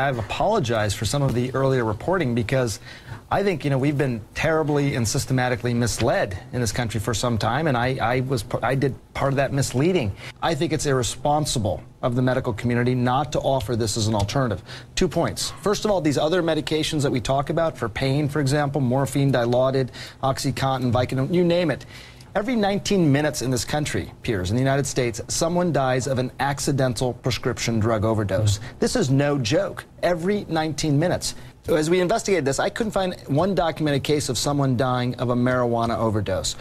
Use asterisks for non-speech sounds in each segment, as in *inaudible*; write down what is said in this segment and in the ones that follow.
I've apologized for some of the earlier reporting because I think you know we've been terribly and systematically misled in this country for some time, and I, I was I did part of that misleading. I think it's irresponsible of the medical community not to offer this as an alternative. Two points. First of all, these other medications that we talk about for pain, for example, morphine, dilaudid, OxyContin, Vicodin, you name it. Every 19 minutes in this country, peers, in the United States, someone dies of an accidental prescription drug overdose. Mm. This is no joke. Every 19 minutes. As we investigated this, I couldn't find one documented case of someone dying of a marijuana overdose.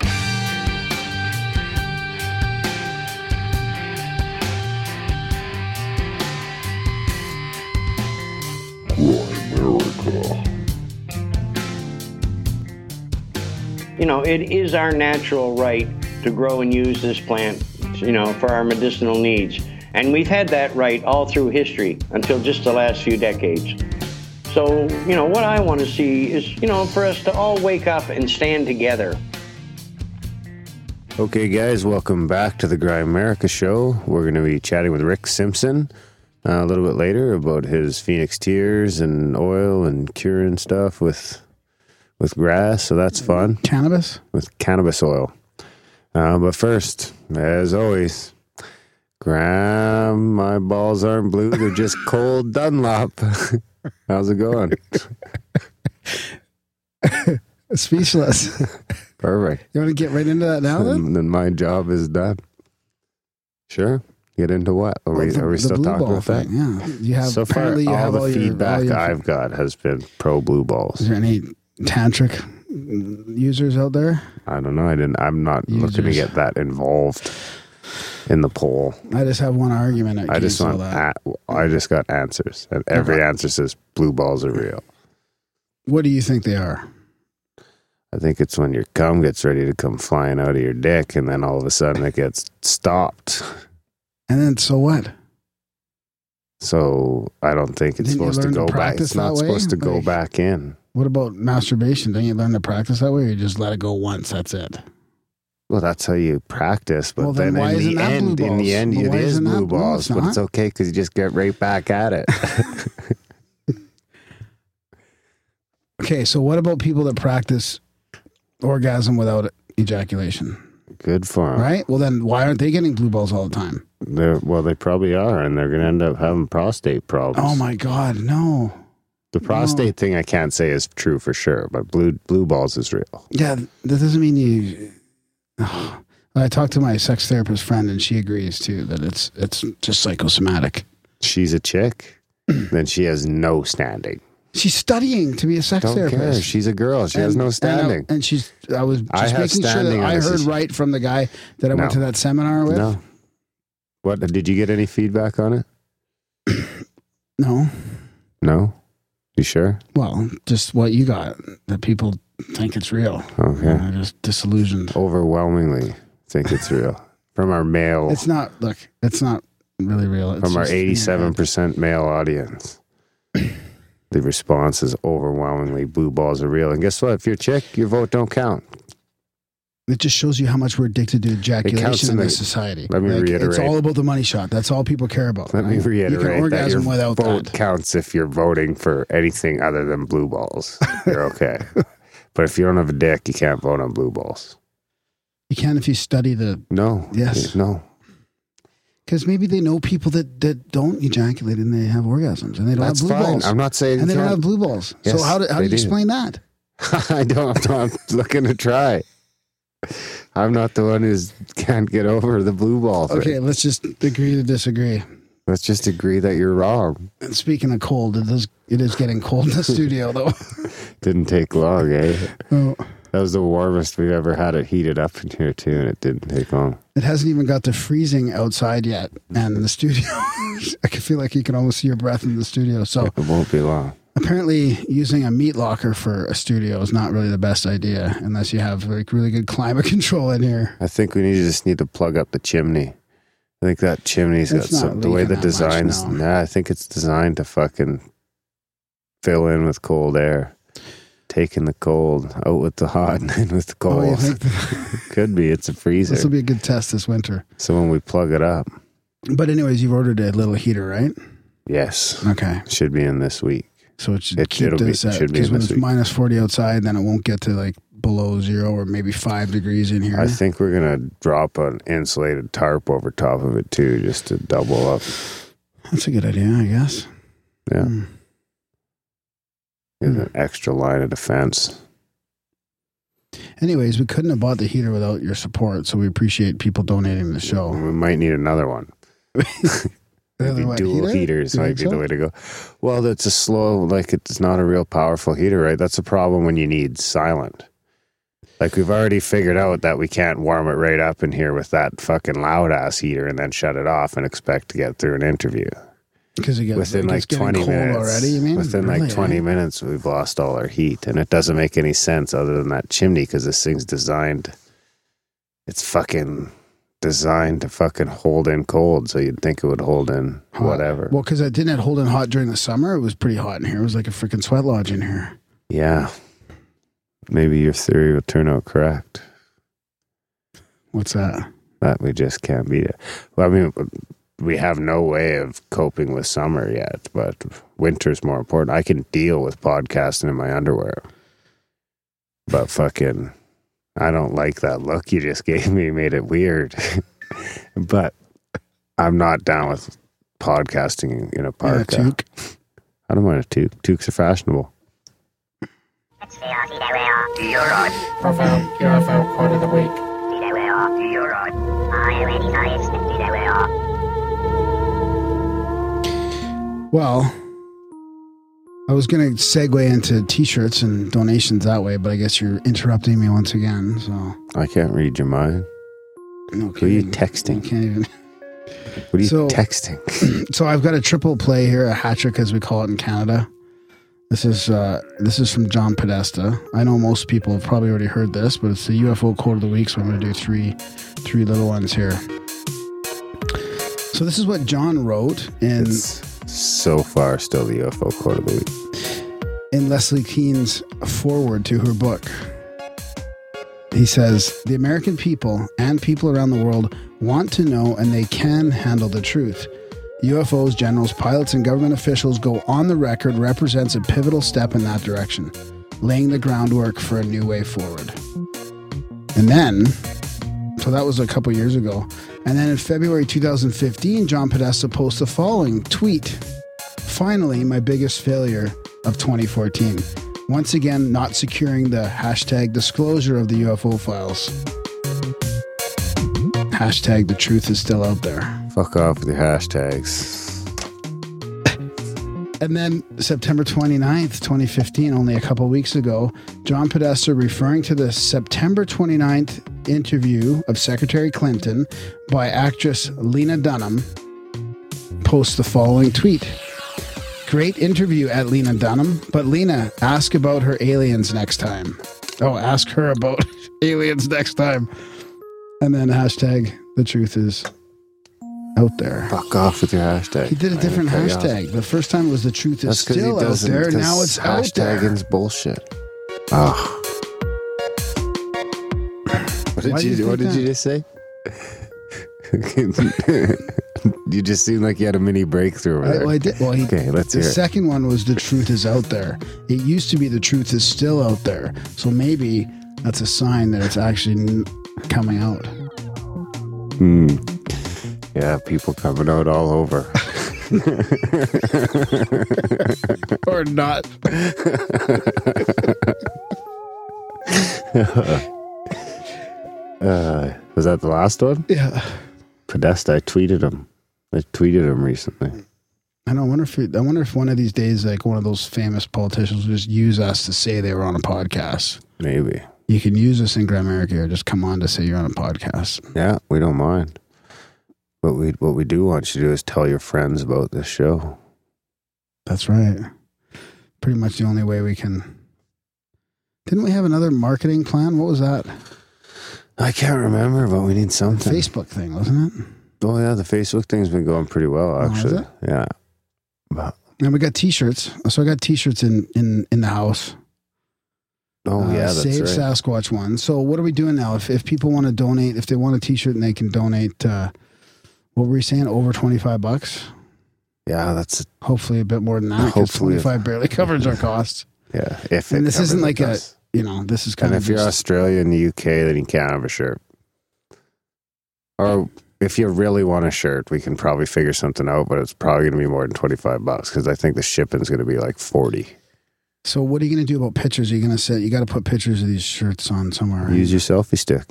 You know, it is our natural right to grow and use this plant, you know, for our medicinal needs. And we've had that right all through history until just the last few decades. So, you know, what I want to see is, you know, for us to all wake up and stand together. Okay, guys, welcome back to the Grimerica Show. We're going to be chatting with Rick Simpson uh, a little bit later about his Phoenix Tears and oil and curing stuff with with grass. So that's fun Cannabis? with cannabis oil. Uh, but first, as always, Graham, my balls aren't blue; they're just *laughs* cold Dunlop. *laughs* How's it going? *laughs* Speechless. Perfect. You want to get right into that now then? And then my job is done. Sure. Get into what? Are we, The- are we still talking about that? Yeah. You have so far, all have the all your- feedback all your- I've got has been pro blue balls. Is there any tantric users out there? I don't know. I didn't. I'm not looking to get that involved in the poll. I just have one argument. I just want. I just got answers, and every answer says blue balls are real. What do you think they are? I think it's when your cum gets ready to come flying out of your dick, and then all of a sudden it gets stopped. And then so what? So I don't think it's Didn't supposed to learn to go back. It's not way? supposed to go Like- back in. What about masturbation? Don't you learn to practice that way, or you just let it go once? That's it. Well, that's how you practice, but Well, then then, in the end, in the end, Well, it why is blue balls, It's but it's okay because you just get right back at it. *laughs* Okay, so what about people that practice orgasm without ejaculation? Good for them. Right? Well, then why aren't they getting blue balls all the time? They're, well, they probably are, and they're going to end up having prostate problems. Oh my God, no. The prostate thing I can't say is true for sure, but blue blue balls is real. Yeah, that doesn't mean you. *sighs* I talked to my sex therapist friend, and she agrees too that it's it's just psychosomatic. She's a chick, *clears throat* then she has no standing. She's studying to be a sex Don't care. therapist. She's a girl. She has And- no and I- standing. And, she's. I was just I making sure standing that I heard right from the guy that I went to that seminar with. No. What did you get any feedback on it? *clears throat* No. No. You sure? Well, just what you got that people think it's real. Okay. They're just disillusioned. Overwhelmingly think it's real *laughs* from our male It's not. Look, it's not really real. It's from our just in head. eighty-seven percent male audience. The response is overwhelmingly blue balls are real. And guess what? If you're a chick, your vote don't count. It just shows you how much we're addicted to ejaculation in the- this society. Let me It's reiterate. all about the money shot. That's all people care about. Let me reiterate You can that orgasm without vote that. counts if you're voting for anything other than blue balls. You're okay. *laughs* but if you don't have a dick, you can't vote on blue balls. You can if you study the. No. Yes. No. Because maybe they know people that, that don't ejaculate and they have orgasms and they don't That's have blue fine. balls. I'm not saying and they don't have blue balls. Yes, so how do, how do you do. explain that? *laughs* I don't. I'm looking to try. I'm not the one who's can't get over the blue ball thing. Okay, let's just agree to disagree. Let's just agree that you're wrong. And speaking of cold, it is it is getting cold in the studio though. *laughs* Didn't take long, eh? Oh, That was the warmest we've ever had it heated up in here too, and it didn't take long. it hasn't even got to freezing outside yet, and the studio, *laughs* I can feel like you can almost see your breath in the studio. So It won't be long. Apparently, using a meat locker for a studio is not really the best idea unless you have like really good *laughs* climate control in here. I think we need to just need to plug up the chimney. I think that chimney's got some the way the that much, designs. no. Nah, I think it's designed to fucking fill in with cold air, taking the cold out with the hot *laughs* and in with the Oh, cold. *laughs* Could be. It's a freezer. this will be a good test this winter? So when we plug it up, But anyways, you've ordered a little heater, right? Yes, Okay, should be in this week. So it should It- keep it'll be- this at should be because when it's minus forty outside, then it won't get to like below zero or maybe five degrees in here. I think we're gonna drop an insulated tarp over top of it too, just to double up. That's a good idea, I guess. Yeah, Hmm. Get an extra line of defense. Anyways, we couldn't have bought the heater without your support, so we appreciate people donating the show. We might need another one. *laughs* Maybe what, dual heater? heaters You might be so? the way to go. Well, that's a slow, like it's not a real powerful heater, right? That's a problem when you need silent. Like we've already figured out that we can't warm it right up in here with that fucking loud ass heater and then shut it off and expect to get through an interview. Because Within it like gets 20 cold minutes. already. You mean Within Really, like 20 eh? minutes, we've lost all our heat. And it doesn't make any sense other than that chimney because this thing's designed, it's fucking designed to fucking hold in cold. So you'd think it would hold in Hot. whatever. Well, because it didn't it hold in hot during the summer. It was pretty hot in here. It was like a freaking sweat lodge in here. Yeah. Maybe your theory will turn out correct. What's that? That we just can't beat it. Well, I mean, we have no way of coping with summer yet, but winter's more important. I can deal with podcasting in my underwear. But fucking, I don't like that look you just *laughs* gave me, made it weird. *laughs* but I'm not down with podcasting in a Yeah, parka. toque. I don't mind a toque. Toques are fashionable. UFO quote of the week. Well, I was going to segue into t-shirts and donations that way, but I guess you're interrupting me once again. So I can't read your mind. no Who are you texting? You can't even. What are you So- texting? *clears throat* *laughs* So I've got a triple play here, a hat trick as we call it in Canada. This is uh, this is from John Podesta. I know most people have probably already heard this, but it's the UFO quote of the week, so I'm going to do three three little ones here. So this is what John wrote in It's so far still the UFO week. in Leslie Kean's foreword to her book. He says, The American people and people around the world want to know and they can handle the truth. UFOs, generals, pilots, and government officials go on the record represents a pivotal step in that direction, laying the groundwork for a new way forward. And then, so that was a couple years ago. And then in February 2015, John Podesta posts the following tweet Finally, my biggest failure of 2014. Once again, not securing the hashtag disclosure of the UFO files. Hashtag the truth is still out there. Fuck off with your hashtags. And then September 29th, 2015, only a couple weeks ago, John Podesta, referring to the September 29th interview of Secretary Clinton by actress Lena Dunham, posts the following tweet. Great interview at Lena Dunham, but Lena, ask about her aliens next time. Oh, ask her about *laughs* aliens next time. And then hashtag the truth is out there. Fuck off with your hashtag. He did a different you off. hashtag. The first time it was the truth is That's still out there. Now it's out there. hashtagging's bullshit. Oh. What did Why you, you What did you just say? *laughs* you just seemed like you had a mini breakthrough over I, there. well, I did. Well, he, Okay, let's the hear it. second one was the truth is out there. It used to be the truth is still out there. So maybe that's a sign that it's actually n- coming out. Hmm. Yeah, people coming out all over. Or not. *laughs* *laughs* Uh, was that the last one? Yeah. Podesta, I tweeted him. I tweeted him recently. I don't wonder if it, I wonder if one of these days, like one of those famous politicians, will just use us to say they were on a podcast. Maybe. You can use us in Grimerica or just come on to say you're on a podcast. Yeah, we don't mind. What we what we do want you to do is tell your friends about this show. That's right. Pretty much the only way we can. Didn't we have another marketing plan? What was that? I can't remember, but we need something. Facebook thing, wasn't it? Oh yeah, the Facebook thing's been going pretty well Oh, actually. it? Yeah. But And we got T-shirts. So I got T-shirts in in in the house. oh Uh, yeah, that's Save right. Sasquatch one. So what are we doing now? If if people want to donate, if they want a T-shirt and they can donate, uh, what were we saying? Over twenty five bucks. Yeah, that's Hopefully, a bit more than that. Because Hopefully. 25 barely *laughs* covers our costs. yeah. If And this isn't like a. you know, this is kind And of if you're just, Australia and the UK, then you can't have a shirt. Or if you really want a shirt, we can probably figure something out, but it's probably going to be more than 25 bucks because I think the shipping's going to be like 40. So, what are you going to do about pictures? Are you going to set? You got to put pictures of these shirts on somewhere. right? Use your selfie stick.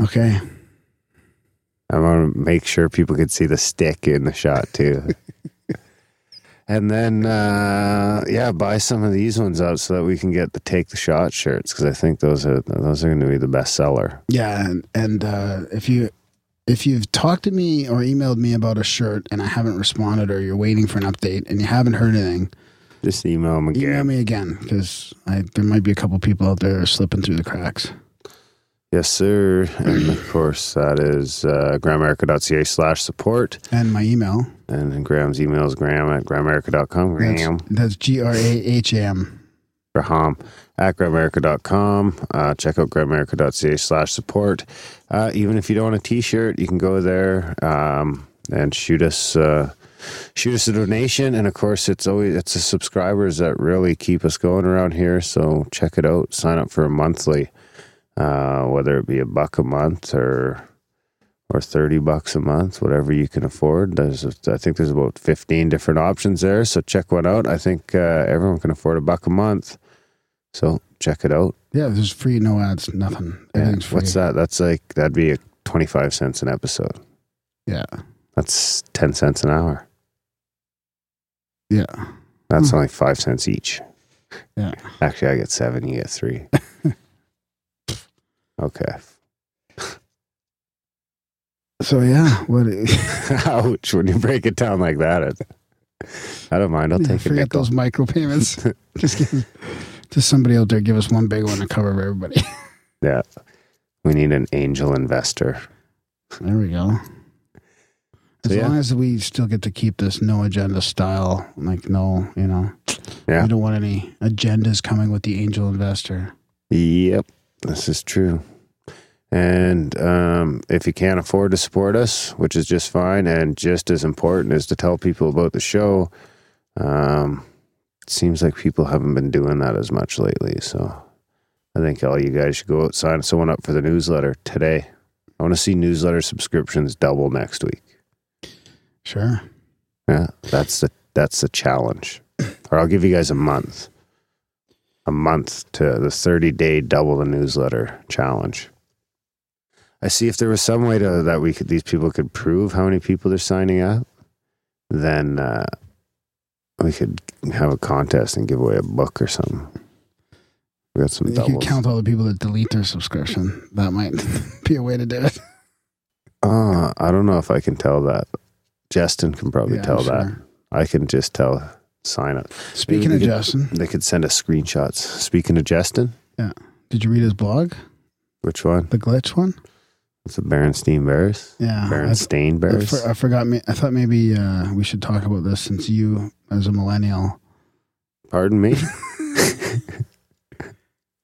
Okay. I want to make sure people can see the stick in the shot too. *laughs* and then, uh, yeah, buy some of these ones out so that we can get the take the shot shirts because I think those are those are going to be the best seller. Yeah, and, and uh, if you if you've talked to me or emailed me about a shirt and I haven't responded, or you're waiting for an update and you haven't heard anything, Just email them again. email me again because there might be a couple people out there slipping through the cracks. Yes, sir. And of course, that is uh, grimerica.ca slash support. And my email And then Graham's email is graham at grimerica.com. that's, Graham, that's G R A H M. Graham at grimerica.com. Uh, check out grimerica.ca slash support. Uh, even if you don't want a t-shirt, you can go there um, and shoot us uh, shoot us a donation. And of course, it's always it's the subscribers that really keep us going around here. So check it out. Sign up for a monthly, uh, whether it be a buck a month or or 30 bucks a month, whatever you can afford. There's, I think there's about 15 different options there. So check one out. I think uh, everyone can afford a buck a month. So check it out. Yeah, there's free, no ads, nothing. Free. What's that? That's like, that'd be a 25 cents an episode. Yeah, That's 10 cents an hour. yeah. That's Hmm. only five cents each. Yeah. Actually, I get seven, you get three. *laughs* okay. So yeah, what? *laughs* Ouch. When you break it down like that, it, I don't mind. I'll take a forget nickel. those micro payments. *laughs* just give, just somebody out there give us one big one to cover everybody. *laughs* Yeah. We need an angel investor. There we go. As So, yeah. long as we still get to keep this no agenda style, like no, you know, Yeah. we don't want any agendas coming with the angel investor. Yep, this is true. And um, if you can't afford to support us, which is just fine, and just as important is to tell people about the show, um, it seems like people haven't been doing that as much lately. So I think all you guys should go out sign someone up for the newsletter today. I want to see newsletter subscriptions double next week. Sure. Yeah, that's the that's the challenge. Or I'll give you guys a month. A month to the 30 day double the newsletter challenge. I see if there was some way to that we could these people could prove how many people they're signing up, then uh, we could have a contest and give away a book or something. We got some You could count all the people that delete their subscription. That might *laughs* be a way to do it. Uh, I don't know if I can tell that. Justin can probably Yeah, tell I'm that. I can just tell sign up. Speaking of could- Justin, They could send us screenshots. Speaking of Justin, yeah. did you read his blog, which one? the glitch one? It's a Berenstein Bears. Yeah, Berenstain I, for, I forgot. Me, I thought maybe uh, we should talk about this since you, as a millennial, Pardon me. *laughs*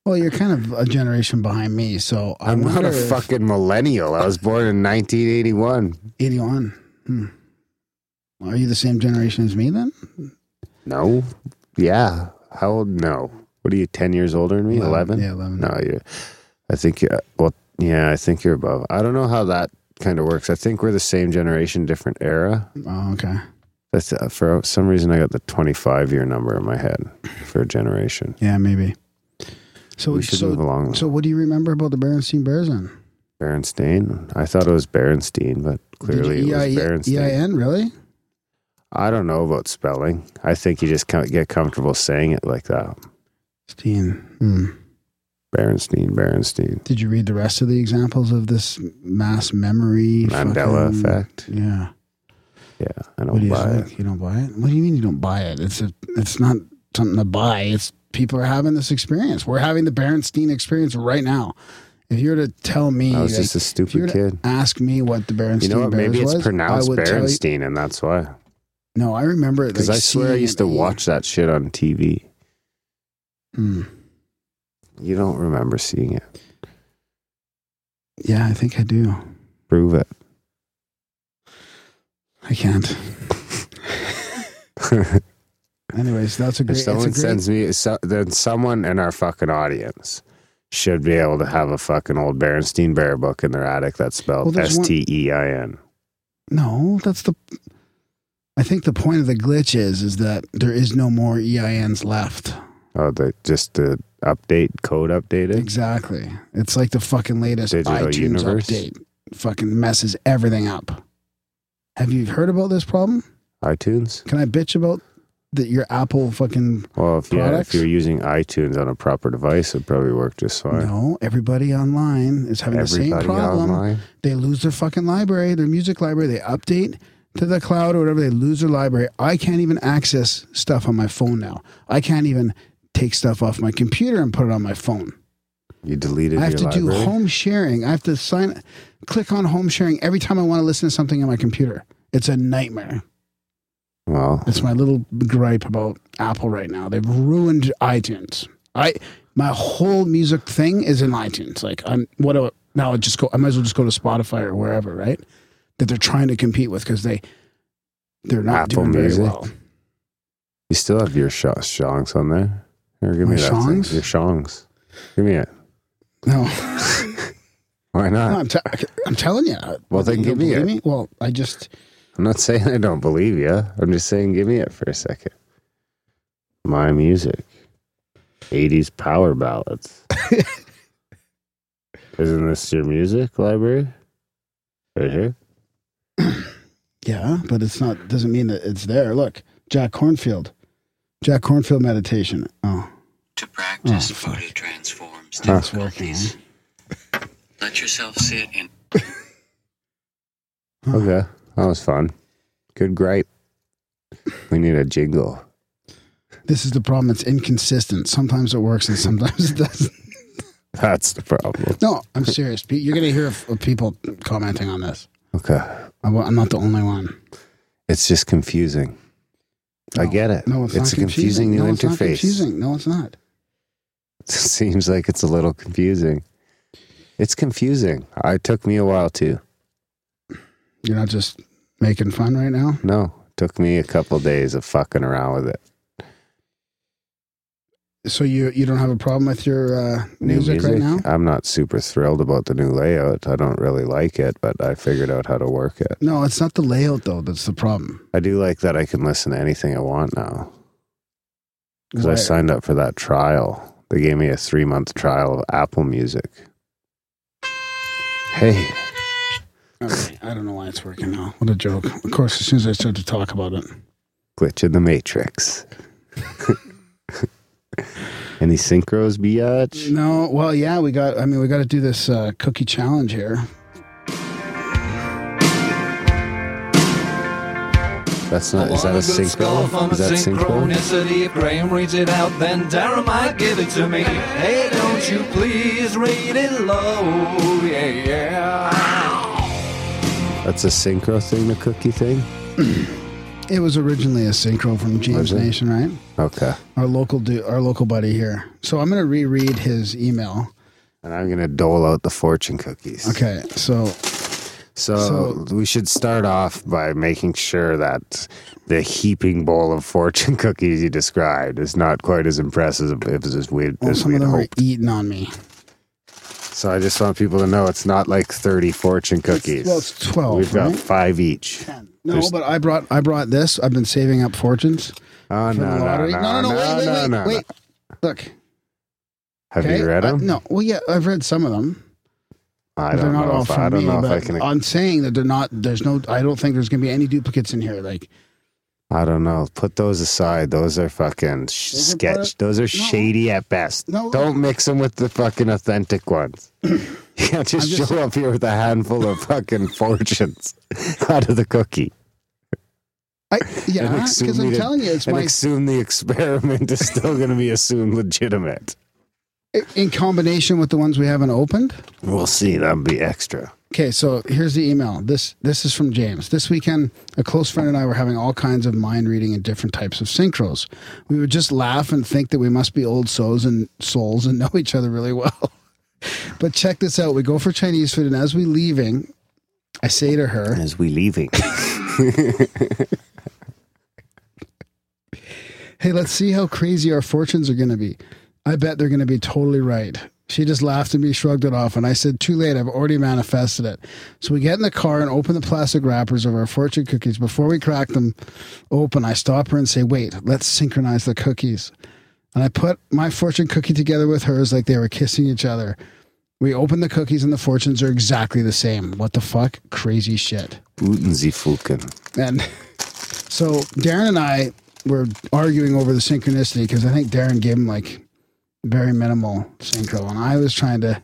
well, you're kind of a generation behind me. So I I'm not a if- fucking millennial. I was born in 1981. 81. Hmm. Are you the same generation as me then? No. Yeah. How old? No. What are you? 10 years older than me? 11? Yeah, 11. No. You. I think. You, well, yeah. I think you're above. I don't know how that kind of works. I think we're the same generation, different era. Oh, okay. That's uh, for some reason I got the 25 year number in my head for a generation. Yeah, maybe. So, we should so, move along. so what do you remember about the Berenstein Bears then? Berenstain. I thought it was Berenstein, but clearly you, it was E-I- Berenstain. EIN, really? I don't know about spelling. I think you just can't get comfortable saying it like that. Steen. Hmm. Berenstein, Berenstein. Did you read the rest of the examples of this mass memory? Mandela fucking- effect. Yeah. Yeah, I What do don't you buy it. You don't buy it? What do you mean you don't buy it? It's a. It's not something to buy. It's people are having this experience. We're having the Berenstein experience right now. If you were to tell me, I was like, just a if you were stupid to kid. ask me what the Berenstein You know what? Maybe Bears it's was, pronounced I would tell you- Berenstein, and that's why. No, I remember it Because like I swear I used to watch that shit on TV. Hmm. You don't remember seeing it. Yeah, I think I do. Prove it. I can't. *laughs* Anyways, that's a great. If someone great sends me, so, then someone in our fucking audience should be able to have a fucking old Berenstein Bear book in their attic that's spelled S T E I N. No, that's the. I think the point of the glitch is is that there is no more EINs left. Oh, the just the update code updated. Exactly. It's like the fucking latest Digital iTunes universe? update. Fucking messes everything up. Have you heard about this problem? iTunes. Can I bitch about that your Apple fucking Well, if, yeah, if you're using iTunes on a proper device, it'd probably work just fine. No, everybody online is having the same problem. online. They lose their fucking library, their music library. They update to the cloud or whatever. They lose their library. I can't even access stuff on my phone now. I can't even take stuff off my computer and put it on my phone. You deleted I have to do home sharing. I have to sign, click on home sharing every time I want to listen to something on my computer. It's a nightmare. Well, It's my little gripe about Apple right now. They've ruined iTunes. I my whole music thing is in iTunes. Like I'm what do I, now? I just go. I might as well just go to Spotify or wherever, right? That they're trying to compete with because they they're not Apple doing very well. you still have your sh- songs on there. Here, give My me that thing. songs? Your songs. Give me it. No, *laughs* Why no not? I'm, te- I'm telling you. Well, then give me it. Well, I just I'm not saying I don't believe you. I'm just saying give me it for a second. My music. 80s power ballads. *laughs* Isn't this your music library? Right here? *clears throat* yeah, but it's not. Doesn't mean that it's there. Look, Jack Kornfield, Jack Kornfield meditation. Oh, To practice Oh, fuck. Buddha transforms That's working, eh? difficulties. Let yourself sit in Okay. That was fun. Good gripe. We need a jingle. this is the problem. It's inconsistent. Sometimes it works and sometimes it doesn't. *laughs* That's the problem. No, I'm serious. You're going to hear of, of people commenting on this. Okay. I'm I'm not the only one. It's just confusing. I get it. No, it's, it's not a confusing new no, it's not interface. confusing. No, it's not. *laughs* It seems like it's a little confusing. It's confusing. It took me a while too. You're not just making fun right now. No, it took me a couple days of fucking around with it. So you you don't have a problem with your uh, New music, right now? I'm not super thrilled about the new layout. I don't really like it, but I figured out how to work it. No, it's not the layout though. That's the problem. I do like that I can listen to anything I want now because I signed up for that trial. They gave me a three month trial of Apple Music. Hey, Okay, I don't know why it's working now. What a joke. Of course, as soon as I start to talk about it, glitch in the matrix. *laughs* *laughs* Any synchros, biatch? no. Well, yeah, we got. I mean, we got to do this uh, cookie challenge here. That's not. Is that a synchro? Is that synchro? Synchronicity, if Graham reads it out, then Dara might give it to me. Hey, don't you please read it low, yeah, yeah. That's a synchro thing, the cookie thing. *clears throat* It was originally a synchro from James? Nation, right? Okay, Our local, du- our local buddy here. So I'm going to reread his email. and I'm gonna dole out the fortune cookies. Okay, so So, So- we should start off by making sure that the heaping bowl of fortune *laughs* cookies you described is not quite as impressive as, as we well, as some we of are hoped. eating on me. So I just want people to know it's not like thirty fortune cookies. Well, it's twelve. We've got five each. No, There's- but I brought I brought this. I've been saving up fortunes Oh for no, the no, lottery. no, no, no, no, wait, wait, no, wait, no, wait. Look, Have you read Uh, them? no. Well, yeah, I've read some of them. I They're don't not know. all If, from I don't me, know if but I can. I'm saying that they're not. There's no. I don't think there's going to be any duplicates in here. Like, I don't know. Put those aside. Those are fucking sh- Those sketch. Those are shady at best. No. Don't mix them with the fucking authentic ones. *clears throat* you can't just, just- show up here with a handful of fucking *laughs* fortunes *laughs* out of the cookie I *laughs* yeah, because I'm telling you, it's and my assume the experiment is still going to be assumed legitimate. in combination with the ones we haven't opened. We'll see. That'll be extra. Okay, so here's the email. This this is from James. This weekend, a close friend and I were having all kinds of mind reading and different types of synchros. We would just laugh and think that we must be old souls and souls and *laughs* know each other really well. but check this out. We go for Chinese food, and as we leaving, I say to her, As we leaving, *laughs* hey, let's see how crazy our fortunes are going to be. I bet they're going to be totally right. She just laughed at me, shrugged it off, and I said, Too late, I've already manifested it. So we get in the car and open the plastic wrappers of our fortune cookies. Before we crack them open, I stop her and say, Wait, let's synchronize the cookies. And I put my fortune cookie together with hers like they were kissing each other. We open the cookies and the fortunes are exactly the same. What the fuck? Crazy shit. Guten Sie Fuken. And *laughs* so Darren and I were arguing over the synchronicity because I think Darren gave him like very minimal synchro, and I was trying to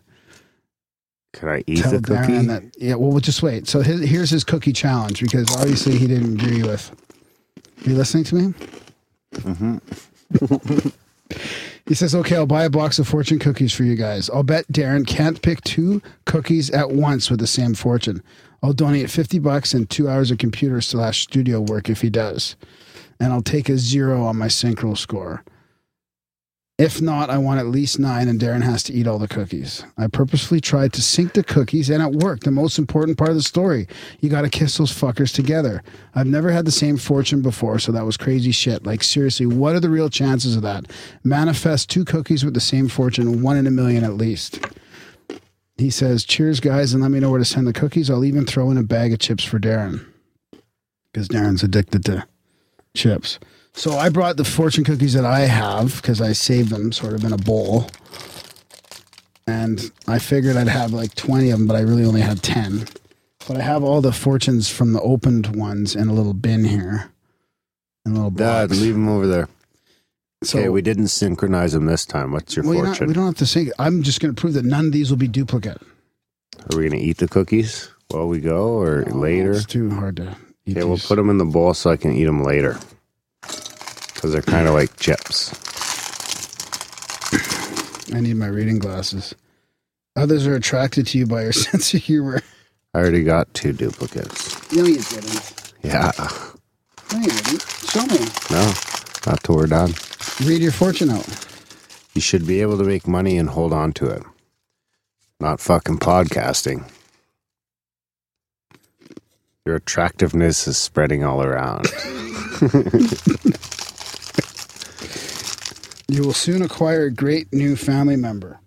Can I eat the cookie? That yeah. Well, we'll just wait. So his, here's his cookie challenge because obviously he didn't agree with. Are you listening to me? Mm-hmm. He says, "Okay, I'll buy a box of fortune cookies for you guys. I'll bet Darren can't pick two cookies at once with the same fortune. I'll donate fifty bucks and two hours of computer slash studio work if he does, and I'll take a zero on my synchro score. If not, I want at least nine, and Darren has to eat all the cookies. I purposefully tried to sink the cookies, and it worked. The most important part of the story: you got to kiss those fuckers together. I've never had the same fortune before, so that was crazy shit. Like seriously, what are the real chances of that? Manifest two cookies with the same fortune, one in a million at least. He says, "Cheers, guys, and let me know where to send the cookies. I'll even throw in a bag of chips for Darren, because Darren's addicted to chips." So I brought the fortune cookies that I have because I saved them sort of in a bowl. And I figured I'd have like 20 of them, but I really only had 10. But I have all the fortunes from the opened ones in a little bin here. In a little box. Dad, leave them over there. So okay, we didn't synchronize them this time. What's your well, you're not- fortune? we don't have to say. I'm just going to prove that none of these will be duplicate. Are we going to eat the cookies while we go or later? It's too hard to eat Okay, we'll put them in the bowl so I can eat them later. Because they're kind of like chips. I need my reading glasses. Others are attracted to you by your *laughs* sense of humor. I already got two duplicates. No, you didn't. Yeah. No, you didn't. Show me. No, not till we're done. Read your fortune out. You should be able to make money and hold on to it. Not fucking podcasting. Your attractiveness is spreading all around. *laughs* *laughs* You will soon acquire a great new family member.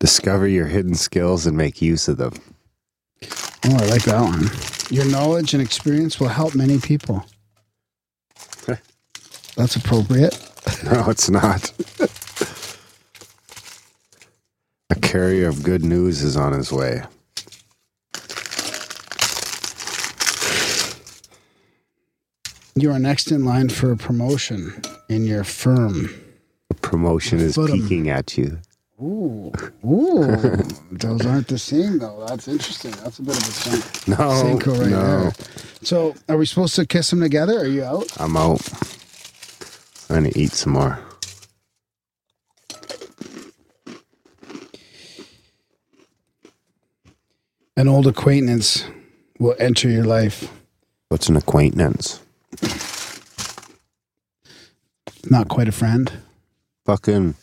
Discover your hidden skills and make use of them. Oh, I like that one. Your knowledge and experience will help many people. That's appropriate. *laughs* No, it's not. *laughs* A carrier of good news is on his way. You are next in line for a promotion in your firm. A promotion is 'em. peeking at you. Ooh, ooh, those aren't the same though. That's interesting. That's a bit of a syn- No, right no. there. So, are we supposed to kiss them together? Are you out? I'm out. I'm gonna eat some more. An old acquaintance will enter your life. What's an acquaintance? Not quite a friend. Fucking.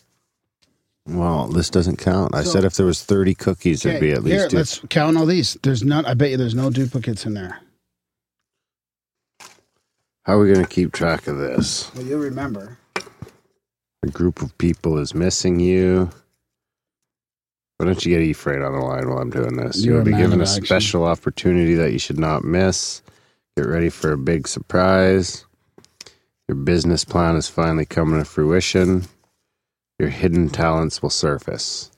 Well, this doesn't count. I So- said if there was 30 cookies, there'd be at here, least two. let's count all these. There's none. I bet you there's no duplicates in there. How are we gonna keep track of this? Well, you'll remember. A group of people is missing you. Why don't you get Efrain on the line while I'm doing this? You're You'll a be man given a action. special opportunity that you should not miss. Get ready for a big surprise. Your business plan is finally coming to fruition. Your hidden talents will surface.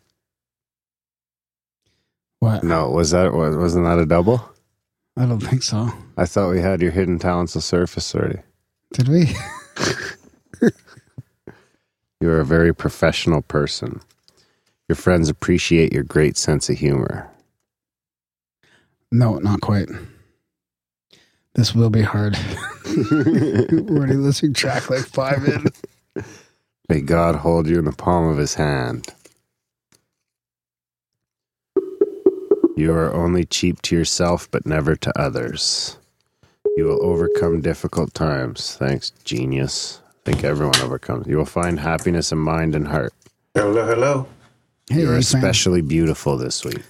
What? No, was that wa- wasn't that a double? I don't think so. I thought we had your hidden talents will surface already. Did we? *laughs* You're a very professional person. Your friends appreciate your great sense of humor. No, not quite. This will be hard. *laughs* We're already listening track like five in. May God hold you in the palm of his hand. You are only cheap to yourself, but never to others. You will overcome difficult times. Thanks, genius. I think everyone overcomes. You will find happiness in mind and heart. Hello, hello. Hey, You're Ethan. especially beautiful this week.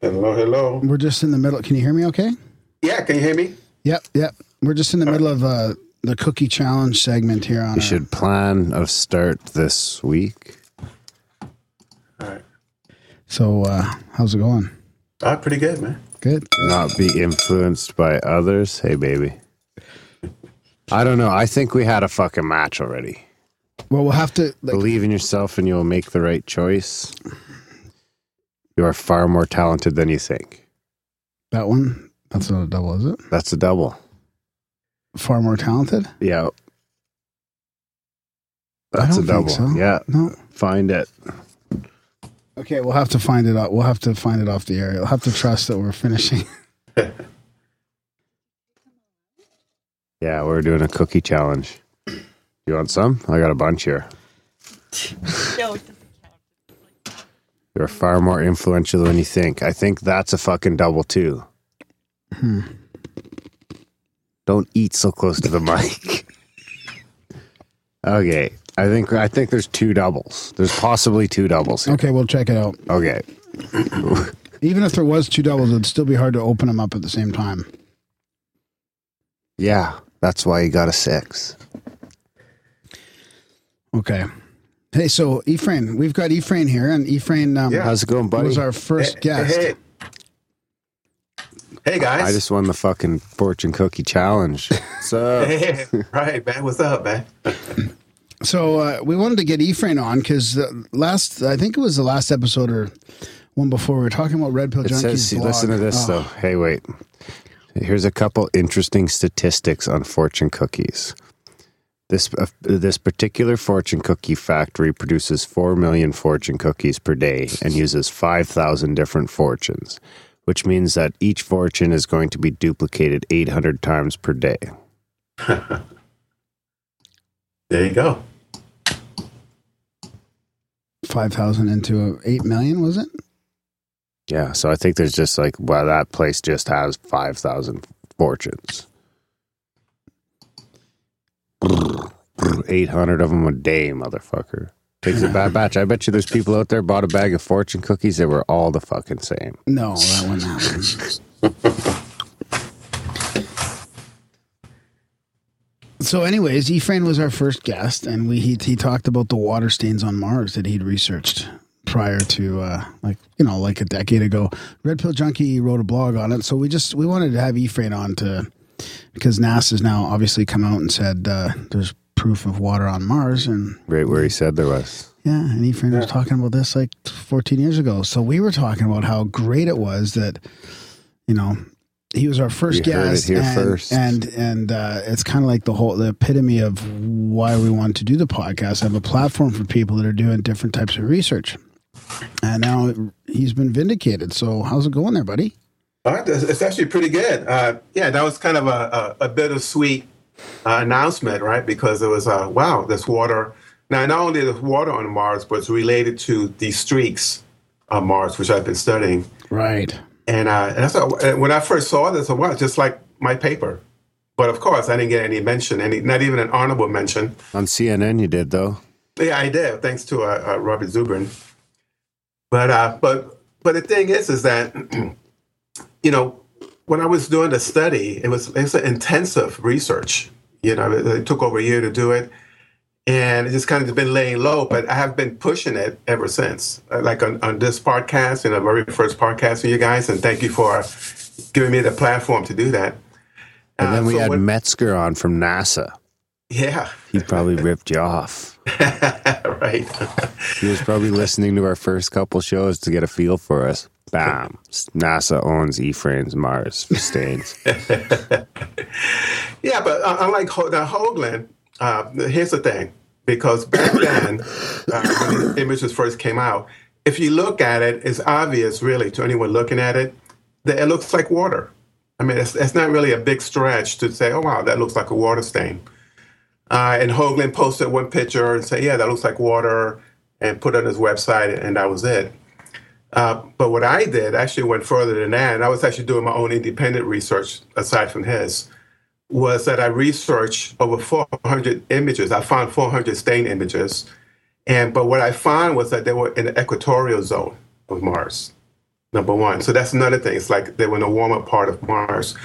Hello, hello. We're just in the middle. Can you hear me okay? Yeah, can you hear me? Yep, yep. We're just in the middle of uh, the cookie challenge segment here on You our- should plan a start this week. All right. So, uh, how's it going? Ah, pretty good, man. Good. Not be influenced by others. Hey, baby. I don't know. I think we had a fucking match already. Well, we'll have to. Like, Believe in yourself and you'll make the right choice. You are far more talented than you think. that one. That's not a double, is it? That's a double. Far more talented. Yeah. I That's don't a double. think so. Yeah. No. Find it. Okay, we'll have to find it out. We'll have to find it off the air. We'll have to trust that we're finishing. *laughs* Yeah, we're doing a cookie challenge. You want some? I got a bunch here. *laughs* You're far more influential than you think. I think that's a fucking double too. Hmm. Don't eat so close to the mic. *laughs* okay. I think I think there's two doubles. There's possibly two doubles here. Okay, we'll check it out. Okay. *coughs* Even if there was two doubles, it'd still be hard to open them up at the same time. Yeah, that's why you got a six. Okay. Hey, so Efrain, we've got Efrain here, and Efrain um, Yeah. How's it going, buddy? was our first Hey, guest. Hey, hey guys. I just won the fucking fortune cookie challenge. *laughs* So *laughs* Hey, right, man. What's up, man? *clears throat* So uh, we wanted to get Efrain on because last, I think it was the last episode or one before, we were talking about Red Pill It Junkies. says, blog. listen to this Oh, though. Hey, wait. Here's a couple interesting statistics on fortune cookies. This uh, this particular fortune cookie factory produces four million fortune cookies per day and uses five thousand different fortunes, which means that each fortune is going to be duplicated eight hundred times per day. *laughs* There you go. 5,000 into 8 million, was it? Yeah, so I think there's just like well, that place just has five thousand fortunes. Eight hundred of them a day, motherfucker. Takes a bad *laughs* batch. I bet you there's people out there bought a bag of fortune cookies that were all the fucking same. No, that wouldn't happen. *laughs* so, anyways, Efrain was our first guest, and we he, he talked about the water stains on Mars that he'd researched prior to uh, like you know like a decade ago. Red Pill Junkie wrote a blog on it, so we just we wanted to have Efrain on to because NASA's now obviously come out and said uh, there's proof of water on Mars, and Right where he said there was. yeah, and Efrain was talking about this like 14 years ago. So we were talking about how great it was that, you know, he was our first You heard it guest, here and, first. and and uh, it's kind of like the whole the epitome of why we wanted to do the podcast. Have a platform for people that are doing different types of research, and now he's been vindicated. So how's it going there, buddy? All right, it's it's actually pretty good. Uh, yeah, that was kind of a, a, a bittersweet uh, announcement, right? Because it was, uh, wow, there's water. Now, not only there's water on Mars, but it's related to these streaks on Mars, which I've been studying. Right. And, uh, and I thought, when I first saw this, I wow, just like my paper. But of course, I didn't get any mention, any, not even an honorable mention. On CNN, you did though. Yeah, I did, thanks to uh, uh, Robert Zubrin. But uh, but but the thing is, is that *clears throat* you know when I was doing the study, it was it's an intensive research. You know, it, it took over a year to do it, and it just kind of been laying low. But I have been pushing it ever since. Uh, Like on, on this podcast, you know, very first podcast with you guys, and thank you for giving me the platform to do that. And then Uh, we so had when- Metzger on from NASA. yeah, He probably ripped you off. *laughs* right. He was probably listening to our first couple shows to get a feel for us. Bam. NASA owns Efrain's Mars stains. *laughs* Yeah, but uh, unlike Ho- the Hoagland, uh, here's the thing. Because back then, uh, when the images first came out, if you look at it, it's obvious, really, to anyone looking at it, that it looks like water. I mean, it's, it's not really a big stretch to say, oh, wow, that looks like a water stain. Uh, and Hoagland posted one picture and said, yeah, that looks like water, and put it on his website, and that was it. Uh, but what I did actually went further than that, and I was actually doing my own independent research aside from his, was that I researched over 400 images. I found 400 stain images, And but what I found was that they were in the equatorial zone of Mars. Number one. So that's another thing. It's like they were in the warmer part of Mars.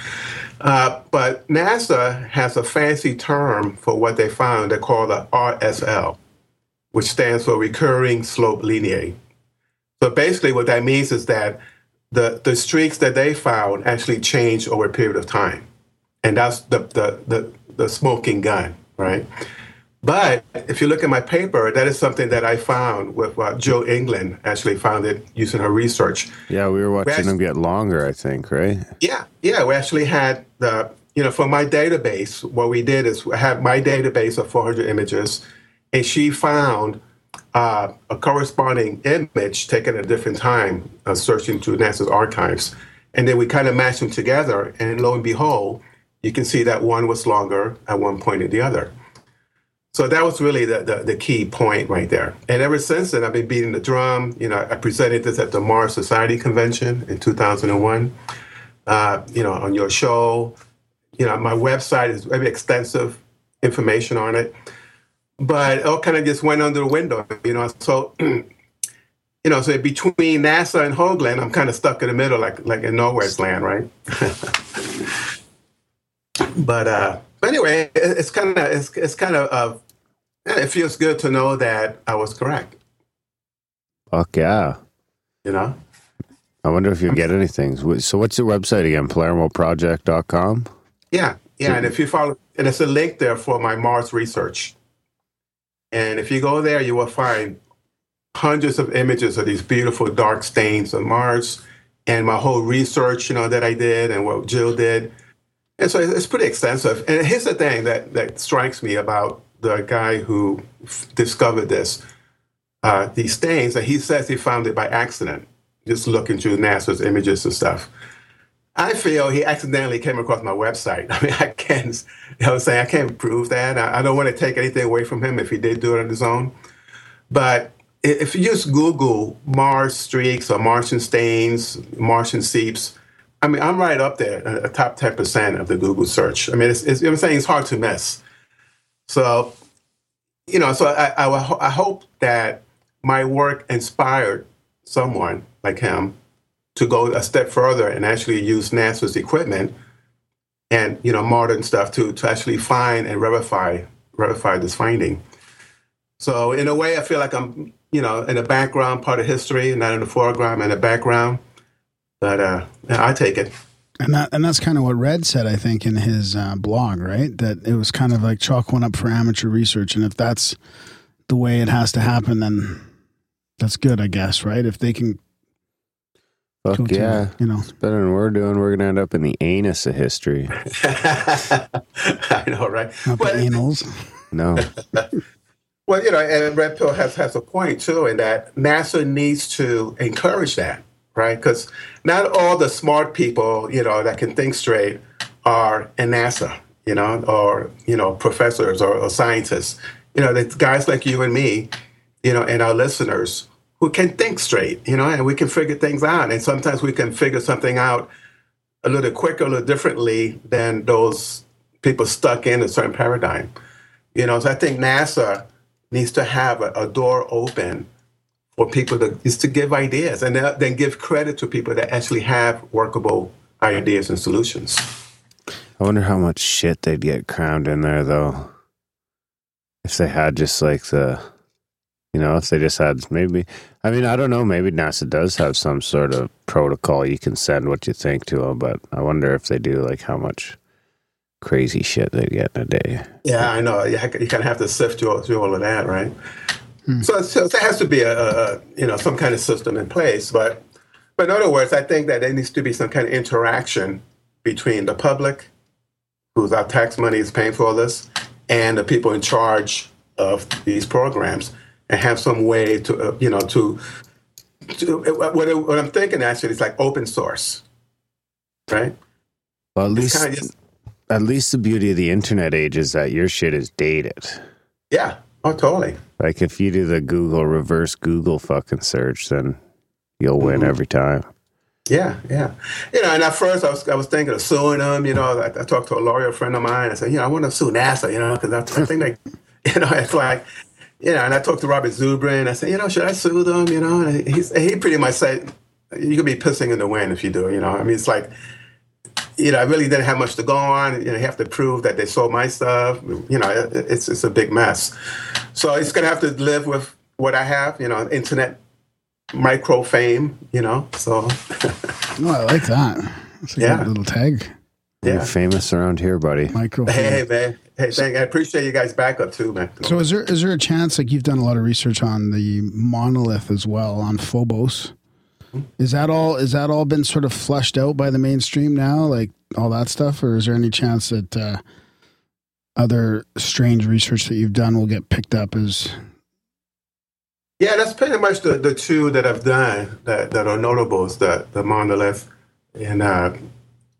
Uh, but NASA has a fancy term for what they found. They call the RSL, which stands for recurring slope lineae. So basically, what that means is that the, the streaks that they found actually change over a period of time. And that's the, the, the, the smoking gun, right? But if you look at my paper, that is something that I found with uh, Jill England actually found it using her research. Yeah, we were watching actually- them get longer, I think, right? Yeah, yeah. We actually had the, you know, for my database, what we did is I had my database of 400 images, and she found uh, a corresponding image taken at a different time, uh, searching through NASA's archives. And then we kind of matched them together, and lo and behold, you can see that one was longer at one point than the other. So that was really the, the, the key point right there. And ever since then, I've been beating the drum. You know, I presented this at the Mars Society Convention in 2001. Uh, you know, on your show. You know, my website is very extensive information on it. But it all kind of just went under the window, you know. So, *clears throat* you know, so between NASA and Hoagland, I'm kind of stuck in the middle, like like in nowhere's land, right? *laughs* but uh, but anyway, it, it's kind of it's it's kind of uh, it feels good to know that I was correct. Fuck yeah. You know. I wonder if you get anything. So what's your website again? PalermoProject.com? Yeah, yeah, and if you follow, and it's a link there for my Mars research. And if you go there, you will find hundreds of images of these beautiful dark stains on Mars, and my whole research, you know, that I did and what Jill did. And so it's pretty extensive. And here's the thing that that strikes me about the guy who f- discovered this, uh, these stains, that he says he found it by accident, just looking through NASA's images and stuff. I feel he accidentally came across my website. *laughs* I mean, I can't, you know saying? I can't prove that. I, I don't want to take anything away from him if he did do it on his own. But if you just Google Mars streaks or Martian stains, Martian seeps, I mean, I'm right up there, a top 10% of the Google search. I mean, it's, it's, I'm saying? It's hard to miss. So, you know, so I, I, I hope that my work inspired someone like him to go a step further and actually use NASA's equipment and you know modern stuff to to actually find and verify verify this finding. So in a way, I feel like I'm you know in the background, part of history, not in the foreground, in the background. But uh, I take it. And that and that's kind of what Red said, I think, in his uh, blog, right? That it was kind of like chalk one up for amateur research, and if that's the way it has to happen, then that's good, I guess, right? If they can, Fuck to, yeah. you know, It's better than we're doing. We're going to end up in the anus of history. *laughs* I know, right? not the anals. No. *laughs* Well, you know, and Red Pill has, has a point too in that NASA needs to encourage that, right? Because not all the smart people, you know, that can think straight are in NASA, you know, or, you know, professors or, or scientists. You know, it's guys like you and me, you know, and our listeners who can think straight, you know, and we can figure things out. And sometimes we can figure something out a little quicker, a little differently than those people stuck in a certain paradigm. You know, so I think NASA needs to have a, a door open for people to just to give ideas and then give credit to people that actually have workable ideas and solutions. I wonder how much shit they'd get crammed in there, though. If they had just like the, you know, if they just had maybe, I mean, I don't know, maybe NASA does have some sort of protocol you can send what you think to them, but I wonder if they do, like how much crazy shit they get in a day. Yeah, I know. You, you kind of have to sift through, through all of that, right? Hmm. So, so there has to be a, a, a you know some kind of system in place, but but in other words, I think that there needs to be some kind of interaction between the public, whose our tax money is paying for all this, and the people in charge of these programs, and have some way to uh, you know to, to what, what I'm thinking actually is like open source, right? Well, at least, just- at least the beauty of the internet age is that your shit is dated. Yeah. Oh, totally. Like if you do the Google reverse Google fucking search, then you'll win Mm-hmm. every time. Yeah, yeah. You know, and at first I was I was thinking of suing them. You know, I, I talked to a lawyer friend of mine. I said, you know, I want to sue NASA. You know, because I, I think they, *laughs* you know, it's like, you know, and I talked to Robert Zubrin. I said, you know, should I sue them? You know, and he, he pretty much said, you could be pissing in the wind if you do. You know, I mean, it's like, you know, I really didn't have much to go on. You know, you have to prove that they sold my stuff. You know, it, it's it's a big mess. So it's gonna have to live with what I have. You know, internet micro fame. You know, so *laughs* Oh, I like that. That's a Yeah. good little tag. You're yeah. famous around here, buddy. Micro. Hey man, hey, thank. I appreciate you guys' backup too, man. So is there is there a chance like you've done a lot of research on the monolith as well on Phobos? Is that all? Is that all been sort of flushed out by the mainstream now, like all that stuff, or is there any chance that uh, other strange research that you've done will get picked up as? Yeah, that's pretty much the, the two that I've done that, that are notable is the, the monolith. And uh,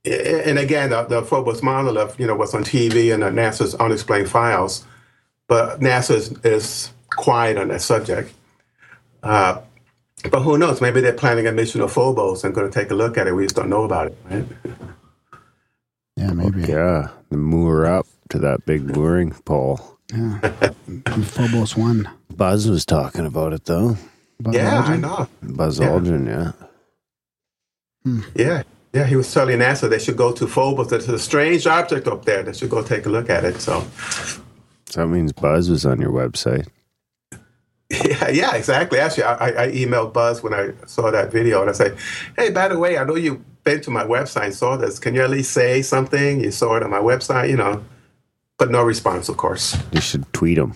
and again, the, the Phobos monolith, you know, was on TV and uh, NASA's unexplained files. But NASA is, is quiet on that subject. Uh, but who knows? Maybe they're planning a mission to Phobos and going to take a look at it. We just don't know about it, right? Yeah, maybe. Yeah, the moor up to that big mooring pole. Yeah. *laughs* Phobos one. Buzz was talking about it though. Buzz Yeah, I know. Buzz Yeah. Aldrin, yeah. Yeah, yeah. He was telling NASA they should go to Phobos. There's a strange object up there. They should go take a look at it. So, So that means Buzz was on your website. yeah, yeah, exactly. Actually, I, I- emailed Buzz when I saw that video, and I said, "Hey, by the way, I know you've been to my website, and saw this. Can you at least say something? You saw it on my website, you know." But no response, of course. You should tweet him.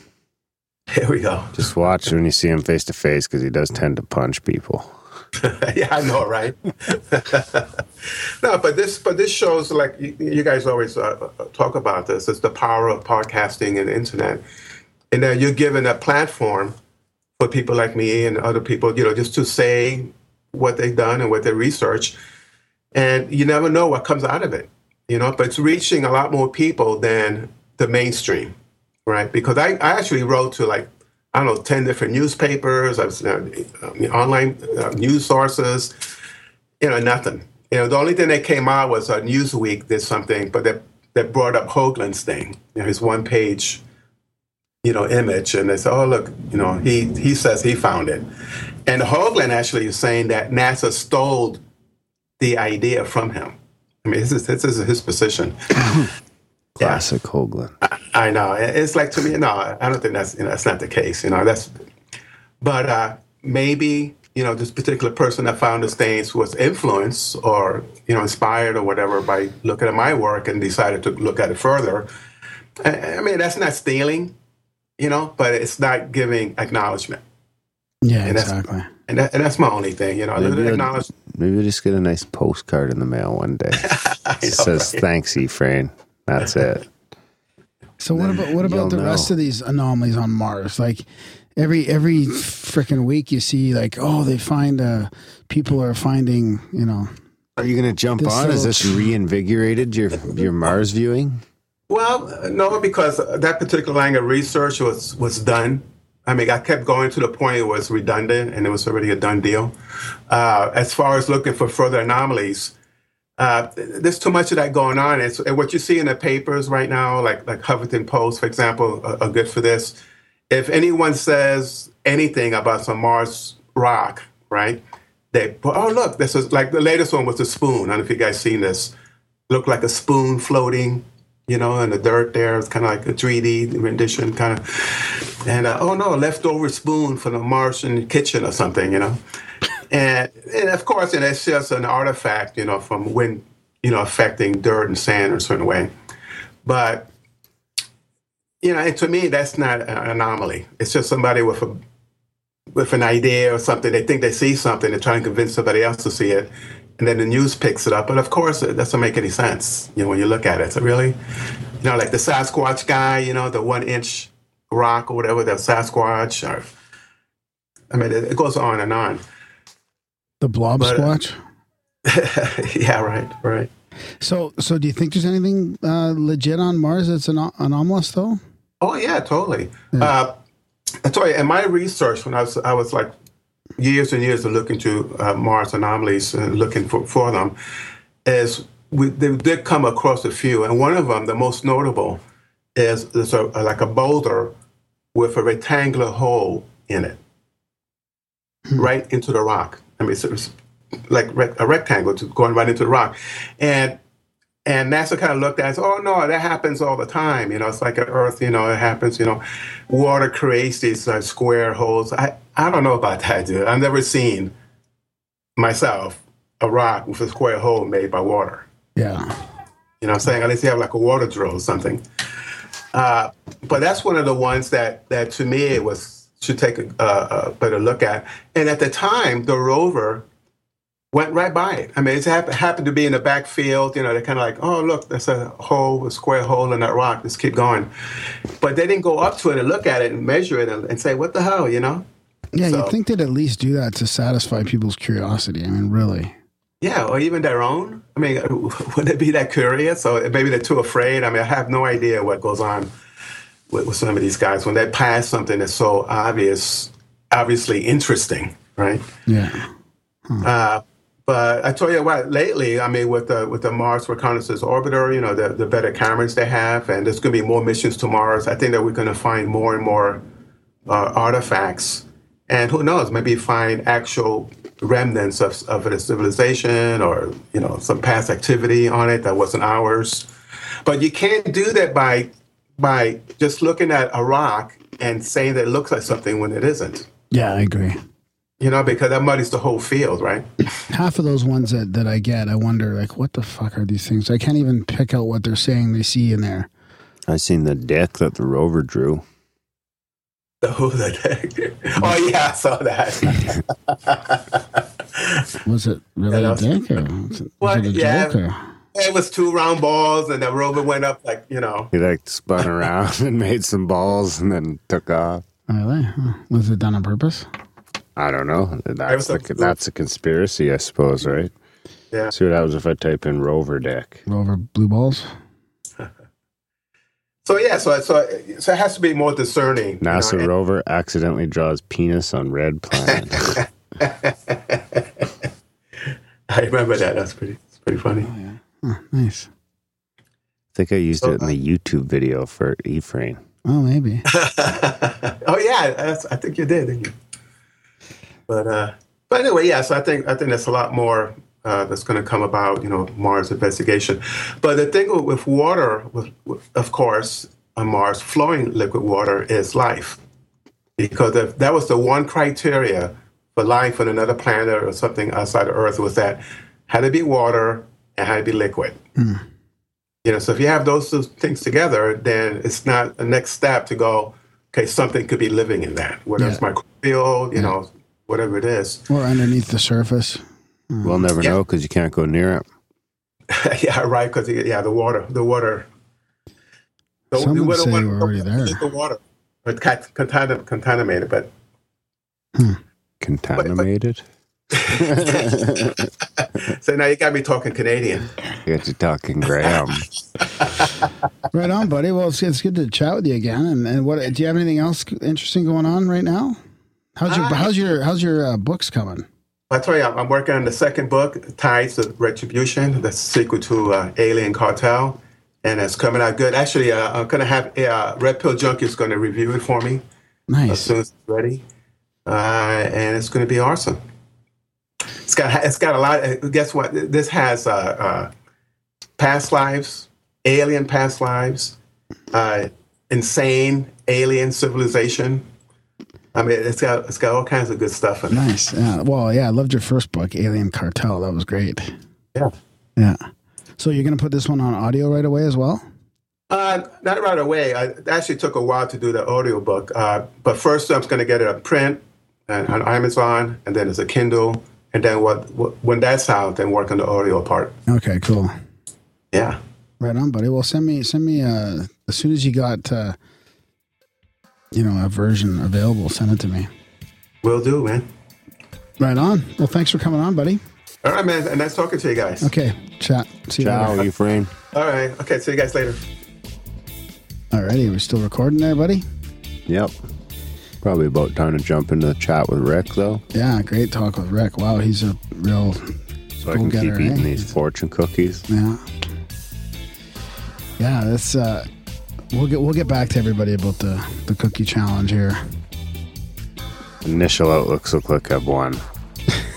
Here we go. Just watch when you see him face to face because he does tend to punch people. *laughs* yeah, I know, right? *laughs* no, but this, but this shows like you, you guys always uh, talk about this. It's the power of podcasting and internet, and uh, you're given a platform for people like me and other people, you know, just to say what they've done and what they research, and you never know what comes out of it, you know. But it's reaching a lot more people than the mainstream, right? Because I, I actually wrote to like I don't know, 10 different newspapers, I was, uh, uh, online uh, news sources, you know, nothing. You know, the only thing that came out was uh, Newsweek did something, but that, that brought up Hoagland's thing, you know, his one page, you know, image. And they said, oh, look, you know, he, he says he found it. And Hoagland actually is saying that NASA stole the idea from him. I mean, this is, this is his position. *coughs* Classic Hoagland. I know. It's like to me, no, I don't think that's you know that's not the case. You know, that's but uh, maybe you know this particular person that found the stains was influenced or you know inspired or whatever by looking at my work and decided to look at it further. I, I mean, that's not stealing, you know, but it's not giving acknowledgement, Yeah, And that's- exactly. and, that, and that's my only thing. You know, Maybe acknowledge. Maybe just get a nice postcard in the mail one day. *laughs* I It know, says, right? thanks, Efrain. That's it. So what about what about the rest of these anomalies on Mars? Like every every freaking week, you see like oh they find uh people are finding you know Are you going to jump This on? Has this reinvigorated your your Mars viewing? Well, no, because that particular line of research was was done. I mean, I kept going to the point it was redundant and it was already a done deal. Uh, as far as looking for further anomalies, uh, there's too much of that going on. It's, and what you see in the papers right now, like like Huffington Post, for example, are, are good for this. If anyone says anything about some Mars rock, right? They oh look, this is like the latest one was a spoon. I don't know if you guys seen this. Looked like a spoon floating, you know, in the dirt there. It's kind of like a 3D rendition, kind of. And uh, oh no, a leftover spoon from the Martian kitchen or something, you know. And, and of course, and it's just an artifact, you know, from wind, you know, affecting dirt and sand in a certain way. But you know, to me, that's not an anomaly. It's just somebody with a with an idea or something. They think they see something. They're trying to convince somebody else to see it, and then the news picks it up. But of course, it doesn't make any sense. You know, when you look at it, so really, you know, like the Sasquatch guy. You know, the one inch rock or whatever, the Sasquatch. Or, I mean, it goes on and on. The blob But, uh, squatch. *laughs* yeah, right, right. So so do you think there's anything uh, legit on Mars that's an anomalous though? Oh yeah, totally. Uh, I tell you, in my research, when I was I was like years and years of looking to uh, Mars anomalies and looking for, for them, is we they did come across a few, and one of them, the most notable, is there's a, like a boulder with a rectangular hole in it, right into the rock. I mean, it's, it's like a rectangle to going right into the rock, and and NASA kind of looked at it. and said, Oh no, that happens all the time. You know, it's like an Earth. You know, it happens. You know, water creates these uh, square holes. I I don't know about that, dude. I've never seen myself a rock with a square hole made by water. Yeah. You know what I'm saying? Unless you have like a water drill or something. Uh, but that's one of the ones that, that to me it was should take a, a, better look at. And at the time, the rover went right by it. I mean, it happened, happened to be in the backfield. You know, they're kind of like, oh, look, there's a hole, a square hole in that rock. Let's keep going. But they didn't go up to it and look at it and measure it and, and say, what the hell, you know? Yeah, So- you'd think they'd at least do that to satisfy people's curiosity. I mean, really. Yeah, or even their own. I mean, *laughs* would they be that curious? Or maybe they're too afraid. I mean, I have no idea what goes on with, with some of these guys when they pass something that's so obvious, obviously interesting, right? Yeah. Uh, but I tell you what, lately, I mean, with the with the Mars Reconnaissance Orbiter, you know, the, the better cameras they have, and there's going to be more missions to Mars. I think that we're going to find more and more uh, artifacts, and who knows, maybe find actual remnants of of a civilization or you know some past activity on it that wasn't ours. But you can't do that by by just looking at a rock and saying that it looks like something when it isn't. Yeah, I agree. You know, because that muddies the whole field, right? Half of those ones that, that I get, I wonder, like, what the fuck are these things? I can't even pick out what they're saying they see in there. I seen the deck that the rover drew. The who the heck? *laughs* Oh yeah, I saw that. *laughs* Was it really Yeah, a that was- or was it, What? was it a Yeah. joke? Or? It was two round balls, and the rover went up like you know. He like spun around *laughs* and made some balls and then took off. Really? Was it done on purpose? I don't know. That's a- that's a conspiracy, I suppose, right? Yeah. See what happens if I type in rover deck. Rover blue balls? *laughs* So yeah, so so so it has to be more discerning. you know, NASA rover accidentally draws penis on red planet. *laughs* I remember that. That's pretty. It's pretty funny. Oh, nice. I think I used it in the YouTube video for Efrain. Oh, maybe. *laughs* oh yeah, that's, I think you did, didn't you? But uh, but anyway, yeah. So I think I think there's a lot more uh, that's going to come about, you know, Mars investigation. But the thing with, with water, with, with, of course, on Mars, flowing liquid water is life, because if that was the one criteria for life on another planet or something outside of Earth was that had to be water and had to be liquid. You know, so if you have those two things together, then it's not a next step to go. Okay, something could be living in that, whether it's Yeah. microbial, you know, whatever it is. Or underneath the surface. We'll mm. never Yeah. know because you can't go near it. *laughs* yeah, right. Because yeah, the water, the water. The, Some you would wouldn't say want- we're already there. The water, but cat- contamin- contaminated. But hmm. Contaminated. *laughs* so now you got me talking Canadian. You got you talking Graham. *laughs* Right on, buddy. Well, it's, it's good to chat with you again. And, and what do you have anything else interesting going on right now? How's your Uh, how's your how's your uh, books coming? I tell you, I'm I'm working on the second book, Tides of Retribution, the sequel to uh, Alien Cartel, and it's coming out good. Actually, uh, I'm gonna have uh, Red Pill Junkie is going to review it for me Nice. as soon as it's ready, uh, and it's going to be awesome. It's got it's got a lot. uh, Guess what? This has uh, uh, past lives, alien past lives, uh, insane alien civilization. I mean, it's got it's got all kinds of good stuff in it. Nice. Yeah. Well, yeah, I loved your first book, Alien Cartel. That was great. Yeah. Yeah. So you're gonna put this one on audio right away as well? Uh, not right away. I, it actually took a while to do the audiobook. Uh, but first, I'm going to get it on print and on Amazon, and then as a Kindle, and then what, what when that's out, then work on the audio part. Okay, cool. Yeah. Right on, buddy. Well, send me send me uh, as soon as you got uh, you know a version available. Send it to me. Will do, man. Right on. Well, thanks for coming on, buddy. All right, man. And nice talking to you guys. Okay, chat. See you Ciao, later. Efrain. All right. Okay. See you guys later. Alrighty, we're still recording there, buddy. Yep. Probably about time to jump into the chat with Rick, though, Yeah, great talk with Rick. Wow, he's a real so I can keep eating eh? these fortune cookies. yeah. Yeah, that's uh we'll get we'll get back to everybody about the the cookie challenge here. Initial outlooks look like I've won.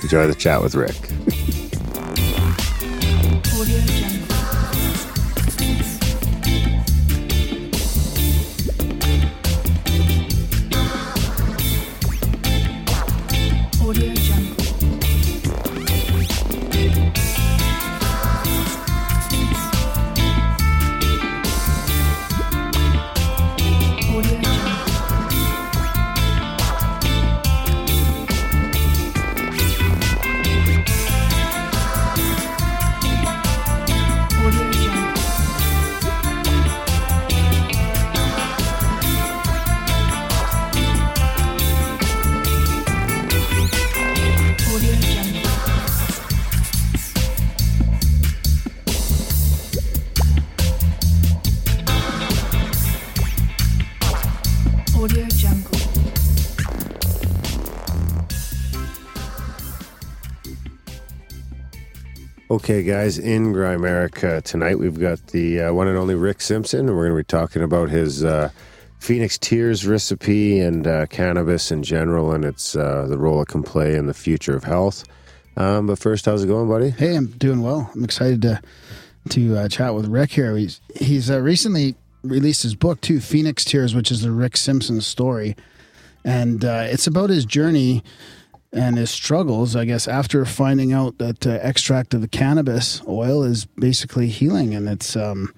Enjoy the chat with Rick. Okay, guys, in Grimerica tonight, we've got the uh, one and only Rick Simpson, and we're going to be talking about his uh, Phoenix Tears recipe and uh, cannabis in general and its uh, the role it can play in the future of health. Um, but first, how's it going, buddy? Hey, I'm doing well. I'm excited to to uh, chat with Rick here. He's he's uh, recently released his book too, Phoenix Tears, which is the Rick Simpson story, and it's about his journey and his struggles. I guess after finding out that uh, extract of the cannabis oil is basically healing, and it's um,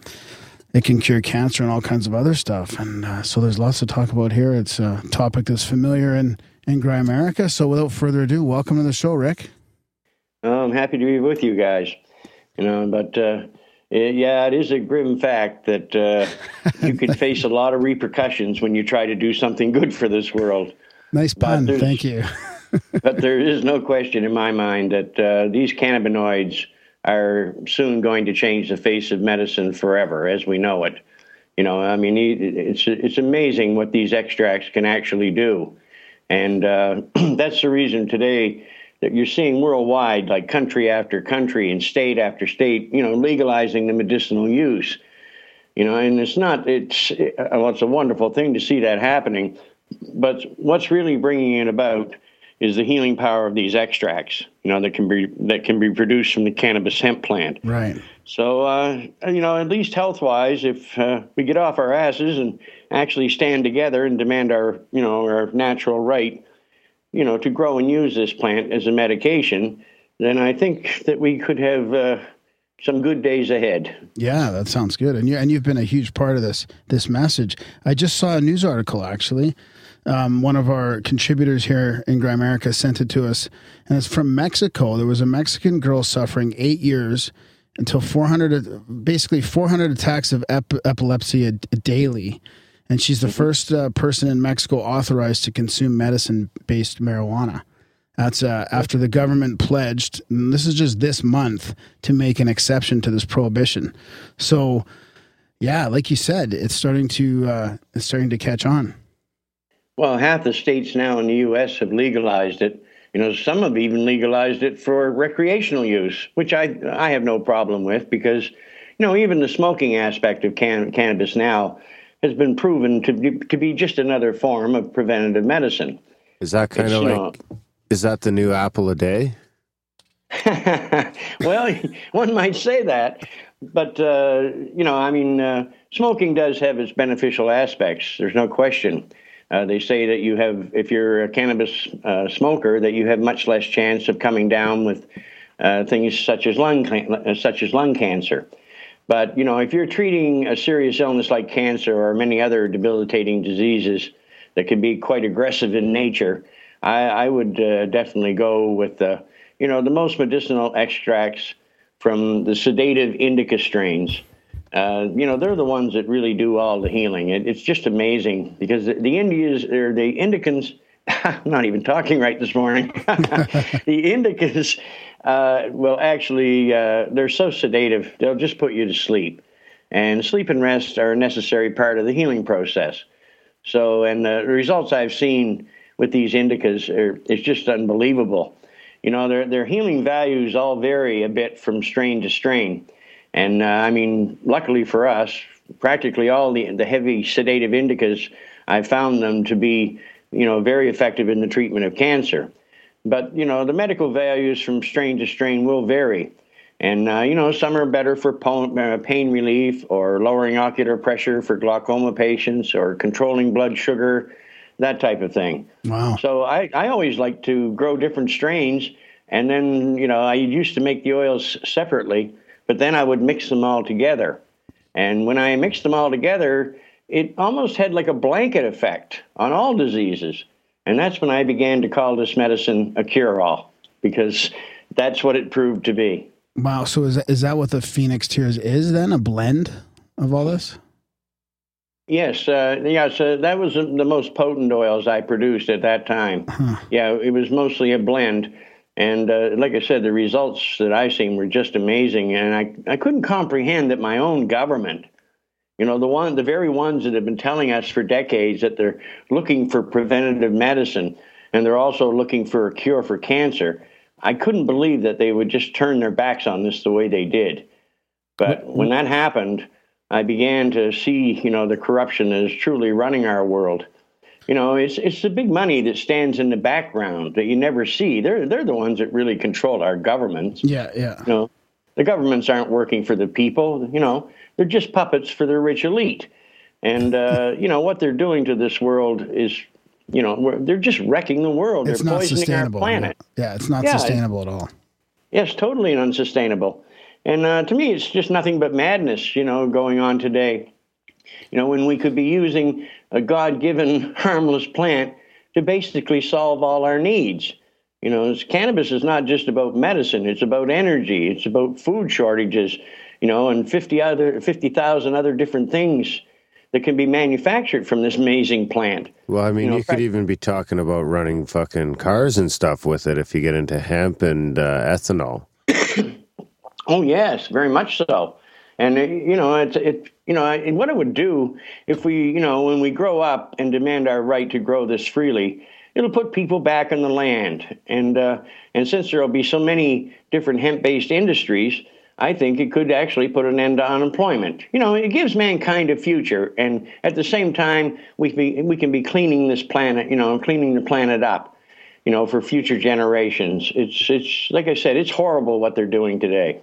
it can cure cancer and all kinds of other stuff. And uh, so there's lots to talk about here. It's a topic that's familiar in in Gray Grimerica. So without further ado, welcome to the show, Rick. Oh, I'm happy to be with you guys. You know, but uh, it, yeah, it is a grim fact that uh, *laughs* you can face a lot of repercussions when you try to do something good for this world. Nice pun. Thank you. But there is no question in my mind that uh, these cannabinoids are soon going to change the face of medicine forever as we know it. You know, I mean, it's it's amazing what these extracts can actually do, and uh, *clears throat* that's the reason today that you're seeing worldwide, like country after country and state after state, you know, legalizing the medicinal use. You know, and it's not it's uh, well, it's a wonderful thing to see that happening, but what's really bringing it about is the healing power of these extracts. You know, that can be that can be produced from the cannabis hemp plant. Right. So, uh, you know, at least health wise, if uh, we get off our asses and actually stand together and demand our, you know, our natural right, you know, to grow and use this plant as a medication, then I think that we could have uh, some good days ahead. Yeah, that sounds good. And you and you've been a huge part of this this message. I just saw a news article actually. Um, one of our contributors here in Grimerica sent it to us, and it's from Mexico. There was a Mexican girl suffering eight years until 400, basically 400 attacks of ep- epilepsy a, a daily, and she's the first uh, person in Mexico authorized to consume medicine-based marijuana. That's uh, after the government pledged, and this is just this month, to make an exception to this prohibition. So, yeah, like you said, it's starting to uh, it's starting to catch on. Well, half the states now in the U.S. have legalized it. You know, some have even legalized it for recreational use, which I I have no problem with because, you know, even the smoking aspect of can, cannabis now has been proven to be, to be just another form of preventative medicine. Is that kind It's, of like, is that the new apple a day? *laughs* well, one might say that, but uh, you know, I mean, uh, smoking does have its beneficial aspects. There's no question. Uh, they say that you have, if you're a cannabis uh, smoker, that you have much less chance of coming down with uh, things such as lung uh, such as lung cancer. But you know, if you're treating a serious illness like cancer or many other debilitating diseases that can be quite aggressive in nature, I, I would uh, definitely go with the, you know, the most medicinal extracts from the sedative indica strains. Uh, you know, they're the ones that really do all the healing. It, it's just amazing because the, the Indians or the Indicans. *laughs* I'm not even talking right this morning. *laughs* the Indicans uh, will actually, uh, they're so sedative, they'll just put you to sleep. And sleep and rest are a necessary part of the healing process. So, and the results I've seen with these indicas are it's just unbelievable. You know, their their healing values all vary a bit from strain to strain, And uh, I mean, luckily for us, practically all the, the heavy sedative indicas, I found them to be, you know, very effective in the treatment of cancer. But, you know, the medical values from strain to strain will vary. And, uh, you know, some are better for uh, pain relief or lowering ocular pressure for glaucoma patients or controlling blood sugar, that type of thing. Wow. So I, I always like to grow different strains. And then, you know, I used to make the oils separately, but then I would mix them all together. And when I mixed them all together, it almost had like a blanket effect on all diseases. And that's when I began to call this medicine a cure all, because that's what it proved to be. Wow. So is that, is that what the Phoenix Tears is then? A blend of all this? Yes, uh, yeah. So that was the the most potent oils I produced at that time. Yeah, it was mostly a blend, and uh, like I said, the results that I seen were just amazing. And I I couldn't comprehend that my own government, you know, the one the very ones that have been telling us for decades that they're looking for preventative medicine, and they're also looking for a cure for cancer. I couldn't believe that they would just turn their backs on this the way they did. But when that happened, I began to see, you know, the corruption that is truly running our world. You know, it's it's the big money that stands in the background that you never see. They're they're the ones that really control our governments. Yeah, yeah. You know, the governments aren't working for the people. You know, they're just puppets for the rich elite. And uh, *laughs* you know what they're doing to this world is, you know, we're- they're just wrecking the world. It's they're not poisoning our sustainable. planet. Yeah, it's not Yeah, sustainable at all. Yes, totally unsustainable. And uh, to me, it's just nothing but madness, you know, going on today. You know, when we could be using a God given harmless plant to basically solve all our needs. You know, cannabis is not just about medicine, it's about energy, it's about food shortages, you know, and 50 other 50,000 other different things that can be manufactured from this amazing plant. Well, I mean, You you, could even be talking about running fucking cars and stuff with it if you get into hemp and uh, ethanol. *coughs* Oh yes, very much so. And uh, you know, it's it. You know, and what it would do if we, you know, when we grow up and demand our right to grow this freely, it'll put people back on the land. And uh, and since there will be so many different hemp-based industries, I think it could actually put an end to unemployment. You know, it gives mankind a future, and at the same time, we can be, we can be cleaning this planet. You know, cleaning the planet up. You know, for future generations. It's it's like I said, it's horrible what they're doing today.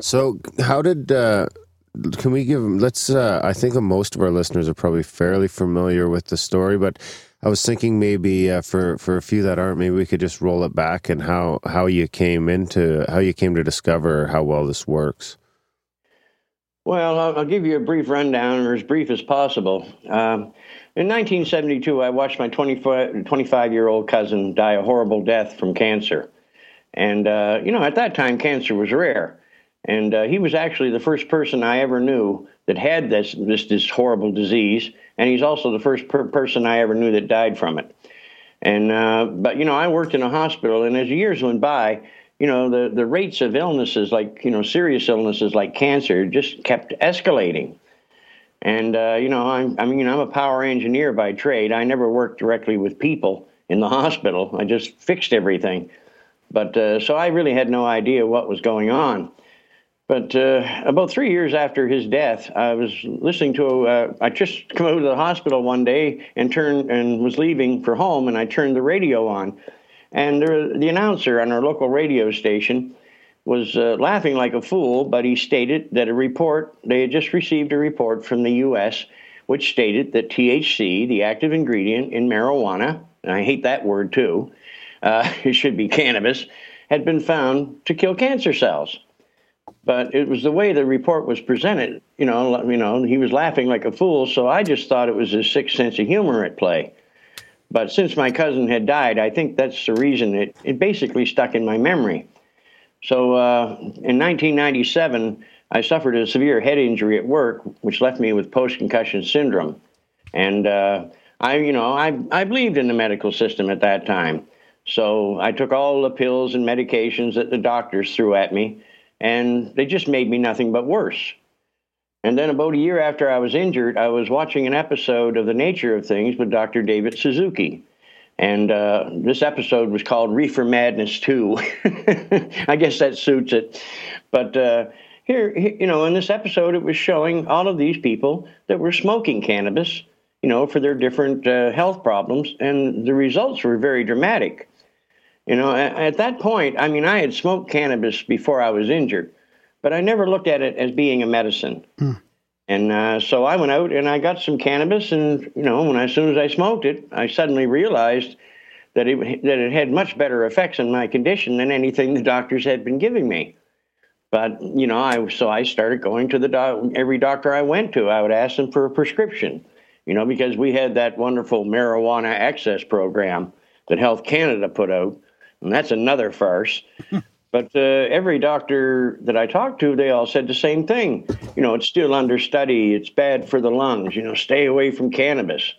So, how did? Uh, can we give? Let's. Uh, I think most of our listeners are probably fairly familiar with the story, but I was thinking maybe uh, for for a few that aren't, maybe we could just roll it back and how how you came into how you came to discover how well this works. Well, I'll, I'll give you a brief rundown, or as brief as possible. Um, in 1972, I watched my 25 year old cousin die a horrible death from cancer. And, uh, you know, at that time, cancer was rare. And uh, he was actually the first person I ever knew that had this, this, this horrible disease. And he's also the first per- person I ever knew that died from it. And uh, but you know, I worked in a hospital, and as years went by, you know, the the rates of illnesses like you know serious illnesses like cancer just kept escalating. And uh, you know, I'm I mean, I'm a power engineer by trade. I never worked directly with people in the hospital. I just fixed everything. But uh, so I really had no idea what was going on. But uh, about three years after his death, I was listening to. Uh, I just come out of the hospital one day and turned and was leaving for home, and I turned the radio on, and there, the announcer on our local radio station was uh, laughing like a fool. But he stated that a report they had just received a report from the U.S. which stated that THC, the active ingredient in marijuana, and I hate that word too, uh, *laughs* it should be cannabis, had been found to kill cancer cells but it was the way the report was presented. You know, you know, he was laughing like a fool, so I just thought it was his sixth sense of humor at play. But since my cousin had died, I think that's the reason it, it basically stuck in my memory. So uh, in 1997, I suffered a severe head injury at work, which left me with post concussion syndrome. And uh, I, you know, I, I believed in the medical system at that time. So I took all the pills and medications that the doctors threw at me and they just made me nothing but worse. And then about a year after I was injured, I was watching an episode of The Nature of Things with Dr. David Suzuki. And uh, this episode was called Reefer Madness 2. *laughs* I guess that suits it. But uh, here, you know, in this episode, it was showing all of these people that were smoking cannabis, you know, for their different uh, health problems. And the results were very dramatic. You know, at, at that point, I mean, I had smoked cannabis before I was injured, but I never looked at it as being a medicine. And uh, so I went out and I got some cannabis, and you know, when as soon as I smoked it, I suddenly realized that it that it had much better effects on my condition than anything the doctors had been giving me. But you know, I so I started going to the doc, every doctor I went to. I would ask them for a prescription, you know, because we had that wonderful marijuana access program that Health Canada put out, and that's another farce. *laughs* But uh, every doctor that I talked to, they all said the same thing. You know, it's still under study. It's bad for the lungs. You know, stay away from cannabis.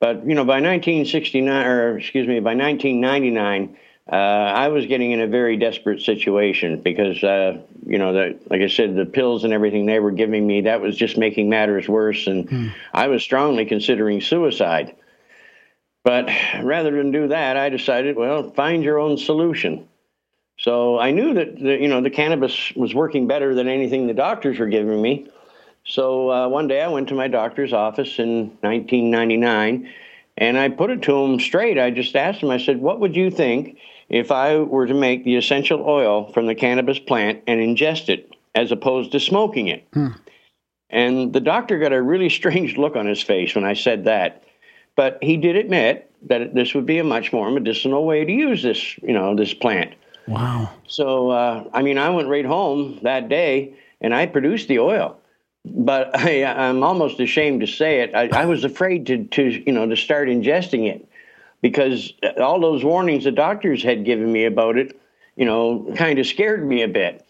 But you know, by 1969, or excuse me, by 1999, uh, I was getting in a very desperate situation because, uh, you know, the, like I said, the pills and everything they were giving me that was just making matters worse, and I was strongly considering suicide. But rather than do that, I decided, well, find your own solution. So I knew that the, you know the cannabis was working better than anything the doctors were giving me. So uh, one day I went to my doctor's office in 1999, and I put it to him straight. I just asked him. I said, "What would you think if I were to make the essential oil from the cannabis plant and ingest it, as opposed to smoking it?" And the doctor got a really *laughs* strange look on his face when I said that. But he did admit that this would be a much more medicinal way to use this, you know, this plant. Wow. So, uh, I mean, I went right home that day and I produced the oil. But *laughs* I, I'm almost ashamed to say it. I, I was afraid to, to, you know, to start ingesting it because all those warnings the doctors had given me about it, you know, kind of scared me a bit.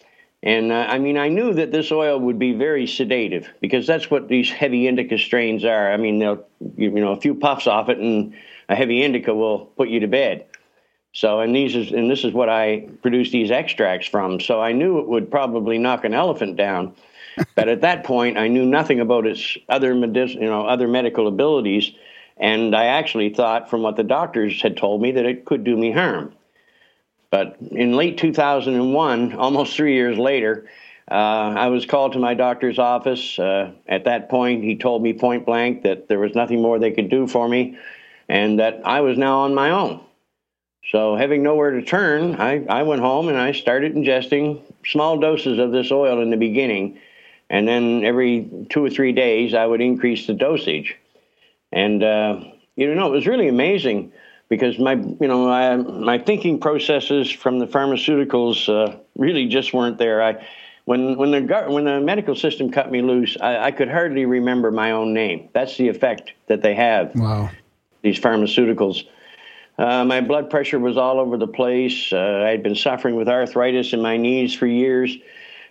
And uh, I mean, I knew that this oil would be very sedative because that's what these heavy indica strains are. I mean, they'll, you, know, a few puffs off it and a heavy indica will put you to bed. So, and these is, and this is what I produced these extracts from. So I knew it would probably knock an elephant down. but at that point, I knew nothing about its other medic- you know, other medical abilities. And I actually thought from what the doctors had told me that it could do me harm. But in late 2001, almost three years later, uh, I was called to my doctor's office. Uh, at that point, he told me point blank that there was nothing more they could do for me and that I was now on my own. So, having nowhere to turn, I, I went home and I started ingesting small doses of this oil in the beginning. And then every two or three days, I would increase the dosage. And, uh, you know, it was really amazing because my, you know, I, my thinking processes from the pharmaceuticals uh, really just weren't there. I, when, when, the, when the medical system cut me loose, I, I could hardly remember my own name. That's the effect that they have Wow. these pharmaceuticals. Uh, my blood pressure was all over the place. Uh, I'd been suffering with arthritis in my knees for years.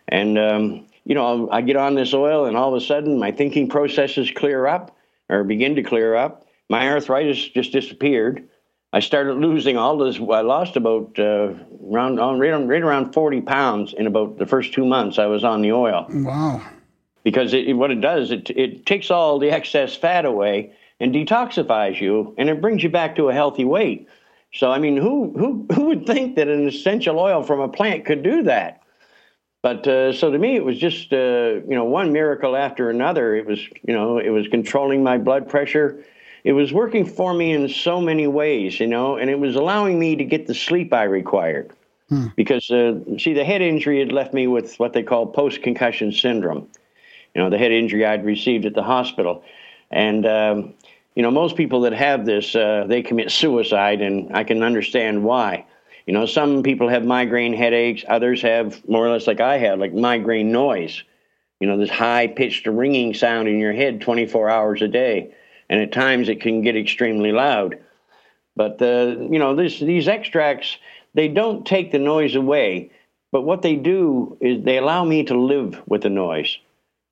And, um, you know, I get on this oil, and all of a sudden my thinking processes clear up or begin to clear up. My arthritis just disappeared. I started losing all this. I lost about uh, around, on- right, around 40 pounds in about the first two months I was on the oil Wow. because it, what it does it it takes all the excess fat away and detoxifies you and it brings you back to a healthy weight so i mean who who who would think that an essential oil from a plant could do that but uh, so to me it was just uh, you know one miracle after another it was you know it was controlling my blood pressure it was working for me in so many ways you know and it was allowing me to get the sleep i required because uh, see the head injury had left me with what they call post concussion syndrome you know, the head injury I'd received at the hospital. And, um, you know, most people that have this, uh, they commit suicide, and I can understand why. You know, some people have migraine headaches, others have more or less like I have, like migraine noise. You know, this high pitched ringing sound in your head 24 hours a day. And at times it can get extremely loud. But, uh, you know, this, these extracts, they don't take the noise away. But what they do is they allow me to live with the noise.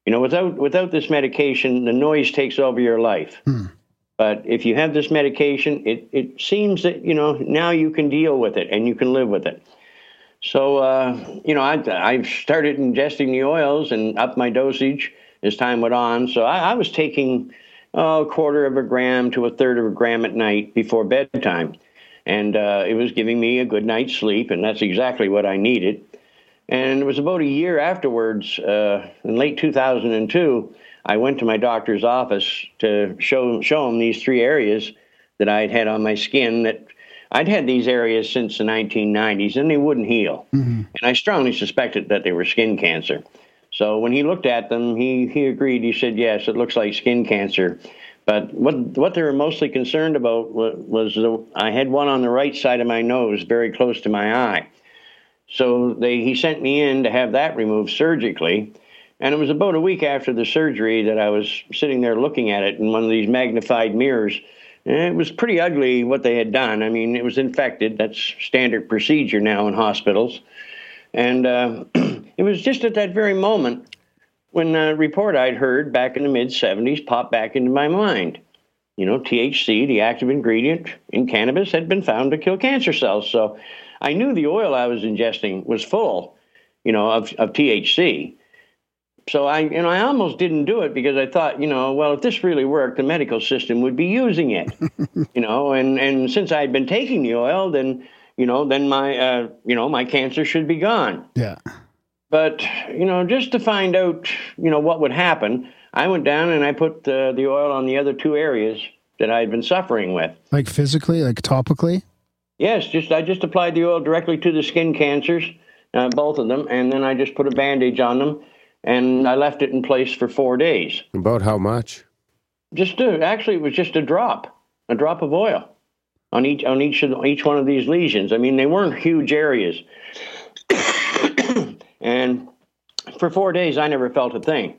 You know, without without this medication, the noise takes over your life. But if you have this medication, it, it seems that you know now you can deal with it and you can live with it. So uh, you know, I I started ingesting the oils and up my dosage as time went on. So I, I was taking, a quarter of a gram to a third of a gram at night before bedtime. And uh, it was giving me a good night's sleep, and that's exactly what I needed. And it was about a year afterwards, uh, in late 2002, I went to my doctor's office to show, show him these three areas that I'd had on my skin that I'd had these areas since the 1990s and they wouldn't heal. And I strongly suspected that they were skin cancer. So when he looked at them, he, he agreed. He said, yes, it looks like skin cancer. But what, what they were mostly concerned about was, the, I had one on the right side of my nose, very close to my eye. So they, he sent me in to have that removed surgically. And it was about a week after the surgery that I was sitting there looking at it in one of these magnified mirrors. And it was pretty ugly what they had done. I mean, it was infected. That's standard procedure now in hospitals. And uh, *clears throat* it was just at that very moment when a report I'd heard back in the mid 70s popped back into my mind. You know, THC, the active ingredient in cannabis, had been found to kill cancer cells. So I knew the oil I was ingesting was full, you know, of, of THC. So I, you know, I almost didn't do it because I thought, you know, well, if this really worked, the medical system would be using it, *laughs* you know, and and since I'd been taking the oil, then you know, then my, uh, you know, my cancer should be gone. Yeah. But you know, just to find out, you know, what would happen, I went down and I put uh, the oil on the other two areas that I'd been suffering with. Like physically, like topically? Yes, just I just applied the oil directly to the skin cancers, uh, both of them, and then I just put a bandage on them, and I left it in place for four days. About how much? Just to, actually, it was just a drop, a drop of oil on each on each of each one of these lesions. I mean, they weren't huge areas, *coughs* *coughs* *coughs* and for four days I never felt a thing,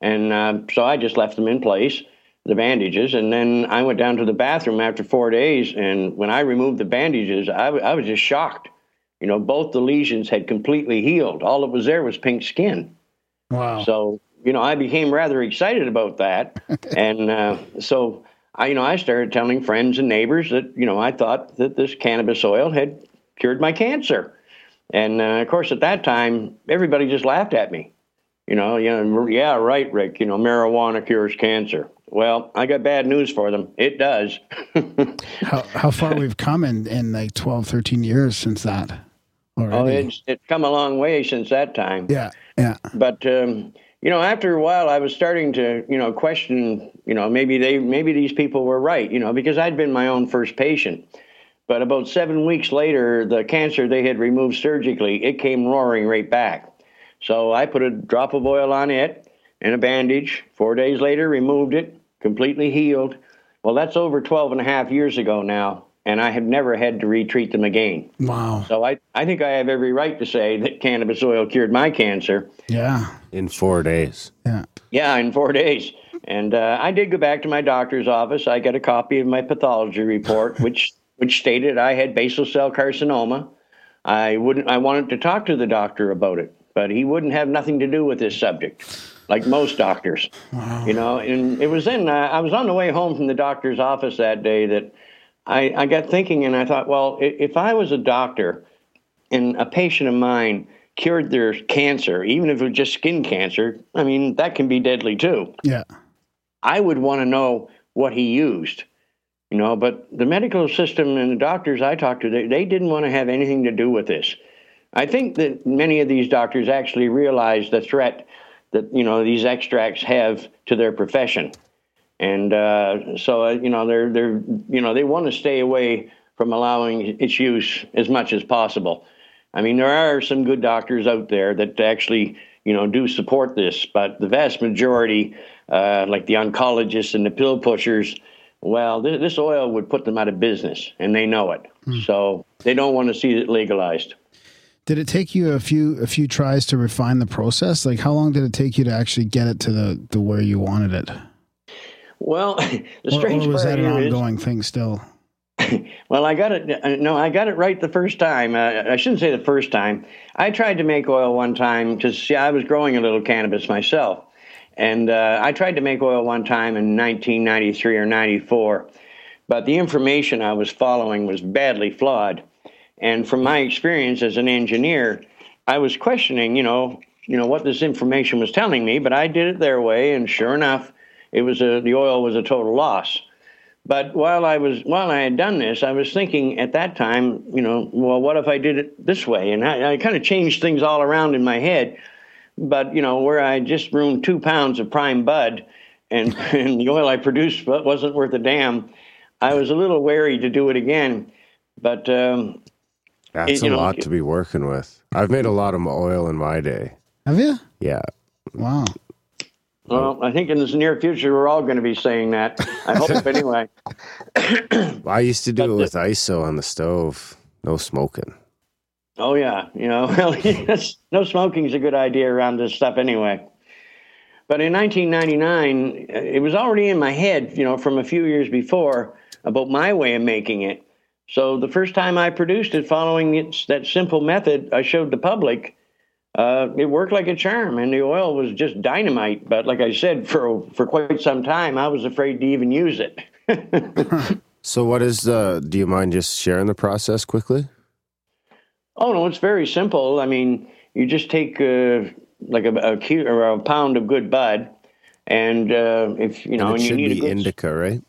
and uh, so I just left them in place, the bandages, and then I went down to the bathroom after four days, and when I removed the bandages, I, w- I was just shocked. You know, both the lesions had completely healed. All that was there was pink skin. Wow. So, you know, I became rather excited about that. *laughs* and uh, so, I, you know, I started telling friends and neighbors that, you know, I thought that this cannabis oil had cured my cancer. And uh, of course, at that time, everybody just laughed at me. You know, you know, yeah, right, Rick. You know, marijuana cures cancer. Well, I got bad news for them. It does. *laughs* how, how far we've come in, in like 12, 13 years since that oh, it's it's come a long way since that time. yeah. Yeah. but um, you know after a while i was starting to you know question you know maybe they maybe these people were right you know because i'd been my own first patient but about seven weeks later the cancer they had removed surgically it came roaring right back so i put a drop of oil on it and a bandage four days later removed it completely healed well that's over 12 and a half years ago now and i have never had to retreat them again Wow. so I, I think i have every right to say that cannabis oil cured my cancer Yeah. In four days. Yeah. yeah, in four days. And uh, I did go back to my doctor's office. I got a copy of my pathology report, *laughs* which which stated I had basal cell carcinoma. I wouldn't. I wanted to talk to the doctor about it, but he wouldn't have nothing to do with this subject, like most doctors. Wow. You know, and it was then uh, I was on the way home from the doctor's office that day that I, I got thinking, and I thought, well, if I was a doctor and a patient of mine cured their cancer, even if it was just skin cancer, I mean, that can be deadly too. Yeah. I would want to know what he used, you know, but the medical system and the doctors I talked to, they, they didn't want to have anything to do with this. I think that many of these doctors actually realize the threat that, you know, these extracts have to their profession. And uh, so, uh, you know, they're, they're, you know, they want to stay away from allowing its use as much as possible. I mean, there are some good doctors out there that actually, you know, do support this, but the vast majority, uh, like the oncologists and the pill pushers, well, th- this oil would put them out of business, and they know it. So they don't want to see it legalized. Did it take you a few a few tries to refine the process? Like how long did it take you to actually get it to the, the where you wanted it? Well, *laughs* the Or, strange or was part that an here is, ongoing thing still? *laughs* well, I got it. uh, No, I got it right the first time. Uh, I shouldn't say the first time. I tried to make oil one time because see, I was growing a little cannabis myself, and uh, I tried to make oil one time in 1993 or 94, but the information I was following was badly flawed. And from my experience as an engineer, I was questioning, you know, you know what this information was telling me, but I did it their way, and sure enough, it was a the oil was a total loss. But while I was while I had done this, I was thinking at that time, you know, well, what if I did it this way? And I, I kind of changed things all around in my head. But you know, where I just ruined two pounds of prime bud, and, *laughs* and the oil I produced wasn't worth a damn, I was a little wary to do it again. But um, That's It- a know, lot to be working with. I've made a lot of oil in my day. Have you? Yeah. Wow. well, I think in the near future we're all going to be saying that. I hope *laughs* anyway. I used to do But it the- with ISO on the stove. No smoking. Oh yeah, you know, *laughs* well, no smoking is a good idea around this stuff anyway. But in 1999, uh, it was already in my head, you know, from a few years before about my way of making it. So the first time I produced it, following its, that simple method I showed the public, uh, it worked like a charm, and the oil was just dynamite. But like I said, for for quite some time, I was afraid to even use it. *laughs* *laughs* So, what is the? Do you mind just sharing the process quickly? Oh no, it's very simple. I mean, you just take uh, like a, a cu- or a pound of good bud, and uh, if you know, and and, you need a indica, right?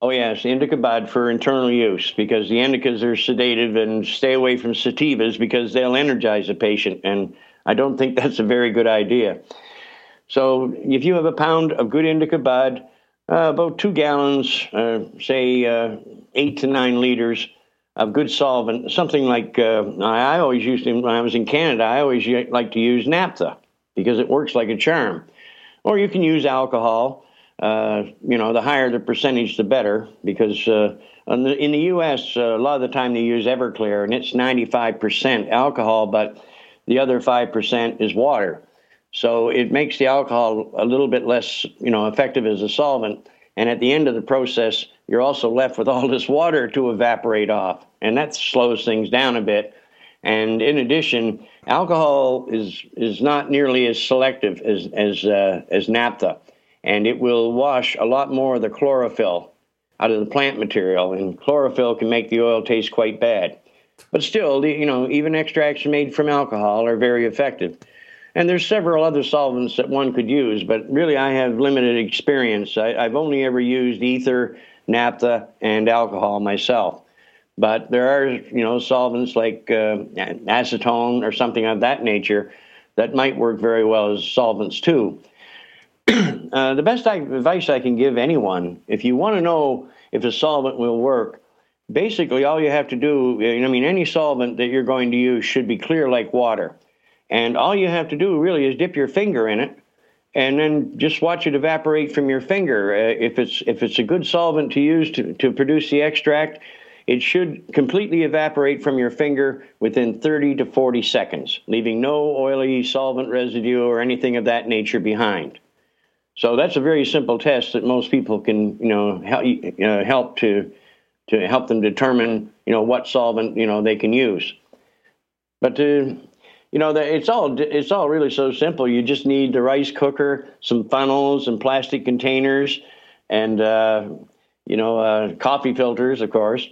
Oh yes, indica bud for internal use because the indicas are sedative, and stay away from sativas because they'll energize a patient, and I don't think *laughs* that's a very good idea. So if you have a pound of good indica bud, uh, about two gallons, uh, say uh, eight to nine liters of good solvent, something like uh, I I always used to, when I was in Canada, I always like to use naphtha because it works like a charm. Or you can use alcohol. Uh, you know, the higher the percentage, the better, because uh, in, the, in the U.S., uh, a lot of the time they use Everclear, and it's 95% alcohol, but the other 5% is water. So it makes the alcohol a little bit less, you know, effective as a solvent. And at the end of the process, you're also left with all this water to evaporate off, and that slows things down a bit. And in addition, alcohol is is not nearly as selective as as uh, as naphtha, and it will wash a lot more of the chlorophyll out of the plant material, and chlorophyll can make the oil taste quite bad. But still, you know, even extracts made from alcohol are very effective. And there's several other solvents that one could use, but really I have limited experience. I, I've only ever used ether, naphtha, and alcohol myself. But there are, you know, solvents like uh, acetone or something of that nature that might work very well as solvents too. *clears throat* uh, the best advice I can give anyone, if you want to know if a solvent will work, basically all you have to do, I mean, any solvent that you're going to use should be clear like water. And all you have to do really is dip your finger in it and then just watch it evaporate from your finger. Uh, if it's if it's a good solvent to use to, to produce the extract, it should completely evaporate from your finger within 30 to 40 seconds, leaving no oily solvent residue or anything of that nature behind. So that's a very simple test that most people can, you know, help, uh, help to to help them determine, you know, what solvent you know they can use. But to you know, it's all it's all really so simple. You just need the rice cooker, some funnels, and plastic containers, and uh, you know, uh, coffee filters, of course.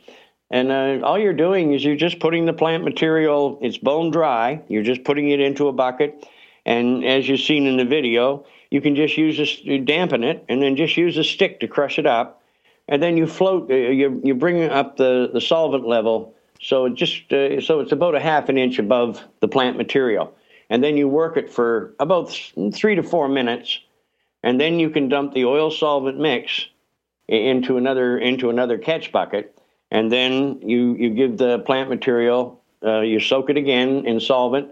And uh, all you're doing is you're just putting the plant material. It's bone dry. You're just putting it into a bucket, and as you've seen in the video, you can just use this, you dampen it, and then just use a stick to crush it up, and then you float. Uh, you you bring up the the solvent level so it just uh, so it's about a half an inch above the plant material, and then you work it for about three to four minutes, and then you can dump the oil solvent mix into another into another catch bucket, and then you you give the plant material uh, you soak it again in solvent,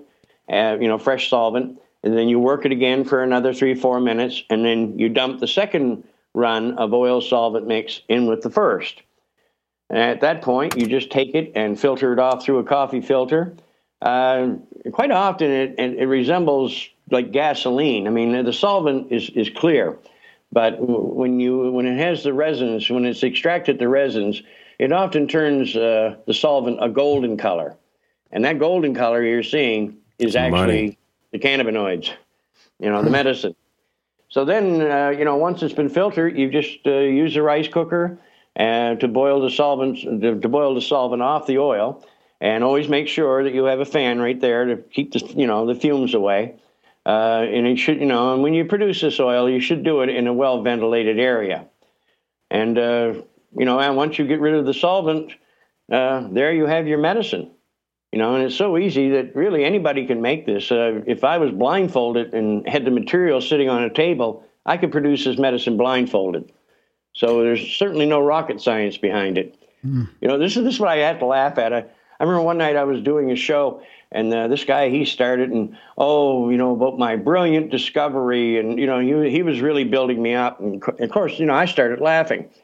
uh, you know fresh solvent, and then you work it again for another three four minutes, and then you dump the second run of oil solvent mix in with the first. And at that point, you just take it and filter it off through a coffee filter. Uh, quite often, it, it, it resembles like gasoline. I mean, the solvent is, is clear, but when you when it has the resins, when it's extracted the resins, it often turns uh, the solvent a golden color, and that golden color you're seeing is actually money. the cannabinoids, you know, the medicine. So then, uh, you know, once it's been filtered, you just uh, use a rice cooker uh, to boil the solvent to, to boil the solvent off the oil, and always make sure that you have a fan right there to keep the you know the fumes away. Uh, and it should, you know, and when you produce this oil, you should do it in a well ventilated area. And, uh, you know, and once you get rid of the solvent, uh, there you have your medicine. You know, and it's so easy that really anybody can make this. Uh, if I was blindfolded and had the material sitting on a table, I could produce this medicine blindfolded. So there's certainly no rocket science behind it. You know, this is this is what I had to laugh at. I, I remember one night I was doing a show, and uh, this guy he started and oh, you know about my brilliant discovery, and you know he he was really building me up, and co- of course you know I started laughing. *laughs*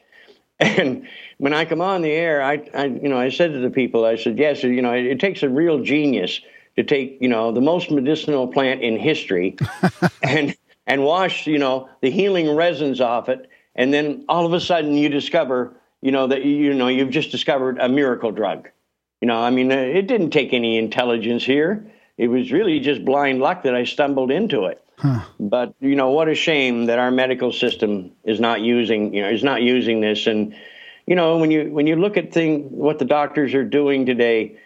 And when I come on the air, I, I, you know, I said to the people, I said, yes, you know, it, it takes a real genius to take, you know, the most medicinal plant in history, *laughs* and and wash, you know, the healing resins off it, and then all of a sudden you discover, you know, that you know you've just discovered a miracle drug. You know, I mean, uh, it didn't take any intelligence here. It was really just blind luck that I stumbled into it. But you know, what a shame that our medical system is not using, you know, is not using this. And you know, when you when you look at thing what the doctors are doing today,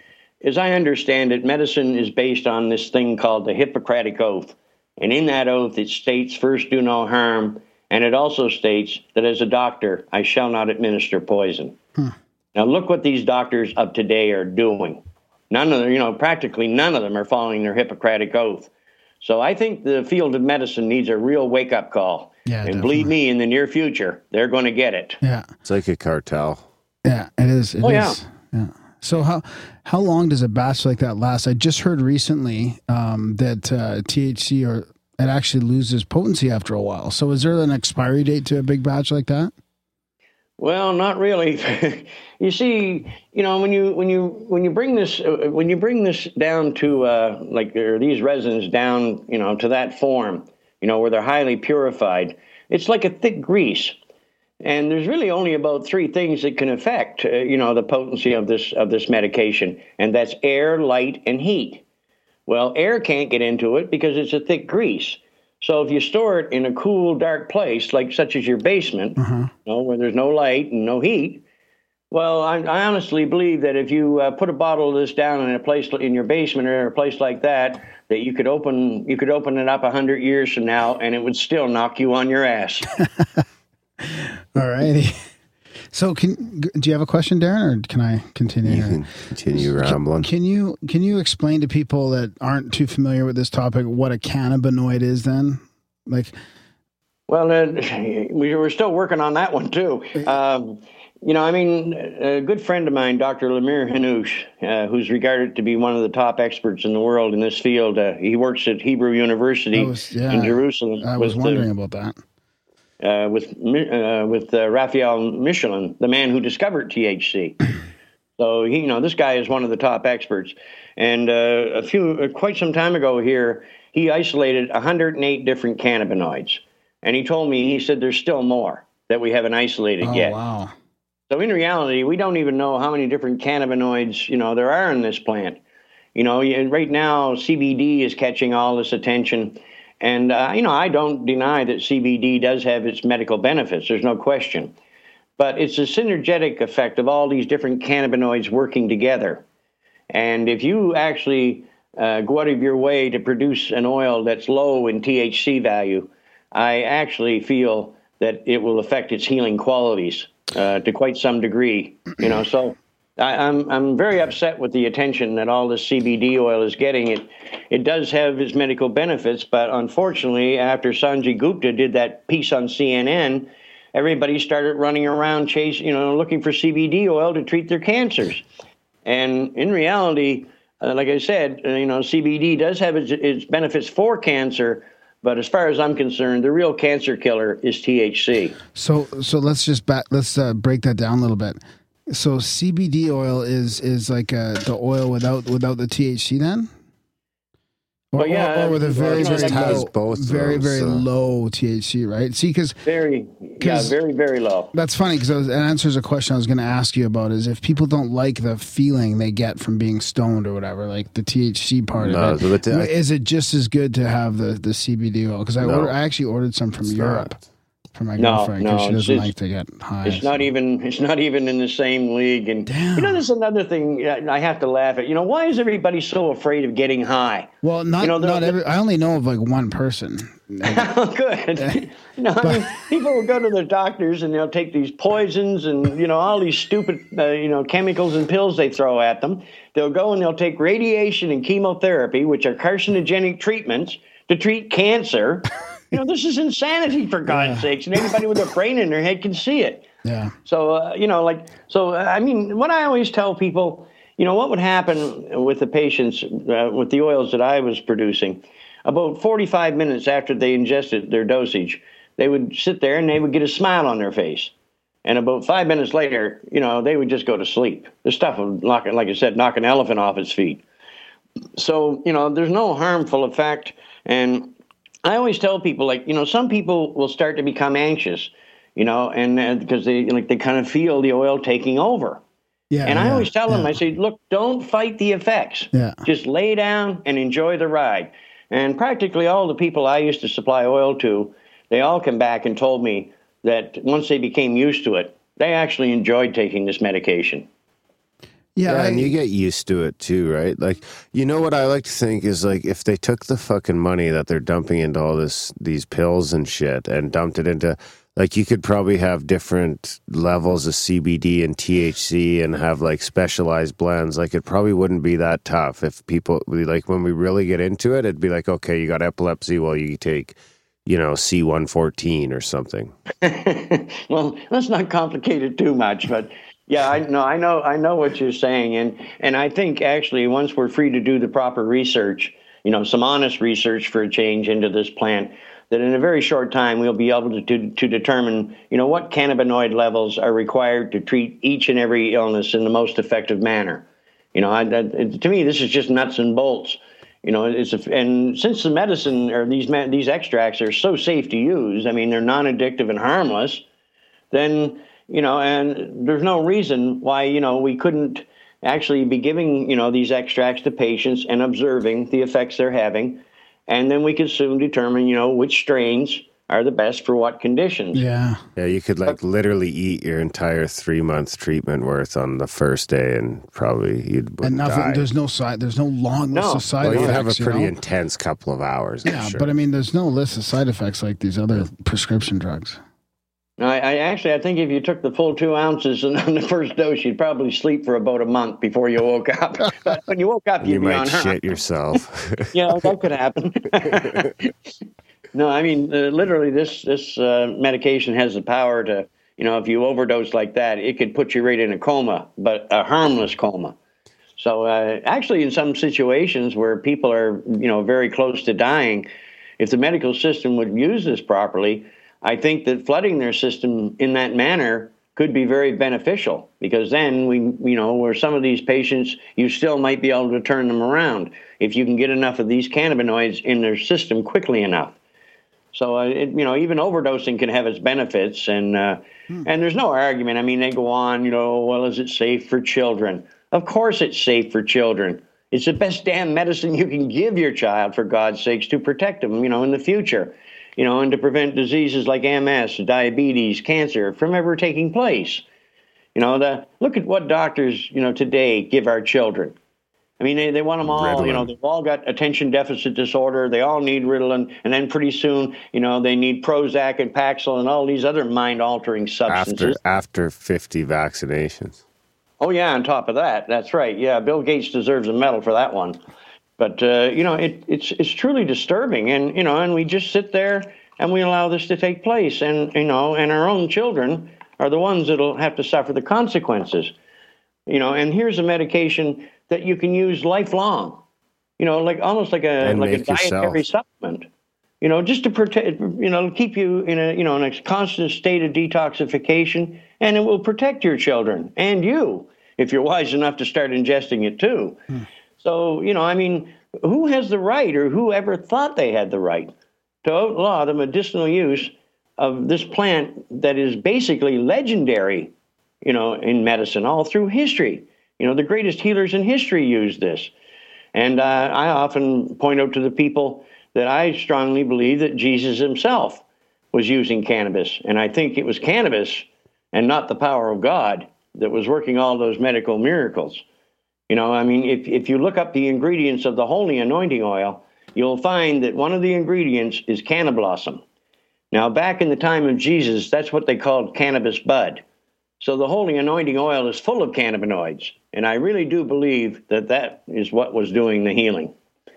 as I understand it, medicine is based on this thing called the Hippocratic Oath. And in that oath, it states, first do no harm. And it also states that as a doctor, I shall not administer poison. Now, look what these doctors of today are doing. None of them, you know, practically none of them are following their Hippocratic Oath. So I think the field of medicine needs a real wake up call. Yeah, and believe me, in the near future, they're going to get it. Yeah. It's like a cartel. Yeah, it is. It Oh, yeah. yeah. So how how long does a batch like that last? I just heard recently um, that uh, THC or it actually loses potency after a while. So is there an expiry date to a big batch like that? Well, not really. *laughs* you see, you know, when you when you when you bring this uh, when you bring this down to uh, like these resins down, you know, to that form, you know, where they're highly purified, it's like a thick grease. And there's really only about three things that can affect, uh, you know, the potency of this of this medication, and that's air, light, and heat. Well, air can't get into it because it's a thick grease. So if you store it in a cool, dark place, like such as your basement, you know, where there's no light and no heat, well, I, I honestly believe that if you uh, put a bottle of this down in a place in your basement or in a place like that, that you could open you could open it up a hundred years from now, and it would still knock you on your ass. *laughs* All righty. So can do you have a question, Darren, or can I continue? You can continue rambling. Can you can you explain to people that aren't too familiar with this topic what a cannabinoid is? Then, like, Well, uh, *laughs* we were still working on that one too. Um, you know, I mean, a good friend of mine, Dr. Lumir Hanus, uh, who's regarded to be one of the top experts in the world in this field, uh, he works at Hebrew University was- yeah, in Jerusalem. I was with the- wondering about that. Uh, with uh, with uh, Raphael Mechoulam, the man who discovered THC. *clears throat* so he, you know, this guy is one of the top experts. And uh, a few, uh, quite some time ago here, he isolated 108 different cannabinoids, and he told me he said there's still more that we haven't isolated Oh yet. wow! So in reality, we don't even know how many different cannabinoids you know there are in this plant. You know, right now CBD is catching all this attention, and uh, you know I don't deny that CBD does have its medical benefits. There's no question, but it's a synergetic effect of all these different cannabinoids working together. And if you actually uh, go out of your way to produce an oil that's low in THC value, I actually feel that it will affect its healing qualities uh, to quite some degree. You know, so I, I'm I'm very upset with the attention that all this CBD oil is getting. It it does have its medical benefits, but unfortunately, after Sanjay Gupta did that piece on CNN, everybody started running around chasing, you know, looking for CBD oil to treat their cancers. And in reality, uh, like I said, uh, you know, CBD does have its, its benefits for cancer, but as far as I'm concerned, the real cancer killer is THC. So so let's just back, let's uh, break that down a little bit. So CBD oil is is like uh, the oil without without the THC then. Or, Well, yeah, or, or with a very very just has low, both very those, very so- low THC, right? See, because Very, yeah, 'Cause- very, very low. That's funny because it answers a question I was going to ask you about is if people don't like the feeling they get from being stoned or whatever, like the THC part No, of it, but I- is it just as good to have the, the CBD oil? Because I, No. order, I actually ordered some from Europe. not. For my No, girlfriend no, because she doesn't it's- like to get high. It's not even it's not even in the same league. And you know, there's another thing I have to laugh at. You know, why is everybody so afraid of getting high? Well, not you know, not every. I only know of like one person. *laughs* Good. *laughs* you know, I mean, people will go to their doctors and they'll take these poisons and you know all these stupid uh, you know chemicals and pills they throw at them. They'll go and they'll take radiation and chemotherapy, which are carcinogenic treatments to treat cancer. You know, this is insanity for God's sakes, and anybody with a brain in their head can see it. Yeah. So uh, you know, like, so uh, I mean, what I always tell people, you know, what would happen with the patients uh, with the oils that I was producing, about 45 minutes after they ingested their dosage, they would sit there and they would get a smile on their face. And about five minutes later, you know, they would just go to sleep. The stuff would, knock, like I said, knock an elephant off its feet. So, you know, there's no harmful effect. And I always tell people, like, you know, some people will start to become anxious, you know, and uh, because they like they kind of feel the oil taking over. Yeah. and I yeah, always tell them. I say, look, don't fight the effects. Yeah. Just lay down and enjoy the ride. And practically all the people I used to supply oil to, they all come back and told me that once they became used to it, they actually enjoyed taking this medication. Yeah, Yeah, I- and you get used to it too, right? Like, you know what I like to think is like if they took the fucking money that they're dumping into all this these pills and shit and dumped it into like you could probably have different levels of CBD and THC and have like specialized blends. Like it probably wouldn't be that tough if people like when we really get into it, it'd be like, okay, you got epilepsy, well you take, you know, C one fourteen or something. *laughs* well, let's not complicate it too much, but yeah, I know, I know, I know what you're saying, and and I think actually once we're free to do the proper research, you know, some honest research for a change into this plant, that in a very short time we'll be able to to, to determine, you know, what cannabinoid levels are required to treat each and every illness in the most effective manner. You know, I, that, to me, this is just nuts and bolts. You know, it's a, and since the medicine or these these extracts are so safe to use, I mean, they're non-addictive and harmless. Then you know, and there's no reason why you know we couldn't actually be giving you know these extracts to patients and observing the effects they're having, and then we could soon determine you know which strains are the best for what conditions. yeah. Yeah, you could like literally eat your entire three month treatment worth on the first day, and probably you'd And wouldn't nothing. die. There's no side. There's no long list of side well, you'd effects. have a you pretty know? intense couple of hours. Yeah, sure. but I mean, there's no list of side effects like these other prescription drugs. I, I actually I think if you took the full two ounces and on *laughs* the first dose, you'd probably sleep for about a month before you woke up. but *laughs* when you woke up, you you'd be might on her. shit yourself. *laughs* yeah, that could happen. no, I mean, uh, literally, this this uh, medication has the power to, you know, if you overdose like that, it could put you right in a coma, but a harmless coma. So, uh, actually, in some situations where people are, you know, very close to dying, if the medical system would use this properly, I think that flooding their system in that manner could be very beneficial because then we, you know, where some of these patients, you still might be able to turn them around if you can get enough of these cannabinoids in their system quickly enough. So, uh, it, you know, even overdosing can have its benefits, and uh, and there's no argument. I mean, they go on, you know, well, is it safe for children? Of course, it's safe for children. It's the best damn medicine you can give your child, for God's sakes, to protect them, you know, in the future, you know, and to prevent diseases like MS, diabetes, cancer from ever taking place. You know, the, look at what doctors, you know, today give our children. I mean, they, they want them all, you know, they've all got attention deficit disorder. They all need Ritalin. And then pretty soon, you know, they need Prozac and Paxil and all these other mind altering substances. after after fifty vaccinations. Oh, yeah, on top of that. That's right. Yeah, Bill Gates deserves a medal for that one. But, uh, you know, it, it's, it's truly disturbing. And, you know, and we just sit there and we allow this to take place. And, you know, and our own children are the ones that'll have to suffer the consequences. You know, and here's a medication that you can use lifelong. You know, like almost like a And like a make yourself. dietary supplement. You know, just to protect, you know, keep you in a you know in a constant state of detoxification, and it will protect your children and you if you're wise enough to start ingesting it too. So, you know, I mean, who has the right, or who ever thought they had the right, to outlaw the medicinal use of this plant that is basically legendary, you know, in medicine all through history? You know, the greatest healers in history use this. And uh, I often point out to the people that I strongly believe that Jesus himself was using cannabis. And I think it was cannabis and not the power of God that was working all those medical miracles. You know, I mean, if, if you look up the ingredients of the holy anointing oil, you'll find that one of the ingredients is canna blossom. Now, back in the time of Jesus, that's what they called cannabis bud. So the holy anointing oil is full of cannabinoids. And I really do believe that that is what was doing the healing.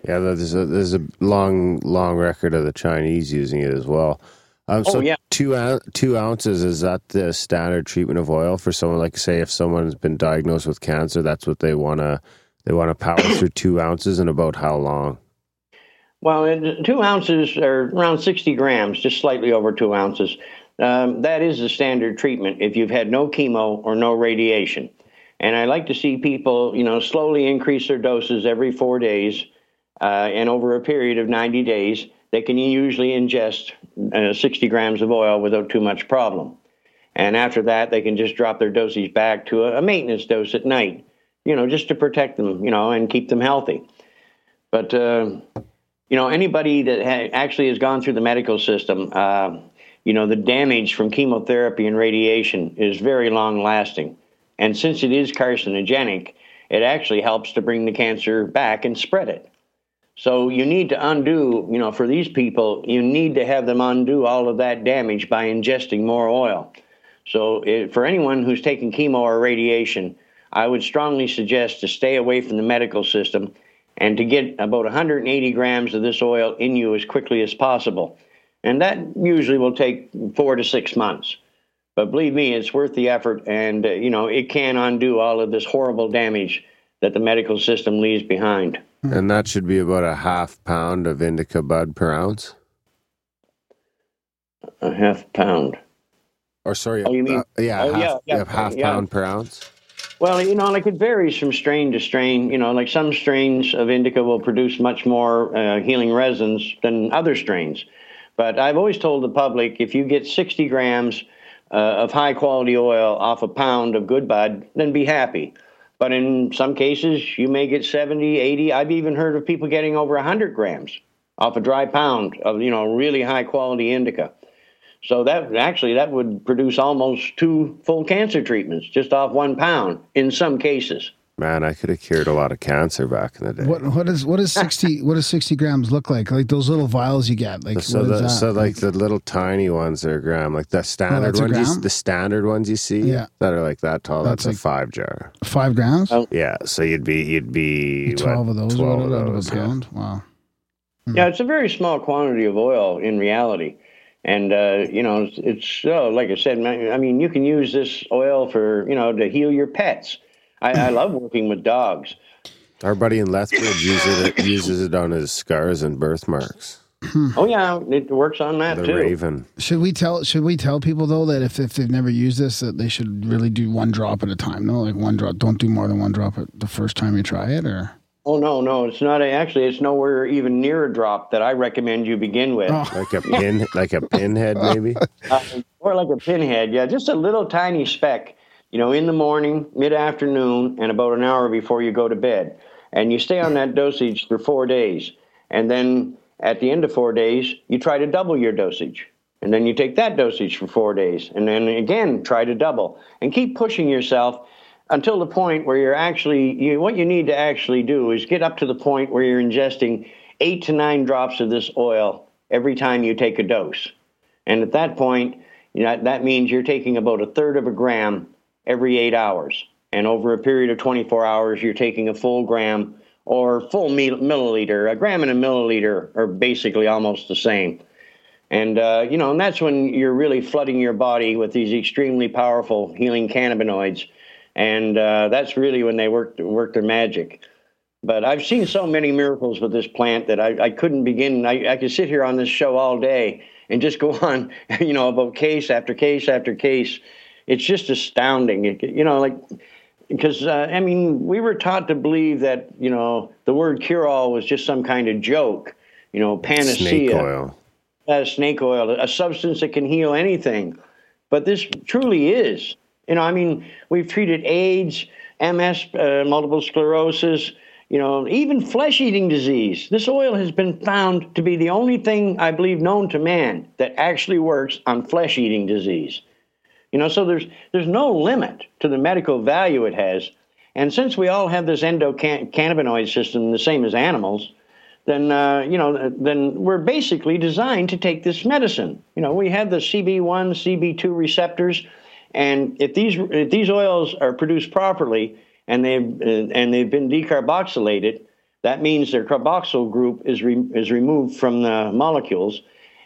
Yeah, there's a there's a long long record of the Chinese using it as well. Um, so Oh, yeah. two two ounces is that the standard treatment of oil for someone like say if someone's been diagnosed with cancer, that's what they wanna they wanna power *clears throat* through two ounces and about how long? Well, two ounces are around 60 grams, just slightly over two ounces. Um, that is the standard treatment if you've had no chemo or no radiation. And I like to see people, you know, slowly increase their doses every four days. Uh, and over a period of 90 days, they can usually ingest uh, 60 grams of oil without too much problem. And after that, they can just drop their dosage back to a, a maintenance dose at night, you know, just to protect them, you know, and keep them healthy. But, uh, you know, anybody that ha- actually has gone through the medical system, uh, you know, the damage from chemotherapy and radiation is very long lasting. And since it is carcinogenic, it actually helps to bring the cancer back and spread it. So you need to undo, you know, for these people, you need to have them undo all of that damage by ingesting more oil. So it, for anyone who's taking chemo or radiation, I would strongly suggest to stay away from the medical system and to get about 180 grams of this oil in you as quickly as possible. And that usually will take four to six months. But believe me, it's worth the effort, and uh, you know it can undo all of this horrible damage that the medical system leaves behind. *laughs* And that should be about a half pound of indica bud per ounce. A half pound. Or sorry, Oh, you mean- uh, yeah, oh, half, yeah, yeah, half yeah. pound per ounce. Well, you know, like it varies from strain to strain. You know, like some strains of indica will produce much more uh, healing resins than other strains. But I've always told the public if you get 60 grams uh, of high quality oil off a pound of good bud, then be happy. But in some cases, you may get 70, 80. I've even heard of people getting over 100 grams off a dry pound of, you know, really high quality indica. So that actually that would produce almost two full cancer treatments just off one pound in some cases. Man, I could have cured a lot of cancer back in the day. What what is what is sixty *laughs* what does sixty grams look like? Like those little vials you get. Like So, what is the, that? so like the little tiny ones are a gram, like the standard that's a ones, you, the standard ones you see, Yeah. that are like that tall. That's, That's a five jar. five grams. Oh. Yeah, so you'd be you'd be Twelve what, of those. 12 what, of out of those, a yeah. pound. Wow. Yeah, it's a very small quantity of oil in reality. And, uh, you know, it's, it's oh, like I said, I mean, you can use this oil for, you know, to heal your pets. I, I love working with dogs. Our buddy in Lethbridge uses it uses it on his scars and birthmarks. Oh, yeah, it works on that The too. Raven. Should we tell Should we tell people though that if, if they've never used this, that they should really do one drop at a time? No, like one drop. Don't do more than one drop at the first time you try it, or Oh, no, no, it's not. A, actually, it's nowhere even near a drop that I recommend you begin with. Oh. Like a pin like a pinhead maybe. *laughs* Uh, or like a pinhead, yeah, just a little tiny speck, you know, in the morning, mid afternoon, and about an hour before you go to bed. And you stay on that dosage for four days. And then at the end of four days, you try to double your dosage. And then you take that dosage for four days. And then again, try to double. And keep pushing yourself until the point where you're actually, you, what you need to actually do is get up to the point where you're ingesting eight to nine drops of this oil every time you take a dose. And at that point, you know, that means you're taking about a third of a gram every eight hours. And over a period of 24 hours, you're taking a full gram or full milliliter. A gram and a milliliter are basically almost the same. And, uh, you know, and that's when you're really flooding your body with these extremely powerful healing cannabinoids. And uh, that's really when they work, work their magic. But I've seen so many miracles with this plant that I, I couldn't begin. I, I could sit here on this show all day and just go *laughs* on, you know, about case after case after case. It's just astounding. It, you know, like, because, uh, I mean, we were taught to believe that, you know, the word cure all was just some kind of joke, you know, panacea Snake oil. uh, snake oil, a substance that can heal anything. But this truly is. You know, I mean, we've treated AIDS, MS, uh, multiple sclerosis, you know, even flesh eating disease. This oil has been found to be the only thing I believe known to man that actually works on flesh eating disease. You know, so there's there's no limit to the medical value it has. And since we all have this endocannabinoid system the same as animals, then uh, you know then we're basically designed to take this medicine. You know, we have the CB1, CB2 receptors, and if these if these oils are produced properly and they've uh, and they've been decarboxylated, that means their carboxyl group is re, is removed from the molecules,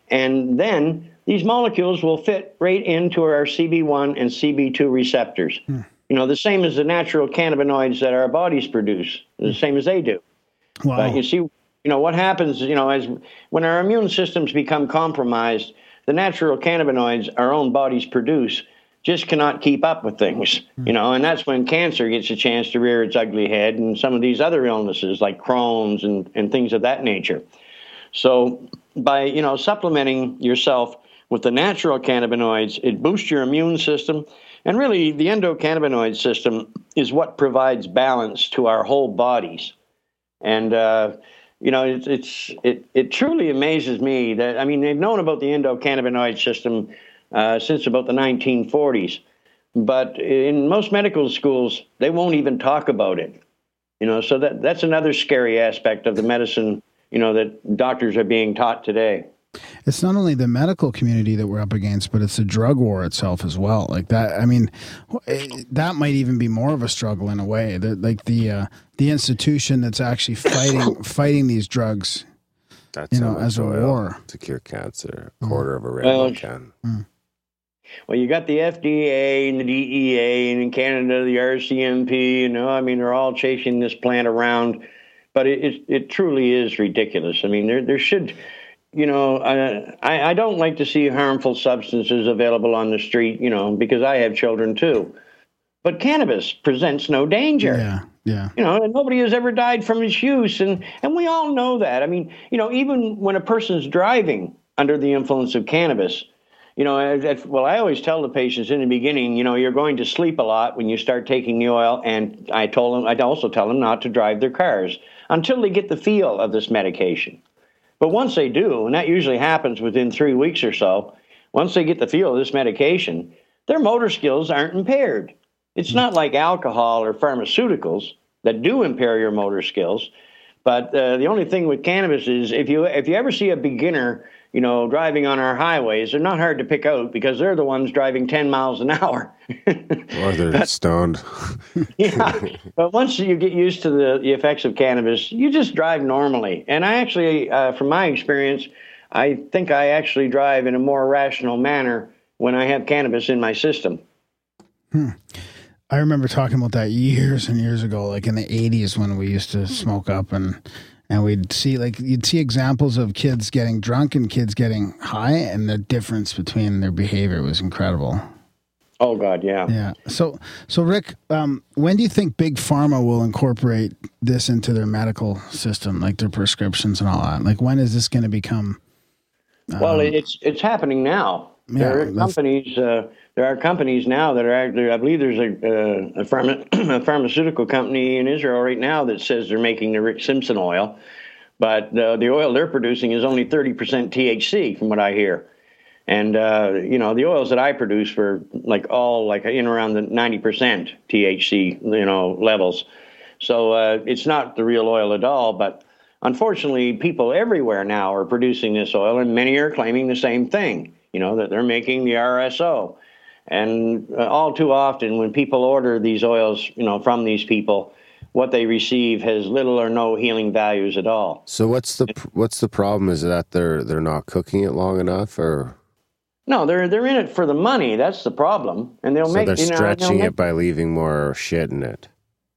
and then these molecules will fit right into our CB1 and CB2 receptors. Hmm. You know, the same as the natural cannabinoids that our bodies produce, the hmm. same as they do. Wow. But you see, you know, what happens, you know, as when our immune systems become compromised, the natural cannabinoids our own bodies produce just cannot keep up with things, hmm. you know, and that's when cancer gets a chance to rear its ugly head and some of these other illnesses like Crohn's and, and things of that nature. So by, you know, supplementing yourself with the natural cannabinoids, it boosts your immune system. And really, the endocannabinoid system is what provides balance to our whole bodies. And uh, you know, it's, it's it it truly amazes me that I mean they've known about the endocannabinoid system uh, since about the 1940s, but in most medical schools they won't even talk about it. You know, so that that's another scary aspect of the medicine. You know that doctors are being taught today. It's not only the medical community that we're up against, but it's the drug war itself as well. Like that, I mean, eh, that might even be more of a struggle in a way. That like the uh, the institution that's actually fighting *coughs* fighting these drugs, That's you know, as a war. to cure cancer. A quarter of a red Well, one can. Well, you got the FDA and the DEA, and in Canada the RCMP. You know, I mean, they're all chasing this plant around, but it it, it truly is ridiculous. I mean, there there should, you know, uh, I I don't like to see harmful substances available on the street. You know, because I have children too. But cannabis presents no danger. Yeah, yeah. You know, and nobody has ever died from its use, and and we all know that. I mean, you know, even when a person's driving under the influence of cannabis, you know, well, I always tell the patients in the beginning, you know, you're going to sleep a lot when you start taking the oil, and I told them, I also tell them not to drive their cars until they get the feel of this medication. But once they do, and that usually happens within three weeks or so, once they get the feel of this medication, their motor skills aren't impaired. It's not like alcohol or pharmaceuticals that do impair your motor skills. But uh, the only thing with cannabis is if you if you ever see a beginner, you know, driving on our highways, they're not hard to pick out because they're the ones driving 10 miles an hour. *laughs* Or they're stoned. *laughs* yeah. But once you get used to the, the effects of cannabis, you just drive normally. And I actually, uh, from my experience, I think I actually drive in a more rational manner when I have cannabis in my system. Hmm. I remember talking about that years and years ago, like in the '80s when we used to smoke up and and we'd see like you'd see examples of kids getting drunk and kids getting high, and the difference between their behavior was incredible. Oh God, yeah. Yeah. So so Rick, um, when do you think big pharma will incorporate this into their medical system, like their prescriptions and all that? Like when is this going to become? Well, it's it's happening now. Yeah, there are companies. Uh, there are companies now that are actually. I believe there's a, uh, a, pharma, *clears throat* a pharmaceutical company in Israel right now that says they're making the Rick Simpson oil, but uh, the oil they're producing is only 30% THC, from what I hear. And uh, you know the oils that I produce were like all like in around the 90% THC, you know levels. So uh, it's not the real oil at all. But unfortunately, people everywhere now are producing this oil, and many are claiming the same thing. You know that they're making the RSO, and uh, all too often when people order these oils, you know, from these people, what they receive has little or no healing values at all. So what's the what's the problem? Is that they're they're not cooking it long enough, or No, they're they're in it for the money. That's the problem, and they'll so make they're you know, stretching make- it by leaving more shit in it?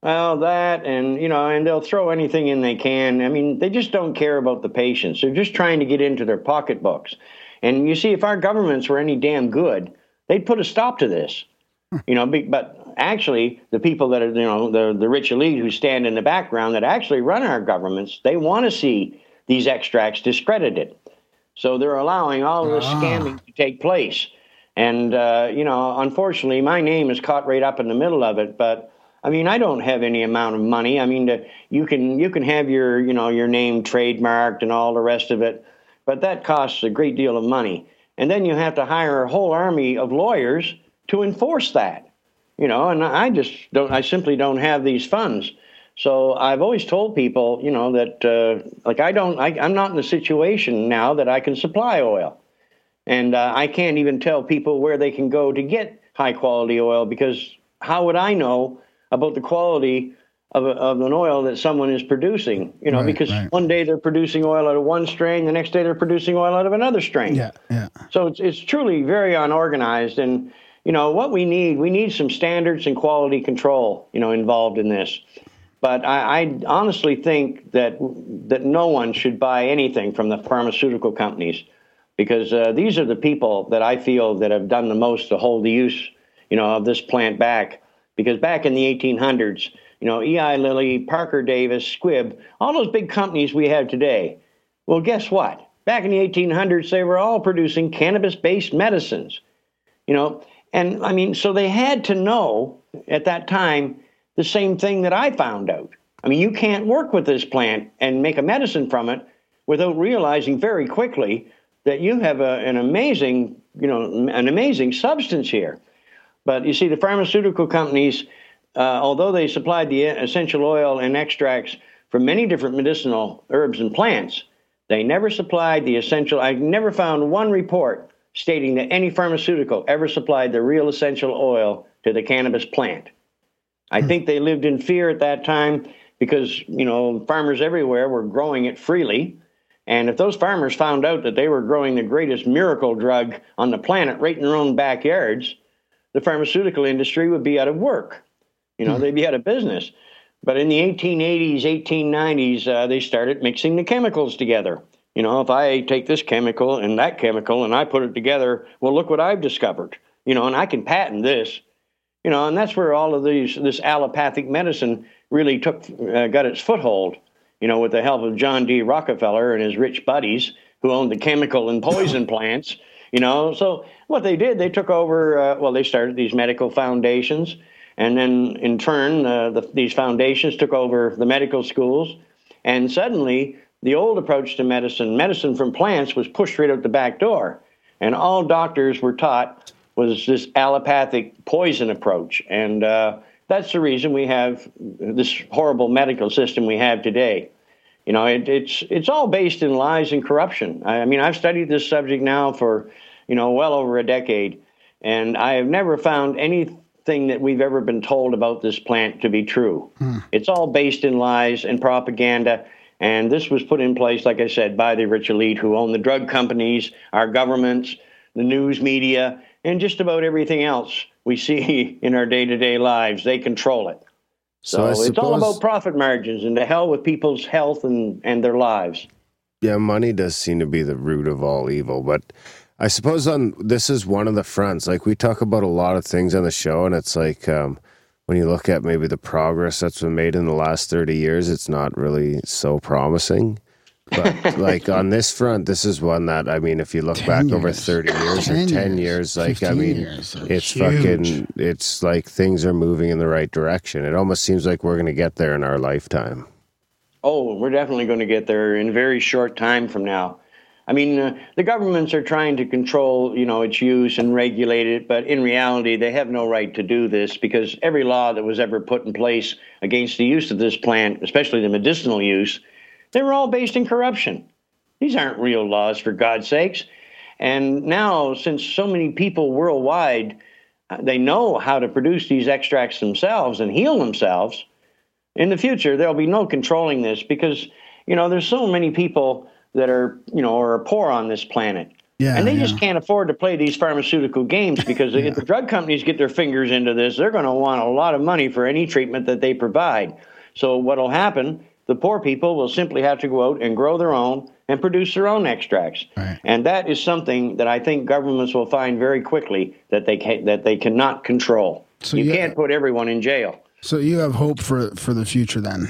Well, that and you know, and they'll throw anything in they can. I mean, they just don't care about the patients. They're just trying to get into their pocketbooks. And you see, if our governments were any damn good, they'd put a stop to this. You know, be- but actually, the people that are you know the the rich elite who stand in the background that actually run our governments, they want to see these extracts discredited. So they're allowing all of this scamming to take place. And, uh, you know, unfortunately, my name is caught right up in the middle of it. But I mean, I don't have any amount of money. I mean, the, you can you can have your you know your name trademarked and all the rest of it, but that costs a great deal of money. And then you have to hire a whole army of lawyers to enforce that. You know, and I just don't. I simply don't have these funds. So I've always told people, you know, that uh, like I don't. I, I'm not in a situation now that I can supply oil, and uh, I can't even tell people where they can go to get high quality oil because how would I know about the quality of, a, of an oil that someone is producing? You know, Right, because right. one day they're producing oil out of one strain, the next day they're producing oil out of another strain. Yeah, yeah. So it's, it's truly very unorganized. And, you know, what we need, we need some standards and quality control, you know, involved in this. But I, I honestly think that that no one should buy anything from the pharmaceutical companies because uh, these are the people that I feel that have done the most to hold the use, you know, of this plant back. Because back in the 1800s, you know, Eli Lilly, Parke-Davis, Squibb, all those big companies we have today. Well, guess what? Back in the 1800s, they were all producing cannabis-based medicines, you know, and I mean, so they had to know at that time the same thing that I found out. I mean, you can't work with this plant and make a medicine from it without realizing very quickly that you have a, an amazing, you know, an amazing substance here. But you see, the pharmaceutical companies, uh, although they supplied the essential oil and extracts from many different medicinal herbs and plants, they never supplied the essential. I never found one report stating that any pharmaceutical ever supplied the real essential oil to the cannabis plant. I think they lived in fear at that time because, you know, farmers everywhere were growing it freely. And if those farmers found out that they were growing the greatest miracle drug on the planet right in their own backyards, the pharmaceutical industry would be out of work. You know, they'd be out of business. But in the 1880s, 1890s, uh, they started mixing the chemicals together. You know, if I take this chemical and that chemical and I put it together, well, look what I've discovered. You know, and I can patent this. You know, and that's where all of these this allopathic medicine really took uh, got its foothold. You know, with the help of John D. Rockefeller and his rich buddies who owned the chemical and poison *laughs* plants. You know, so what they did, they took over. Uh, well, they started these medical foundations, and then in turn, uh, the, these foundations took over the medical schools, and suddenly the old approach to medicine, medicine from plants, was pushed right out the back door, and all doctors were taught was this allopathic poison approach, and uh, that's the reason we have this horrible medical system we have today. You know, it, it's it's all based in lies and corruption. I, I mean, I've studied this subject now for, you know, well over a decade, and I have never found anything that we've ever been told about this plant to be true. Hmm. It's all based in lies and propaganda. And this was put in place, like I said, by the rich elite who own the drug companies, our governments, the news media, and just about everything else we see *laughs* in our day to day lives. They control it. So So, it's all about profit margins and to hell with people's health and, and their lives. Yeah, money does seem to be the root of all evil, but I suppose on this is one of the fronts. Like we talk about a lot of things on the show, and it's like um, when you look at maybe the progress that's been made in the last thirty years, it's not really so promising. But *laughs* like on this front, this is one that I mean, if you look 10 back over thirty years 10 or ten years, years, like I mean, it's huge. fucking. It's like things are moving in the right direction. It almost seems like we're going to get there in our lifetime. Oh, we're definitely going to get there in a very short time from now. I mean, uh, the governments are trying to control, you know, its use and regulate it, but in reality, they have no right to do this because every law that was ever put in place against the use of this plant, especially the medicinal use, they were all based in corruption. These aren't real laws, for God's sakes. And now, since so many people worldwide, uh, they know how to produce these extracts themselves and heal themselves, in the future there'll be no controlling this because you know there's so many people that are you know are poor on this planet. Yeah, and they yeah. just can't afford to play these pharmaceutical games because *laughs* if the drug companies get their fingers into this they're going to want a lot of money for any treatment that they provide. So what'll happen the poor people will simply have to go out and grow their own and produce their own extracts. Right. and that is something that i think governments will find very quickly that they can, that they cannot control. So you yeah- can't put everyone in jail. So you have hope for for the future then,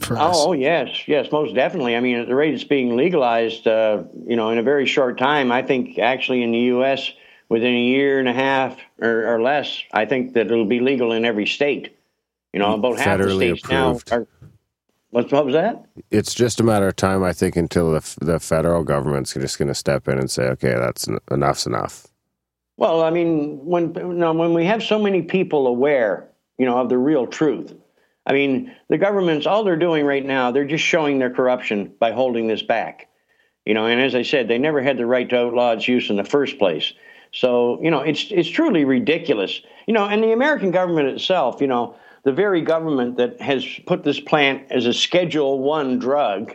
for us. Oh yes, yes, most definitely. I mean, at the rate it's being legalized, uh, you know, in a very short time, I think actually in the U.S. within a year and a half or, or less, I think that it'll be legal in every state. You know, about half the states now are. What, what was that? It's just a matter of time, I think, until the, the federal government's just going to step in and say, okay, that's en- enough's enough. Well, I mean, when you know, when we have so many people aware, you know, of the real truth. I mean, the governments, all they're doing right now, they're just showing their corruption by holding this back. You know, and as I said, they never had the right to outlaw its use in the first place. So, you know, it's it's truly ridiculous. You know, and the American government itself, you know, the very government that has put this plant as a Schedule One drug,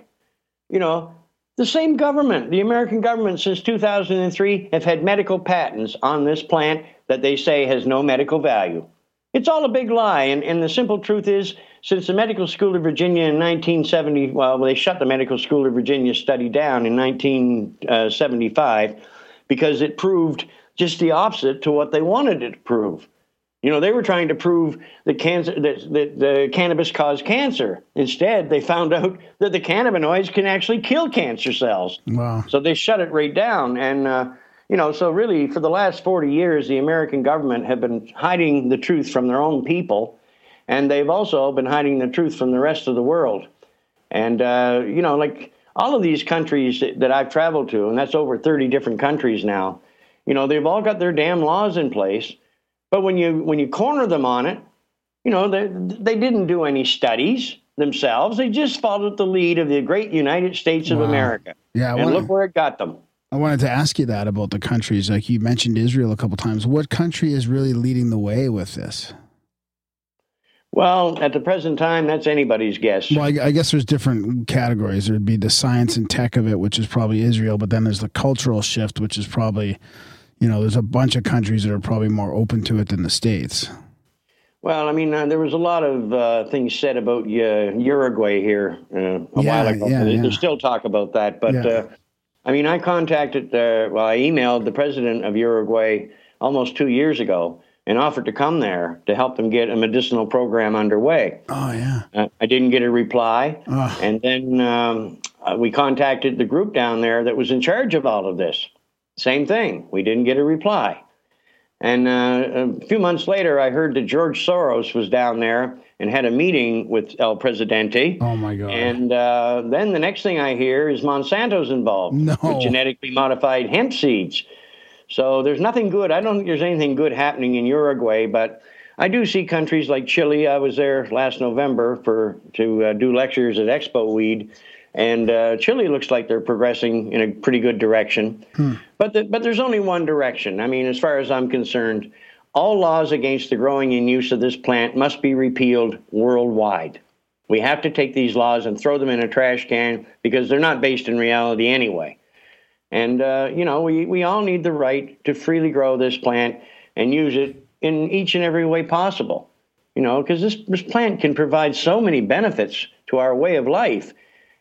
you know, the same government, the American government, since 2003, have had medical patents on this plant that they say has no medical value. It's all a big lie. And, and the simple truth is, since the Medical School of Virginia in 1970, well, they shut the Medical School of Virginia study down in 1975 because it proved just the opposite to what they wanted it to prove. You know, they were trying to prove that, cancer, that, that the cannabis caused cancer. Instead, they found out that the cannabinoids can actually kill cancer cells. Wow. So they shut it right down. And, uh, you know, so really for the last 40 years, the American government have been hiding the truth from their own people. And they've also been hiding the truth from the rest of the world. And, uh, you know, like all of these countries that, I've traveled to, and that's over 30 different countries now, you know, they've all got their damn laws in place. But when you when you corner them on it, you know, they, they didn't do any studies themselves. They just followed the lead of the great United States of Wow. America. Yeah, and wanna- look where it got them. I wanted to ask you that about the countries. Like you mentioned Israel a couple times. What country is really leading the way with this? Well, at the present time, that's anybody's guess. Well, I, I guess there's different categories. There'd be the science and tech of it, which is probably Israel, but then there's the cultural shift, which is probably, you know, there's a bunch of countries that are probably more open to it than the states. Well, I mean, uh, there was a lot of uh, things said about uh, Uruguay here uh, a Yeah, while ago. yeah, There- yeah. There's still talk about that, but uh, I mean, I contacted, uh, well, I emailed the president of Uruguay almost two years ago and offered to come there to help them get a medicinal program underway. Oh yeah. Uh, I didn't get a reply. And then um, uh, we contacted the group down there that was in charge of all of this. Same thing. We didn't get a reply. And uh, a few months later, I heard that George Soros was down there and had a meeting with El Presidente. Oh my God. And uh, then the next thing I hear is Monsanto's involved No. with genetically modified hemp seeds. So there's nothing good. I don't think there's anything good happening in Uruguay, but I do see countries like Chile. I was there last November for to uh, do lectures at Expo Weed, and uh, Chile looks like they're progressing in a pretty good direction. But the, but there's only one direction. I mean, as far as I'm concerned, all laws against the growing and use of this plant must be repealed worldwide. We have to take these laws and throw them in a trash can because they're not based in reality anyway. And, uh, you know, we, we all need the right to freely grow this plant and use it in each and every way possible. You know, because this, this plant can provide so many benefits to our way of life.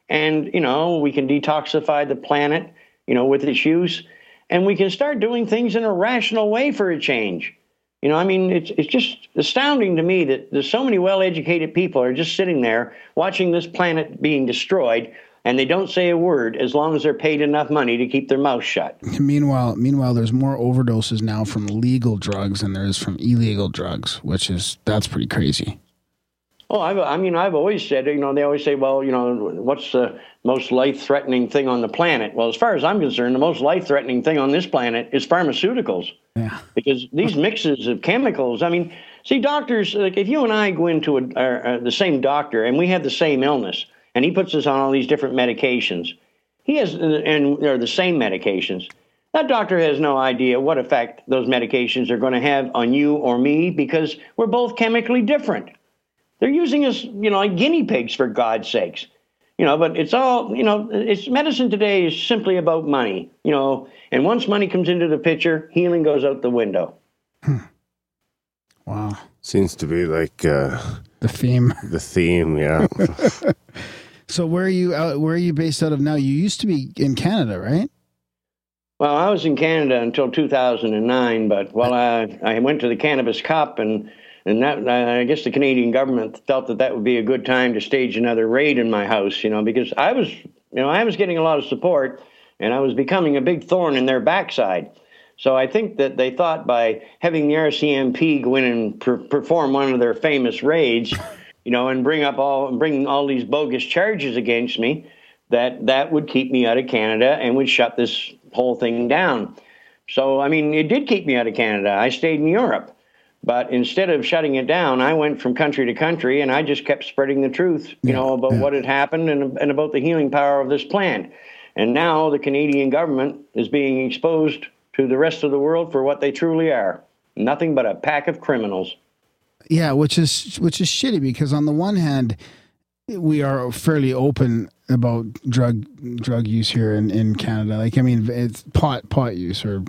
And, you know, we can detoxify the planet, you know, with its use. And we can start doing things in a rational way for a change. You know, I mean, it's, it's just astounding to me that there's so many well educated people are just sitting there watching this planet being destroyed and they don't say a word as long as they're paid enough money to keep their mouth shut. *laughs* Meanwhile, meanwhile, there's more overdoses now from legal drugs than there is from illegal drugs, which is that's pretty crazy. Oh, I've, I mean, I've always said, you know, they always say, well, you know, what's the most life threatening thing on the planet? Well, as far as I'm concerned, the most life threatening thing on this planet is pharmaceuticals. Yeah. Because these mixes of chemicals, I mean, see, doctors, like if you and I go into a, uh, the same doctor and we have the same illness, and he puts us on all these different medications, he has, and they're the same medications. That doctor has no idea what effect those medications are going to have on you or me because we're both chemically different. They're using us, you know, like guinea pigs for God's sakes. You know, but it's all, you know, it's medicine today is simply about money, you know, and once money comes into the picture, healing goes out the window. Wow. Seems to be like uh, The theme. *laughs* the theme, yeah. *laughs* So where are you out where are you based out of now? You used to be in Canada, right? Well, I was in Canada until 2009, but well, I, I went to the Cannabis Cup, and and that I guess the Canadian government felt that that would be a good time to stage another raid in my house, you know, because I was, you know, I was getting a lot of support, and I was becoming a big thorn in their backside. So I think that they thought by having the RCMP go in and per- perform one of their famous raids, you know, and bring up all bring all these bogus charges against me, that that would keep me out of Canada and would shut this whole thing down. So I mean, it did keep me out of Canada. I stayed in Europe. But instead of shutting it down, I went from country to country and I just kept spreading the truth, you know, about what had happened and, and about the healing power of this plant. And now the Canadian government is being exposed to the rest of the world for what they truly are nothing but a pack of criminals. Yeah, which is which is shitty because on the one hand, we are fairly open about drug drug use here in, in Canada. Like, I mean, it's pot pot use, or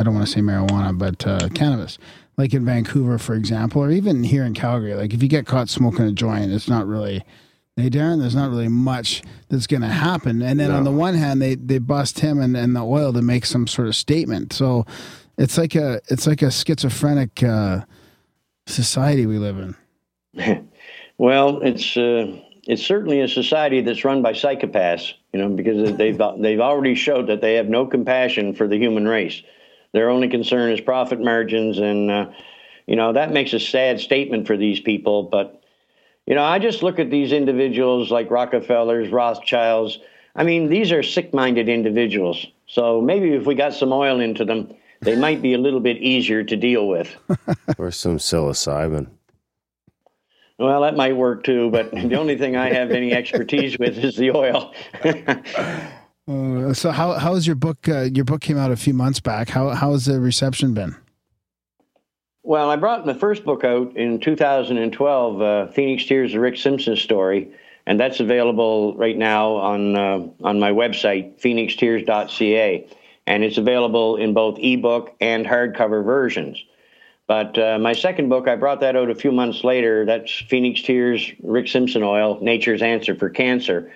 I don't want to say marijuana, but uh, cannabis. Like in Vancouver, for example, or even here in Calgary. Like, if you get caught smoking a joint, it's not really. Hey Darren, there's not really much that's going to happen. And then on the one hand, they they bust him and, and the oil to make some sort of statement. So it's like a it's like a schizophrenic uh, society we live in. *laughs* Well, it's uh, it's certainly a society that's run by psychopaths, you know, because they've they've already showed that they have no compassion for the human race. Their only concern is profit margins, and uh, you know that makes a sad statement for these people. But you know, I just look at these individuals like Rockefellers, Rothschilds. I mean, these are sick-minded individuals. So maybe if we got some oil into them, they might be a little bit easier to deal with. *laughs* or some psilocybin. Well, that might work too, but the only thing I have any expertise with is the oil. *laughs* Uh, so how how is your book? Uh, your book came out a few months back. How how has the reception been? well, I brought my first book out in 2012, uh, Phoenix Tears, the Rick Simpson story, and that's available right now on uh, on my website, phoenixtears.ca, and it's available in both ebook and hardcover versions. But uh, my second book, I brought that out a few months later. That's Phoenix Tears, Rick Simpson Oil, Nature's Answer for Cancer.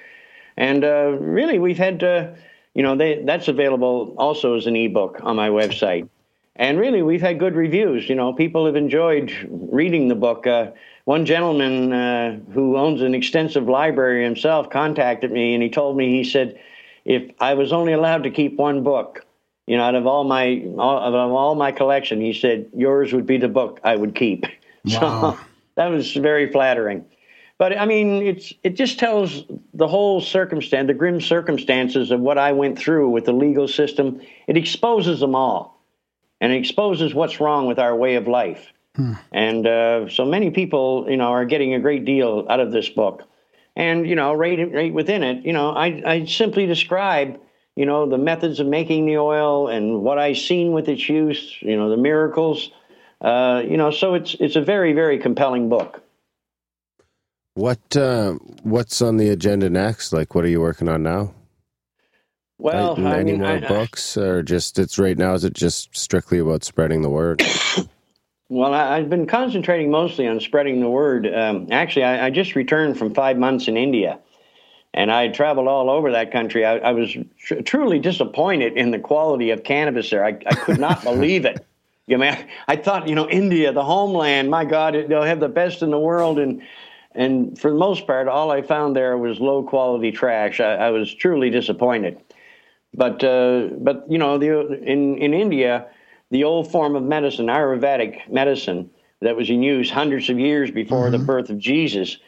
And uh, really, we've had, uh, you know, they, that's available also as an ebook on my website. And really, we've had good reviews. You know, people have enjoyed reading the book. Uh, one gentleman uh, who owns an extensive library himself contacted me, and he told me, he said, if I was only allowed to keep one book, you know, out of all my all, out of all my collection, he said yours would be the book I would keep. *laughs* Wow. So *laughs* that was very flattering. But I mean, it's it just tells the whole circumstance, the grim circumstances of what I went through with the legal system. It exposes them all, and it exposes what's wrong with our way of life. And uh, so many people, you know, are getting a great deal out of this book. And you know, right, right within it, you know, I, I simply describe, you know, the methods of making the oil and what I've seen with its use. You know, the miracles. Uh, you know, so it's it's a very very compelling book. What uh, what's on the agenda next? Like, what are you working on now? Well, Writing I any mean, more I- I- books, or just it's right now? Is it just strictly about spreading the word? *coughs* Well, I, I've been concentrating mostly on spreading the word. Um, actually, I, I just returned from five months in India, and I traveled all over that country. I, I was tr- truly disappointed in the quality of cannabis there. I, I could not *laughs* believe it. You know, I, I thought, you know, India, the homeland, my God, it, they'll have the best in the world, and and for the most part, all I found there was low quality trash. I, I was truly disappointed. But uh, but you know, the, in in India, the old form of medicine, Ayurvedic medicine, that was in use hundreds of years before the birth of Jesus,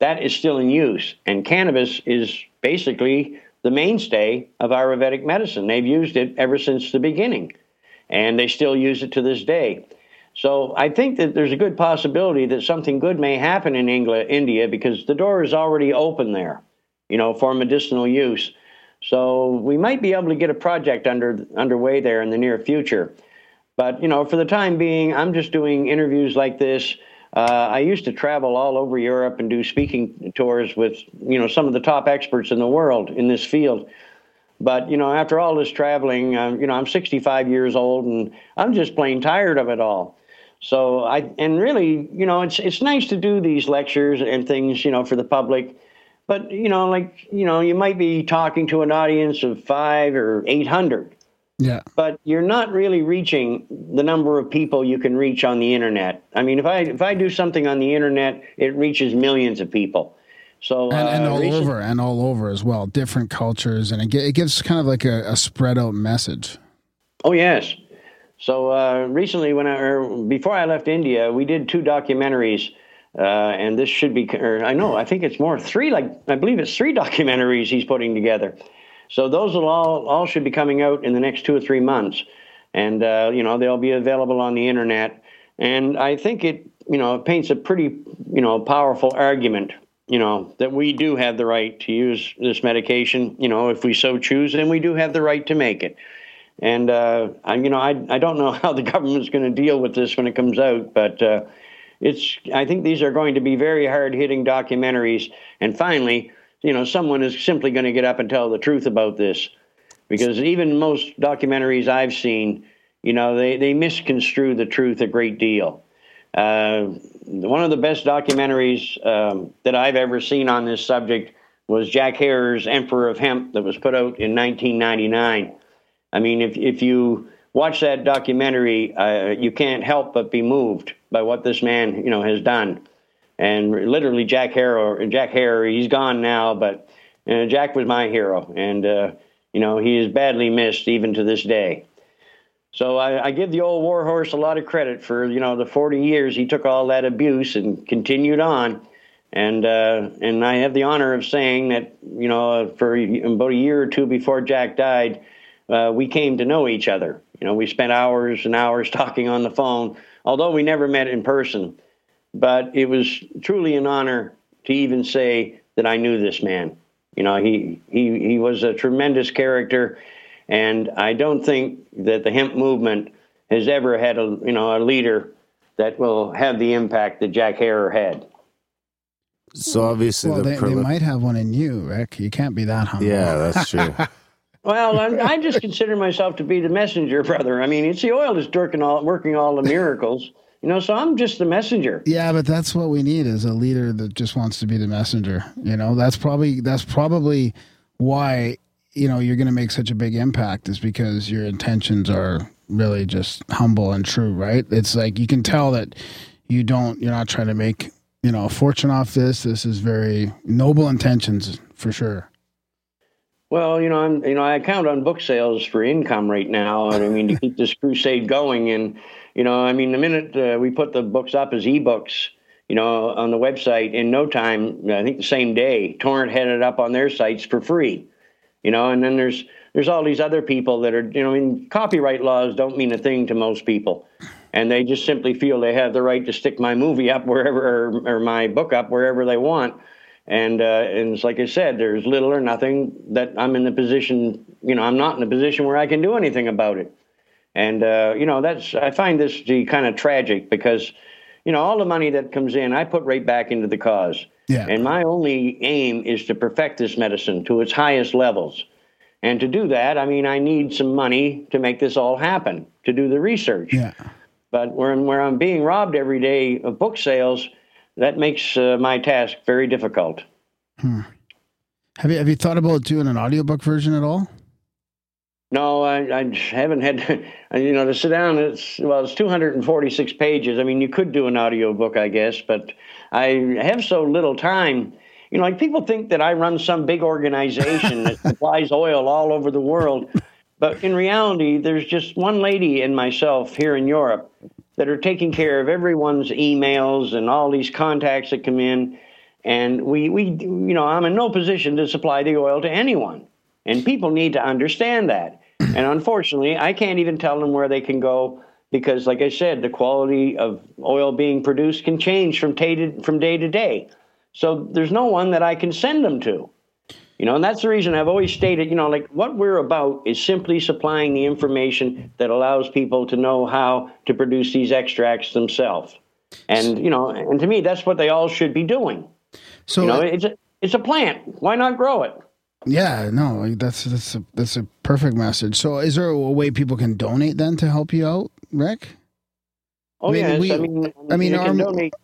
that is still in use. And cannabis is basically the mainstay of Ayurvedic medicine. They've used it ever since the beginning, and they still use it to this day. So I think that there's a good possibility that something good may happen in England, India because the door is already open there, you know, for medicinal use. So we might be able to get a project under underway there in the near future. But you know, for the time being, I'm just doing interviews like this. Uh, I used to travel all over Europe and do speaking tours with you know some of the top experts in the world in this field. But you know, after all this traveling, um, you know, I'm 65 years old and I'm just plain tired of it all. So I and really, you know, it's it's nice to do these lectures and things, you know, for the public. But you know, like you know, you might be talking to an audience of five or eight hundred, Yeah. but you're not really reaching the number of people you can reach on the internet. I mean, if I if I do something on the internet, it reaches millions of people. So and, and uh, all over and all over as well different cultures and it, it gives kind of like a, a spread out message Oh yes, So uh, recently, when I or before I left India, we did two documentaries, uh, and this should be. Or I know, I think it's more three. Like I believe it's three *laughs* documentaries he's putting together. So those will all all should be coming out in the next two or three months, and uh, you know they'll be available on the internet. And I think it you know paints a pretty you know powerful argument. You know that we do have the right to use this medication. You know if we so choose, and we do have the right to make it. And uh, I, you know, I, I don't know *laughs* how the government's going to deal with this when it comes out, but uh, it's. I think these are going to be very hard-hitting documentaries. And finally, you know, someone is simply going to get up and tell the truth about this, because even most documentaries I've seen, you know, they they misconstrue the truth a great deal. Uh, one of the best documentaries um, that I've ever seen on this subject was Jack Herer's Emperor of Hemp that was put out in 1999. I mean, if if you watch that documentary, uh, you can't help but be moved by what this man, you know, has done. And literally, Jack Herer, Jack Herer, he's gone now, but uh, Jack was my hero, and uh, you know, he is badly missed even to this day. So I, I give the old warhorse a lot of credit for you know the 40 years he took all that abuse and continued on. And uh, and I have the honor of saying that you know for about a year or two before Jack died, uh, we came to know each other. You know, we spent hours and hours *laughs* talking on the phone, although we never met in person. But it was truly an honor to even say that I knew this man. You know, he he he was a tremendous character, and I don't think that the hemp movement has ever had a you know a leader that will have the impact that Jack Herer had. So obviously Well, the they, they might have one in you, Rick. You can't be that humble. Yeah, that's true. *laughs* Well, I, I just consider myself to be the messenger, brother. I mean, it's the oil that's working all working all the miracles, you know. So I'm just the messenger. Yeah, but that's what we need is a leader that just wants to be the messenger. You know, that's probably that's probably why you know you're going to make such a big impact is because your intentions are really just humble and true, right? It's like you can tell that you don't you're not trying to make you know a fortune off this. This is very noble intentions for sure. Well, you know, I'm you know I count on book sales for income right now, and I mean to keep this *laughs* crusade going. And you know, I mean, the minute uh, we put the books up as ebooks, you know, on the website, in no time, I think the same day, Torrent had it up on their sites for free. You know, and then there's there's all these other people that are you know, I mean, copyright laws don't mean a thing to most people, and they just simply feel they have the right to stick my movie up wherever or, or my book up wherever they want. And uh, and it's like I said, there's little or nothing that I'm in the position. You know, I'm not in a position where I can do anything about it. And uh, you know, that's I find this to be kind of tragic because, you know, all the money that comes in, I put right back into the cause. Yeah. And my only aim is to perfect this medicine to its highest levels. And to do that, I mean, I need some money to make this all happen, to do the research. Yeah. But where, where I'm being robbed every day of book sales, that makes uh, my task very difficult. Have you have you thought about doing an audiobook version at all? No, I, I haven't had, *laughs* you know, to sit down. It's well, it's 246 pages. I mean, you could do an audiobook, I guess, but I have so little time. You know, like people think that I run some big organization that *laughs* supplies oil all over the world, but in reality, there's just one lady and myself here in Europe that are taking care of everyone's emails and all these contacts that come in. And we, we, you know, I'm in no position to supply the oil to anyone. And people need to understand that. And unfortunately, I can't even tell them where they can go because, like I said, the quality of oil being produced can change from day to, from day to day. So there's no one that I can send them to. You know, and that's the reason I've always stated, you know, like what we're about is simply supplying the information that allows people to know how to produce these extracts themselves. And, you know, and to me, that's what they all should be doing. So you know, it's a, it's a plant. Why not grow it? Yeah, no, that's that's a that's a perfect message. So, is there a way people can donate then to help you out, Rick? Oh, I mean, yes. we- I mean, I mean, you can our- donate.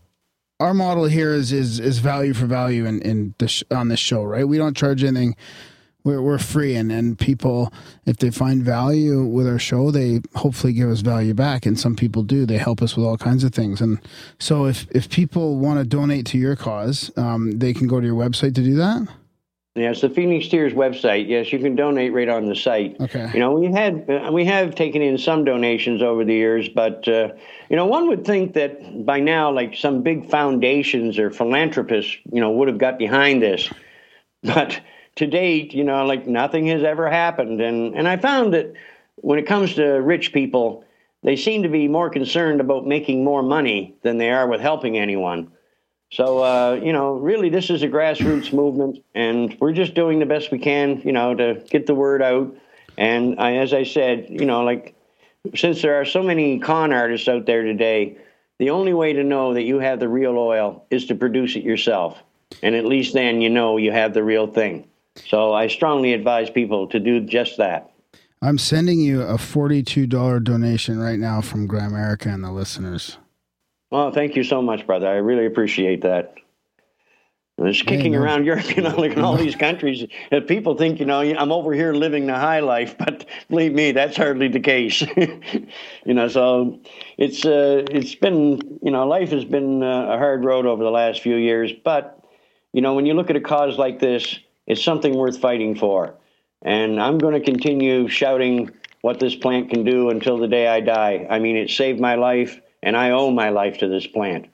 Our model here is is is value for value in in the sh- on this show, right? We don't charge anything. We're we're free, and and people, if they find value with our show, they hopefully give us value back. And some people do. They help us with all kinds of things. And so, if if people want to donate to your cause, um, they can go to your website to do that. Yes, the Phoenix Tears website. Yes, you can donate right on the site. Okay. You know, we had uh, we have taken in some donations over the years, but uh, you know, one would think that by now, like some big foundations or philanthropists, you know, would have got behind this. But to date, you know, like nothing has ever happened, and and I found that when it comes to rich people, they seem to be more concerned about making more money than they are with helping anyone. So, uh, you know, really, this is a grassroots movement, and we're just doing the best we can, you know, to get the word out. And I, as I said, you know, like, since there are so many con artists out there today, the only way to know that you have the real oil is to produce it yourself. And at least then you know you have the real thing. So I strongly advise people to do just that. I'm sending you a $42 donation right now from Grimerica and the listeners. Well, thank you so much, brother. I really appreciate that. It's kicking around *laughs* Europe, you know, like in all these countries. People think, you know, I'm over here living the high life, *laughs* but believe me, that's hardly the case. *laughs* you know, so it's uh, it's been, you know, life has been uh, a hard road over the last few years. But you know, when you look at a cause like this, it's something worth fighting for. And I'm going to continue shouting what this plant can do until the day I die. I mean, it saved my life, and I owe my life to this plant.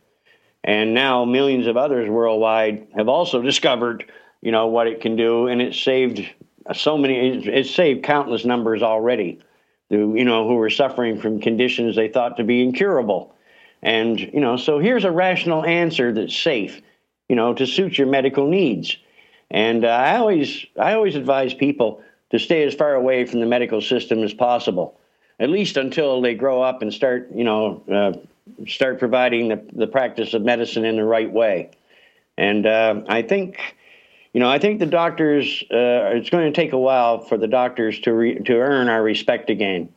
And now millions of others worldwide have also discovered, you know, what it can do, and it saved so many. It, it saved countless numbers already, who you know who were suffering from conditions they thought to be incurable. And you know, so here's a rational answer that's safe, you know, to suit your medical needs. And uh, I always, I always advise people to stay as far away from the medical system as possible, at least until they grow up and start, you know, uh, start providing the, the practice of medicine in the right way. And uh, I think, you know, I think the doctors. Uh, it's going to take a while for the doctors to re- to earn our respect again.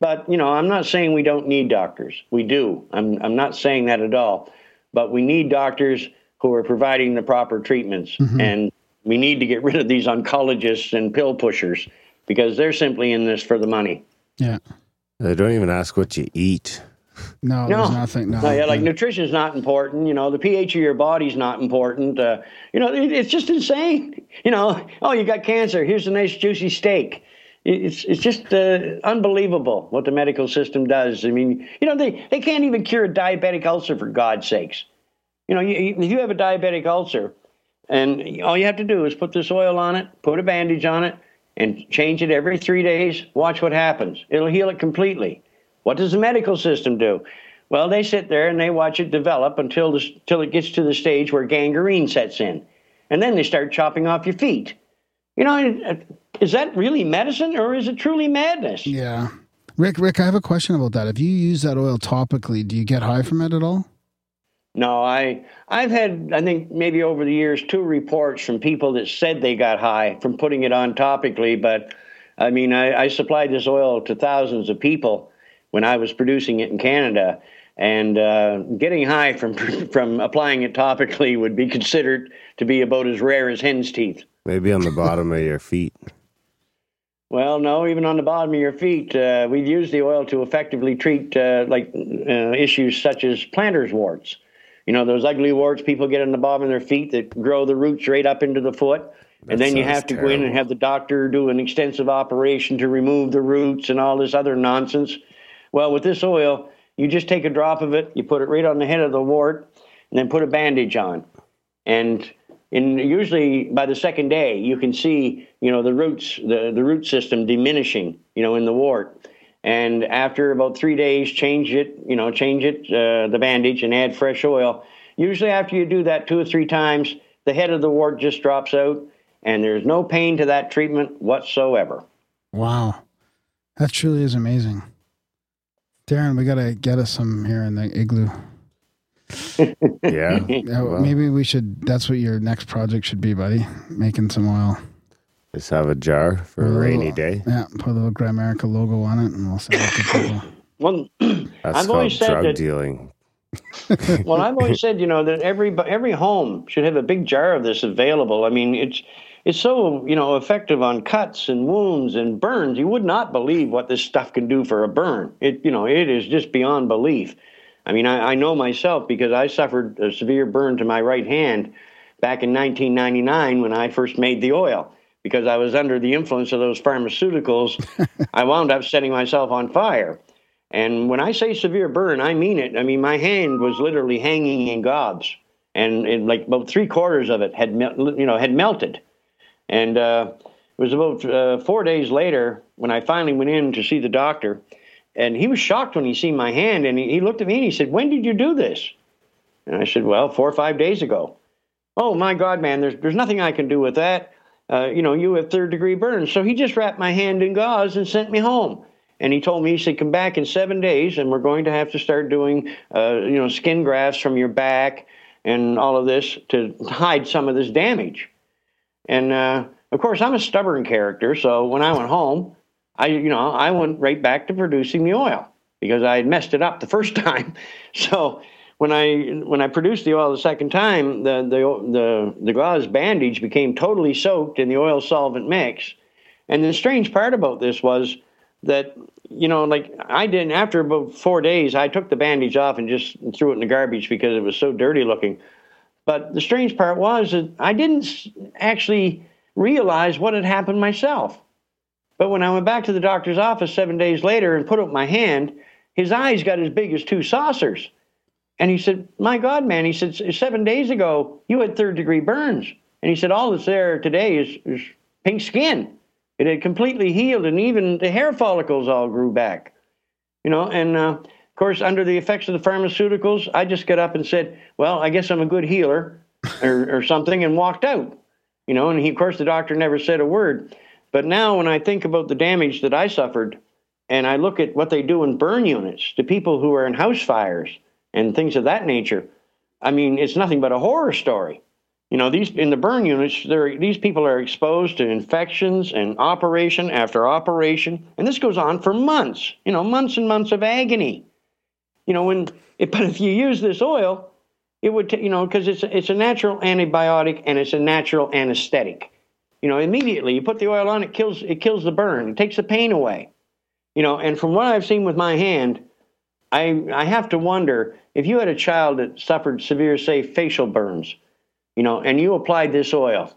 But you know, I'm not saying we don't need doctors. We do. I'm I'm not saying that at all. But we need doctors who are providing the proper treatments, and we need to get rid of these oncologists and pill pushers because they're simply in this for the money. Yeah. They don't even ask what you eat. No, No, there's nothing. No. No, yeah, like nutrition's not important. You know, the pH of your body's not important. Uh, you know, it, it's just insane. You know, oh, you got cancer. Here's a nice juicy steak. It's it's just uh, unbelievable what the medical system does. I mean, you know, they they can't even cure a diabetic ulcer for God's sakes. You know, you, if you have a diabetic ulcer, and all you have to do is put this oil on it, put a bandage on it, and change it every three days. Watch what happens. It'll heal it completely. What does the medical system do? Well, they sit there and they watch it develop until the, until it gets to the stage where gangrene sets in, and then they start chopping off your feet. You know, uh, is that really medicine or is it truly madness? Yeah. Rick, Rick, I have a question about that. If you use that oil topically, do you get high from it at all? No, I I've had I think maybe over the years two reports from people that said they got high from putting it on topically, but I mean I, I supplied this oil to thousands of people when I was producing it in Canada, and uh, getting high from *laughs* from applying it topically would be considered to be about as rare as hen's teeth. Maybe on the bottom of your feet. Well, no, even on the bottom of your feet, uh, we've used the oil to effectively treat uh, like uh, issues such as planter's warts. You know, those ugly warts people get on the bottom of their feet that grow the roots right up into the foot. and then you have to go in and have the doctor do an extensive operation to remove the roots and all this other nonsense. Well, with this oil, you just take a drop of it, you put it right on the head of the wart, and then put a bandage on. And in usually by the second day, you can see, you know, the roots, the, the root system diminishing, you know, in the wart. And after about three days, change it, you know, change it, uh, the bandage, and add fresh oil. Usually, after you do that two or three times, the head of the wart just drops out, and there's no pain to that treatment whatsoever. Wow. That truly is amazing. Darren, we got to get us some here in the igloo. *laughs* Yeah. Yeah, Well, maybe we should, that's what your next project should be, buddy. Making some oil. Just have a jar for a Put rainy little- day. Yeah, put a little Grimerica logo on it and we'll send it to people. *coughs* Well, *clears throat* That's I've always said drug that- dealing. *laughs* well, I've always said, you know, that every every home should have a big jar of this available. I mean, it's it's so you know effective on cuts and wounds and burns. You would not believe what this stuff can do for a burn. It you know it is just beyond belief. I mean, I, I know myself because I suffered a severe burn to my right hand back in 1999 when I first made the oil because I was under the influence of those pharmaceuticals. *laughs* I wound up setting myself on fire. And when I say severe burn, I mean it. I mean, my hand was literally hanging in gobs, and, and like about three quarters of it had, you know, had melted. And uh, it was about uh, four days later when I finally went in to see the doctor, and he was shocked when he seen my hand, and he, he looked at me and he said, "When did you do this?" And I said, "Well, four or five days ago." Oh my God, man! There's there's nothing I can do with that. Uh, you know, you have third degree burns. So he just wrapped my hand in gauze and sent me home. And he told me, he said, come back in seven days and we're going to have to start doing, uh, you know, skin grafts from your back and all of this to hide some of this damage. And uh, of course, I'm a stubborn character. So when I went home, I, you know, I went right back to producing the oil because I had messed it up the first *laughs* time. So when I when I produced the oil the second time, the the the, the gauze bandage became totally soaked in the oil solvent mix. And the strange part about this was that you know, like I didn't after about four days, I took the bandage off and just threw it in the garbage because it was so dirty looking. But the strange part was that I didn't actually realize what had happened myself. But when I went back to the doctor's office seven days later and put up my hand, his eyes got as big as two saucers. And he said, My God, man, he said, seven days ago, you had third degree burns. And he said, All that's there today is, is pink skin. It had completely healed, and even the hair follicles all grew back. You know, and uh, of course, under the effects of the pharmaceuticals, I just got up and said, Well, I guess I'm a good healer *laughs* or, or something, and walked out. You know, and he, of course, the doctor never said a word. But now, when I think about the damage that I suffered, and I look at what they do in burn units to people who are in house fires and things of that nature, I mean, it's nothing but a horror story. You know, these in the burn units, these people are exposed to infections and operation after operation, and this goes on for months. You know, months and months of agony. You know, when it, *laughs* but if you use this oil, it would, t- you know, because it's it's a natural antibiotic and it's a natural anesthetic. You know, immediately you put the oil on, it kills it kills the burn, it takes the pain away. You know, and from what I've seen with my hand, I I have to wonder if you had a child that suffered severe, say, facial burns, you know, and you applied this oil,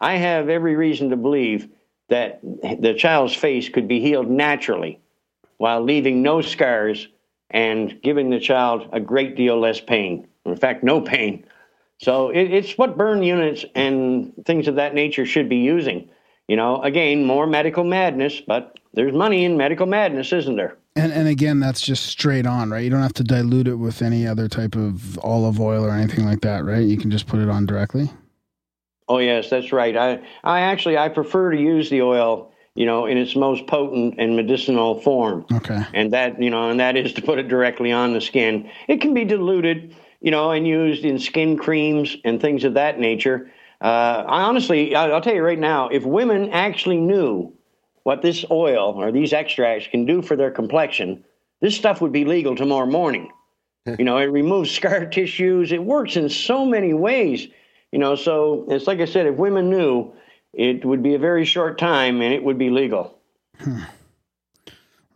I have every reason to believe that the child's face could be healed naturally while leaving no scars and giving the child a great deal less pain. In fact, no pain. So it, it's what burn units and things of that nature should be using. You know, again, more medical madness, but there's money in medical madness, isn't there? And and again, that's just straight on, right? You don't have to dilute it with any other type of olive oil or anything like that, right? You can just put it on directly. Oh yes, that's right. I I actually I prefer to use the oil, you know, in its most potent and medicinal form. Okay. And that, you know, and that is to put it directly on the skin. It can be diluted, you know, and used in skin creams and things of that nature. Uh, I honestly, I- I'll tell you right now, if women actually knew what this oil or these extracts can do for their complexion, this stuff would be legal tomorrow morning. *laughs* you know, it removes scar *laughs* tissues. It works in so many ways. You know, so it's like I said, if women knew, it would be a very short time and it would be legal.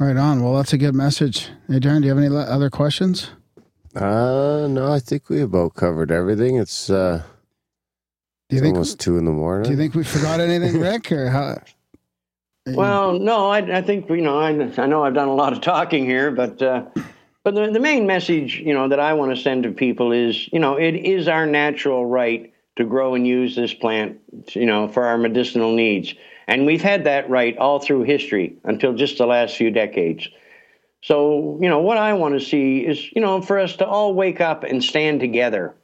Right on. Well, that's a good message. Hey, Darren, do you have any other questions? Uh, no, I think we about covered everything. It's uh, Do you it's think? almost two in the morning. Do you think we forgot anything, *laughs* Rick? Or how? Well, no, I, I think you know I, I know I've done a lot of talking here, but uh, but the, the main message you know that I want to send to people is you know it is our natural right to grow and use this plant you know for our medicinal needs, and we've had that right all through history until just the last few decades. So you know what I want to see is you know for us to all wake up and stand together,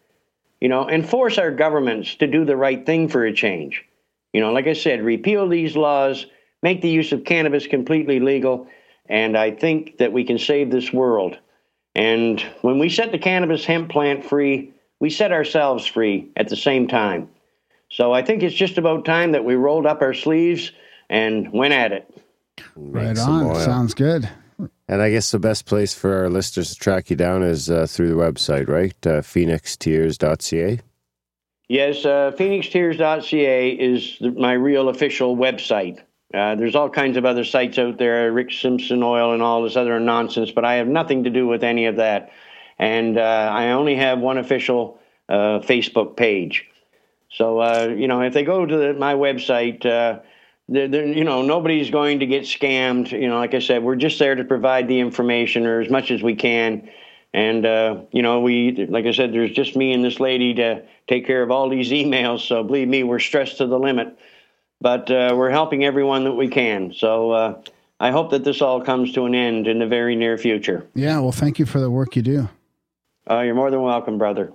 you know, and force our governments to do the right thing for a change. You know, like I said, repeal these laws, make the use of cannabis completely legal, and I think that we can save this world. And when we set the cannabis hemp plant free, we set ourselves free at the same time. So I think it's just about time that we rolled up our sleeves and went at it. Make Right on. oil. Sounds good. And I guess the best place for our listeners to track you down is uh, through the website, right? Uh, phoenixtears.ca. Yes, uh, phoenixtears.ca is the, my real official website. Uh, there's all kinds of other sites out there, Rick Simpson Oil and all this other nonsense, but I have nothing to do with any of that. And uh, I only have one official uh, Facebook page. So uh, you know, if they go to the, my website, uh, they're, they're, you know, nobody's going to get scammed. You know, like I said, we're just there to provide the information or as much as we can. And you know, we, like I said, there's just me and this lady to take care of all these emails. So believe me, we're stressed to the limit. But uh, we're helping everyone that we can. So uh, I hope that this all comes to an end in the very near future. Yeah, well, thank you for the work you do. Uh, you're more than welcome, brother.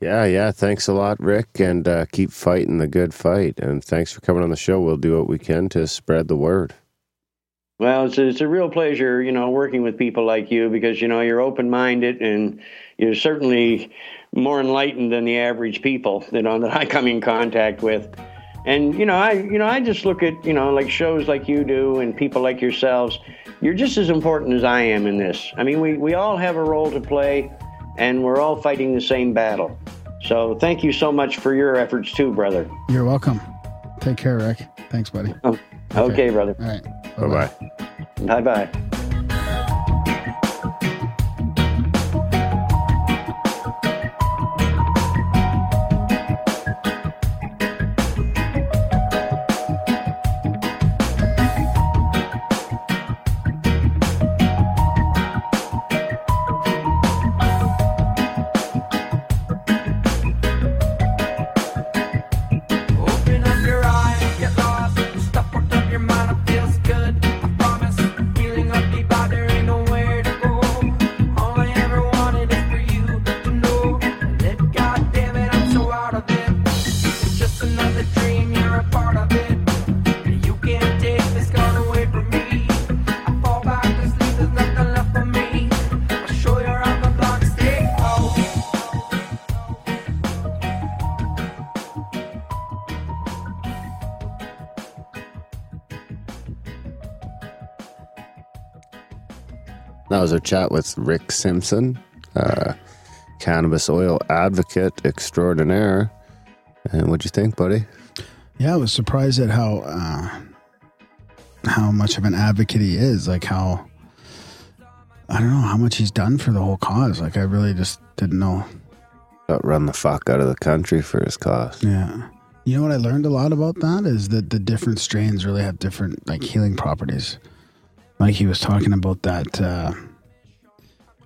Yeah, yeah. Thanks a lot, Rick, and uh, keep fighting the good fight. And thanks for coming on the show. We'll do what we can to spread the word. Well, it's a, it's a real pleasure, you know, working with people like you because you know you're open-minded and you're certainly more enlightened than the average people, you know, that I come in contact with. And you know, I you know I just look at you know like shows like you do and people like yourselves. You're just as important as I am in this. I mean, we we all have a role to play, and we're all fighting the same battle. So thank you so much for your efforts too, brother. You're welcome. Take care, Rick. Thanks, buddy. Oh, okay, brother. All right. Bye bye. Bye bye. Was our chat with Rick Simpson, uh, cannabis oil advocate extraordinaire. And what'd you think, buddy? Yeah, I was surprised at how uh, how much of an advocate he is. Like how I don't know how much he's done for the whole cause. Like I really just didn't know. Got run the fuck out of the country for his cause. Yeah. You know what I learned a lot about that is that the different strains really have different like healing properties. Like he was talking about that. Uh,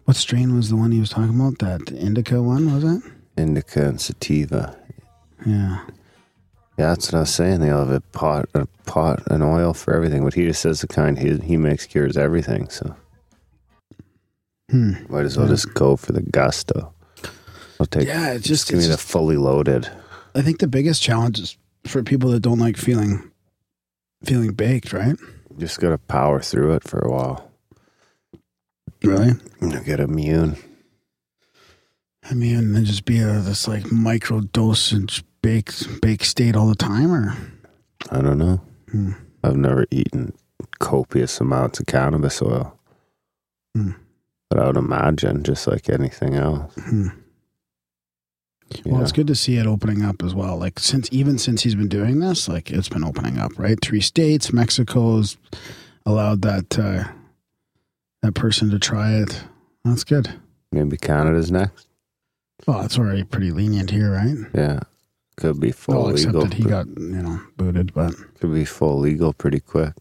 what strain was the one he was talking about? That indica one was it? Indica and sativa. Yeah. Yeah, that's what I was saying. They all have a pot, a pot, and oil for everything. But he just says the kind he he makes cures everything. So Hmm. might as well Yeah. just go for the gusto. I'll take. Yeah, it's just just- give me it's the fully loaded. I think the biggest challenge is for people that don't like feeling feeling baked, right? Just gotta power through it for a while. Really? You know, get immune. I mean, and just be a this like micro dosage bake bake state all the time, or I don't know. Hmm. I've never eaten copious amounts of cannabis oil. Hmm. But I would imagine, just like anything else. Hmm. Well, it's good to see it opening up as well. Like since even since he's been doing this, like it's been opening up, right? Three states, Mexico's allowed that uh, that person to try it. That's good. Maybe Canada's next. Well, it's already pretty lenient here, right? Yeah. Could be full Well, except legal. that he got you know booted, but could be full legal pretty quick.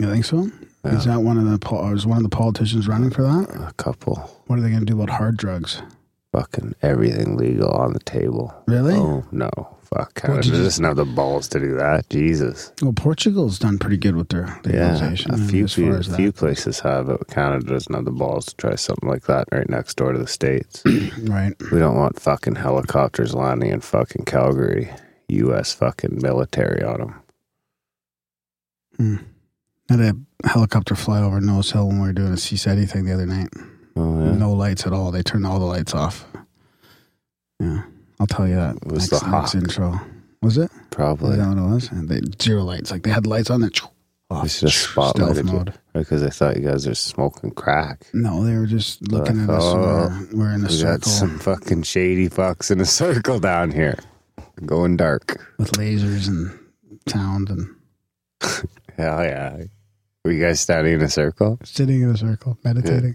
you think so? Is that one of the is one of the politicians running for that? A couple. What are they going to do about hard drugs? Fucking everything legal on the table. Really? Oh no. Fuck. Canada you- doesn't have the balls to do that. Jesus. Well, Portugal's done pretty good with their Yeah. legalization. A few, as few, as few places have it. Canada doesn't have the balls to try something like that right next door to the States. *clears throat* right. We don't want fucking helicopters landing in fucking Calgary. U.S. fucking military on them. Hmm. Had a helicopter fly over Nose Hill when we were doing a CSETI thing the other night. Oh yeah. No lights at all. They turned all the lights off. Yeah, I'll tell you that. It was the Hawk. intro. Was it? Probably. Is that what it was? And they zero lights. Like they had lights on it. Off. It's just stealth spotlighted mode. Because I thought you guys are smoking crack. No, they were just looking at us. Oh, We're, we're in a circle. we got some fucking shady fucks in a *laughs* circle down here. Going dark. with lasers and sound and *laughs* Hell yeah. Were you guys standing in a circle? sitting in a circle, meditating.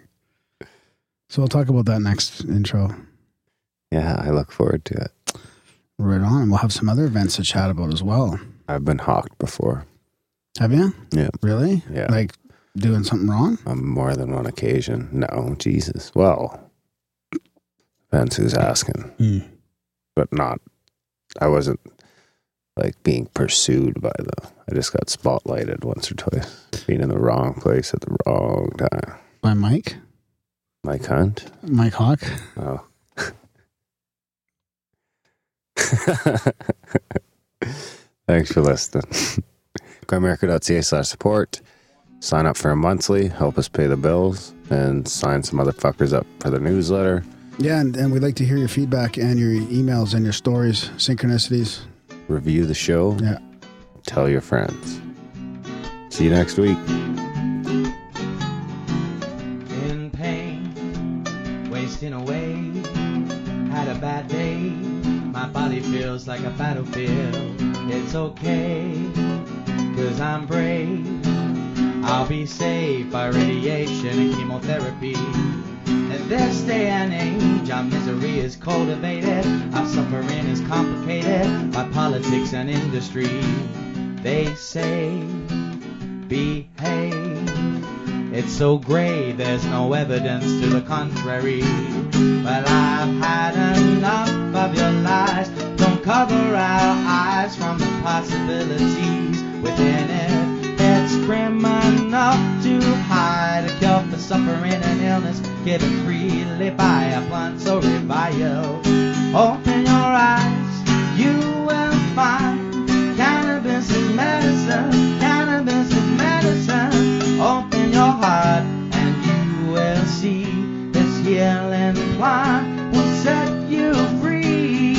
So we'll talk about that next intro. Yeah, I look forward to it. Right on. We'll have some other events to chat about as well. I've been hawked before. Have you? Yeah. Really? Yeah. Like doing something wrong? On more than one occasion. No, Jesus. Well, depends who's asking. Hmm. But not, I wasn't like being pursued by the, I just got spotlighted once or twice. Being in the wrong place at the wrong time. By Mike? Mike Hunt? Mike Hawk? Oh. *laughs* Thanks for listening. *laughs* Grimerica.ca slash support. Sign up for a monthly, help us pay the bills, and sign some motherfuckers up for the newsletter. Yeah, and, and we'd like to hear your feedback and your emails and your stories, synchronicities. Review the show. Yeah. Tell your friends. See you next week. in pain, wasting away. Had a bad day, my body feels like a battlefield. It's okay, cause I'm brave. I'll be saved by radiation and chemotherapy. In this day and age, our misery is cultivated, our suffering is complicated by politics and industry. They say, behave. It's so gray, there's no evidence to the contrary. But I've had enough of your lies. Don't cover our eyes from the possibilities within it. It's criminal to hide a cure for suffering and illness given freely by a plant so reviled. Open your eyes, you will find cannabis is medicine. Healing plant will set you free.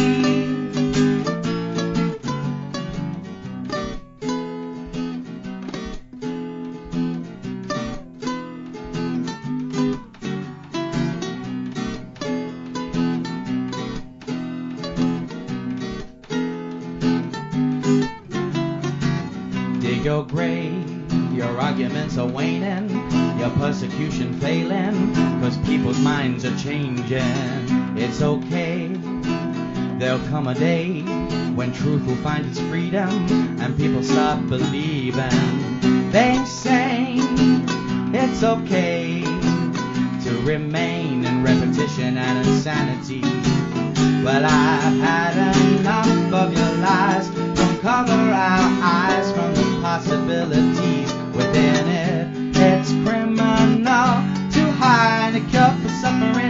Dig your grave, your arguments are waning, your persecution failing, cause people's minds are changing. It's okay, there'll come a day when truth will find its freedom and people stop believing. They say it's okay to remain in repetition and insanity. Well, I've had enough of your lies. Don't cover our eyes from the possibilities cure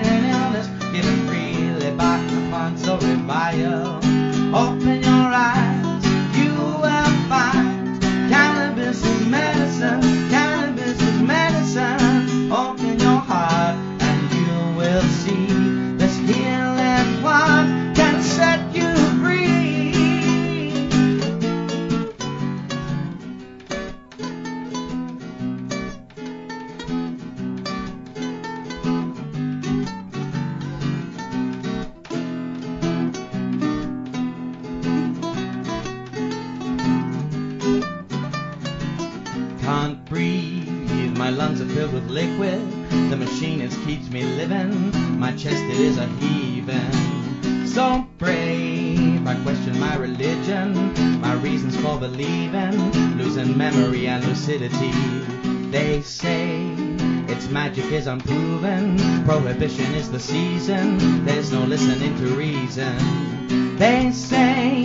the season, there's no listening to reason. They say,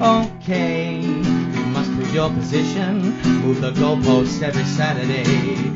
okay, you must prove your position, move the goalposts every Saturday.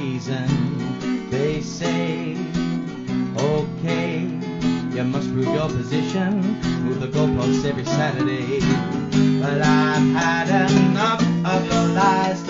reason. They say, okay, you must prove your position. Move the goalposts every Saturday. But I've had enough of your lies.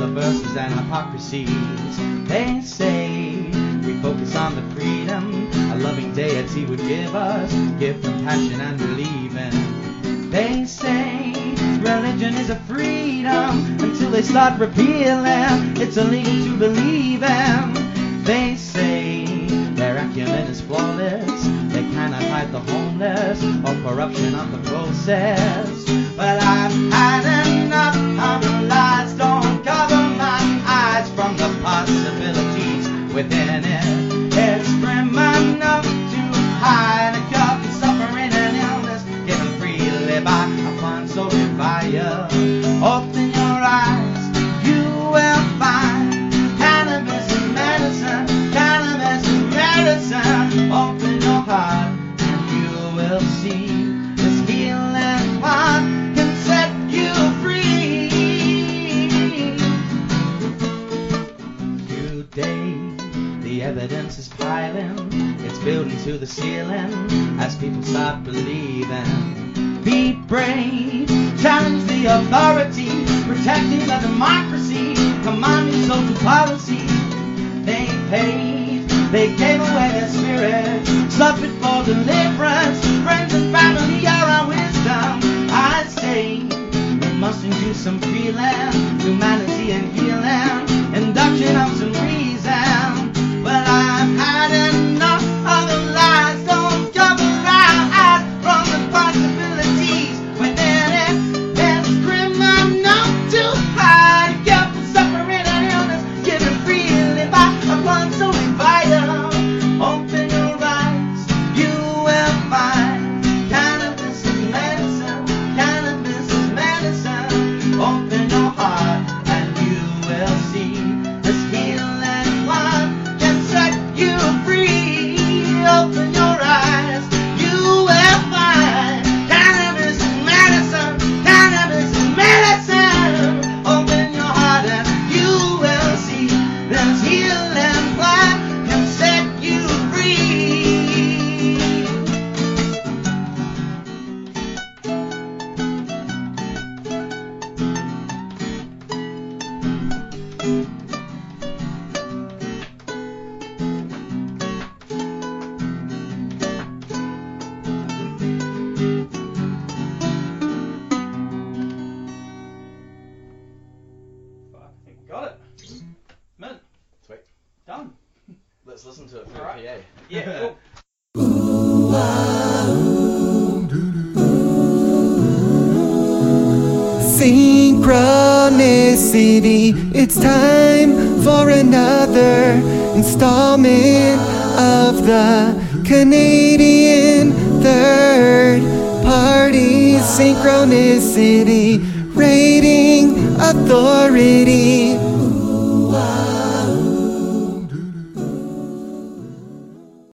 the verses and hypocrisies. They say we focus on the freedom a loving deity would give us, give compassion and believing. They say religion is a freedom until they start repealing. It's illegal to believe them. They say their acumen is flawless. They cannot hide the homeless or corruption of the process.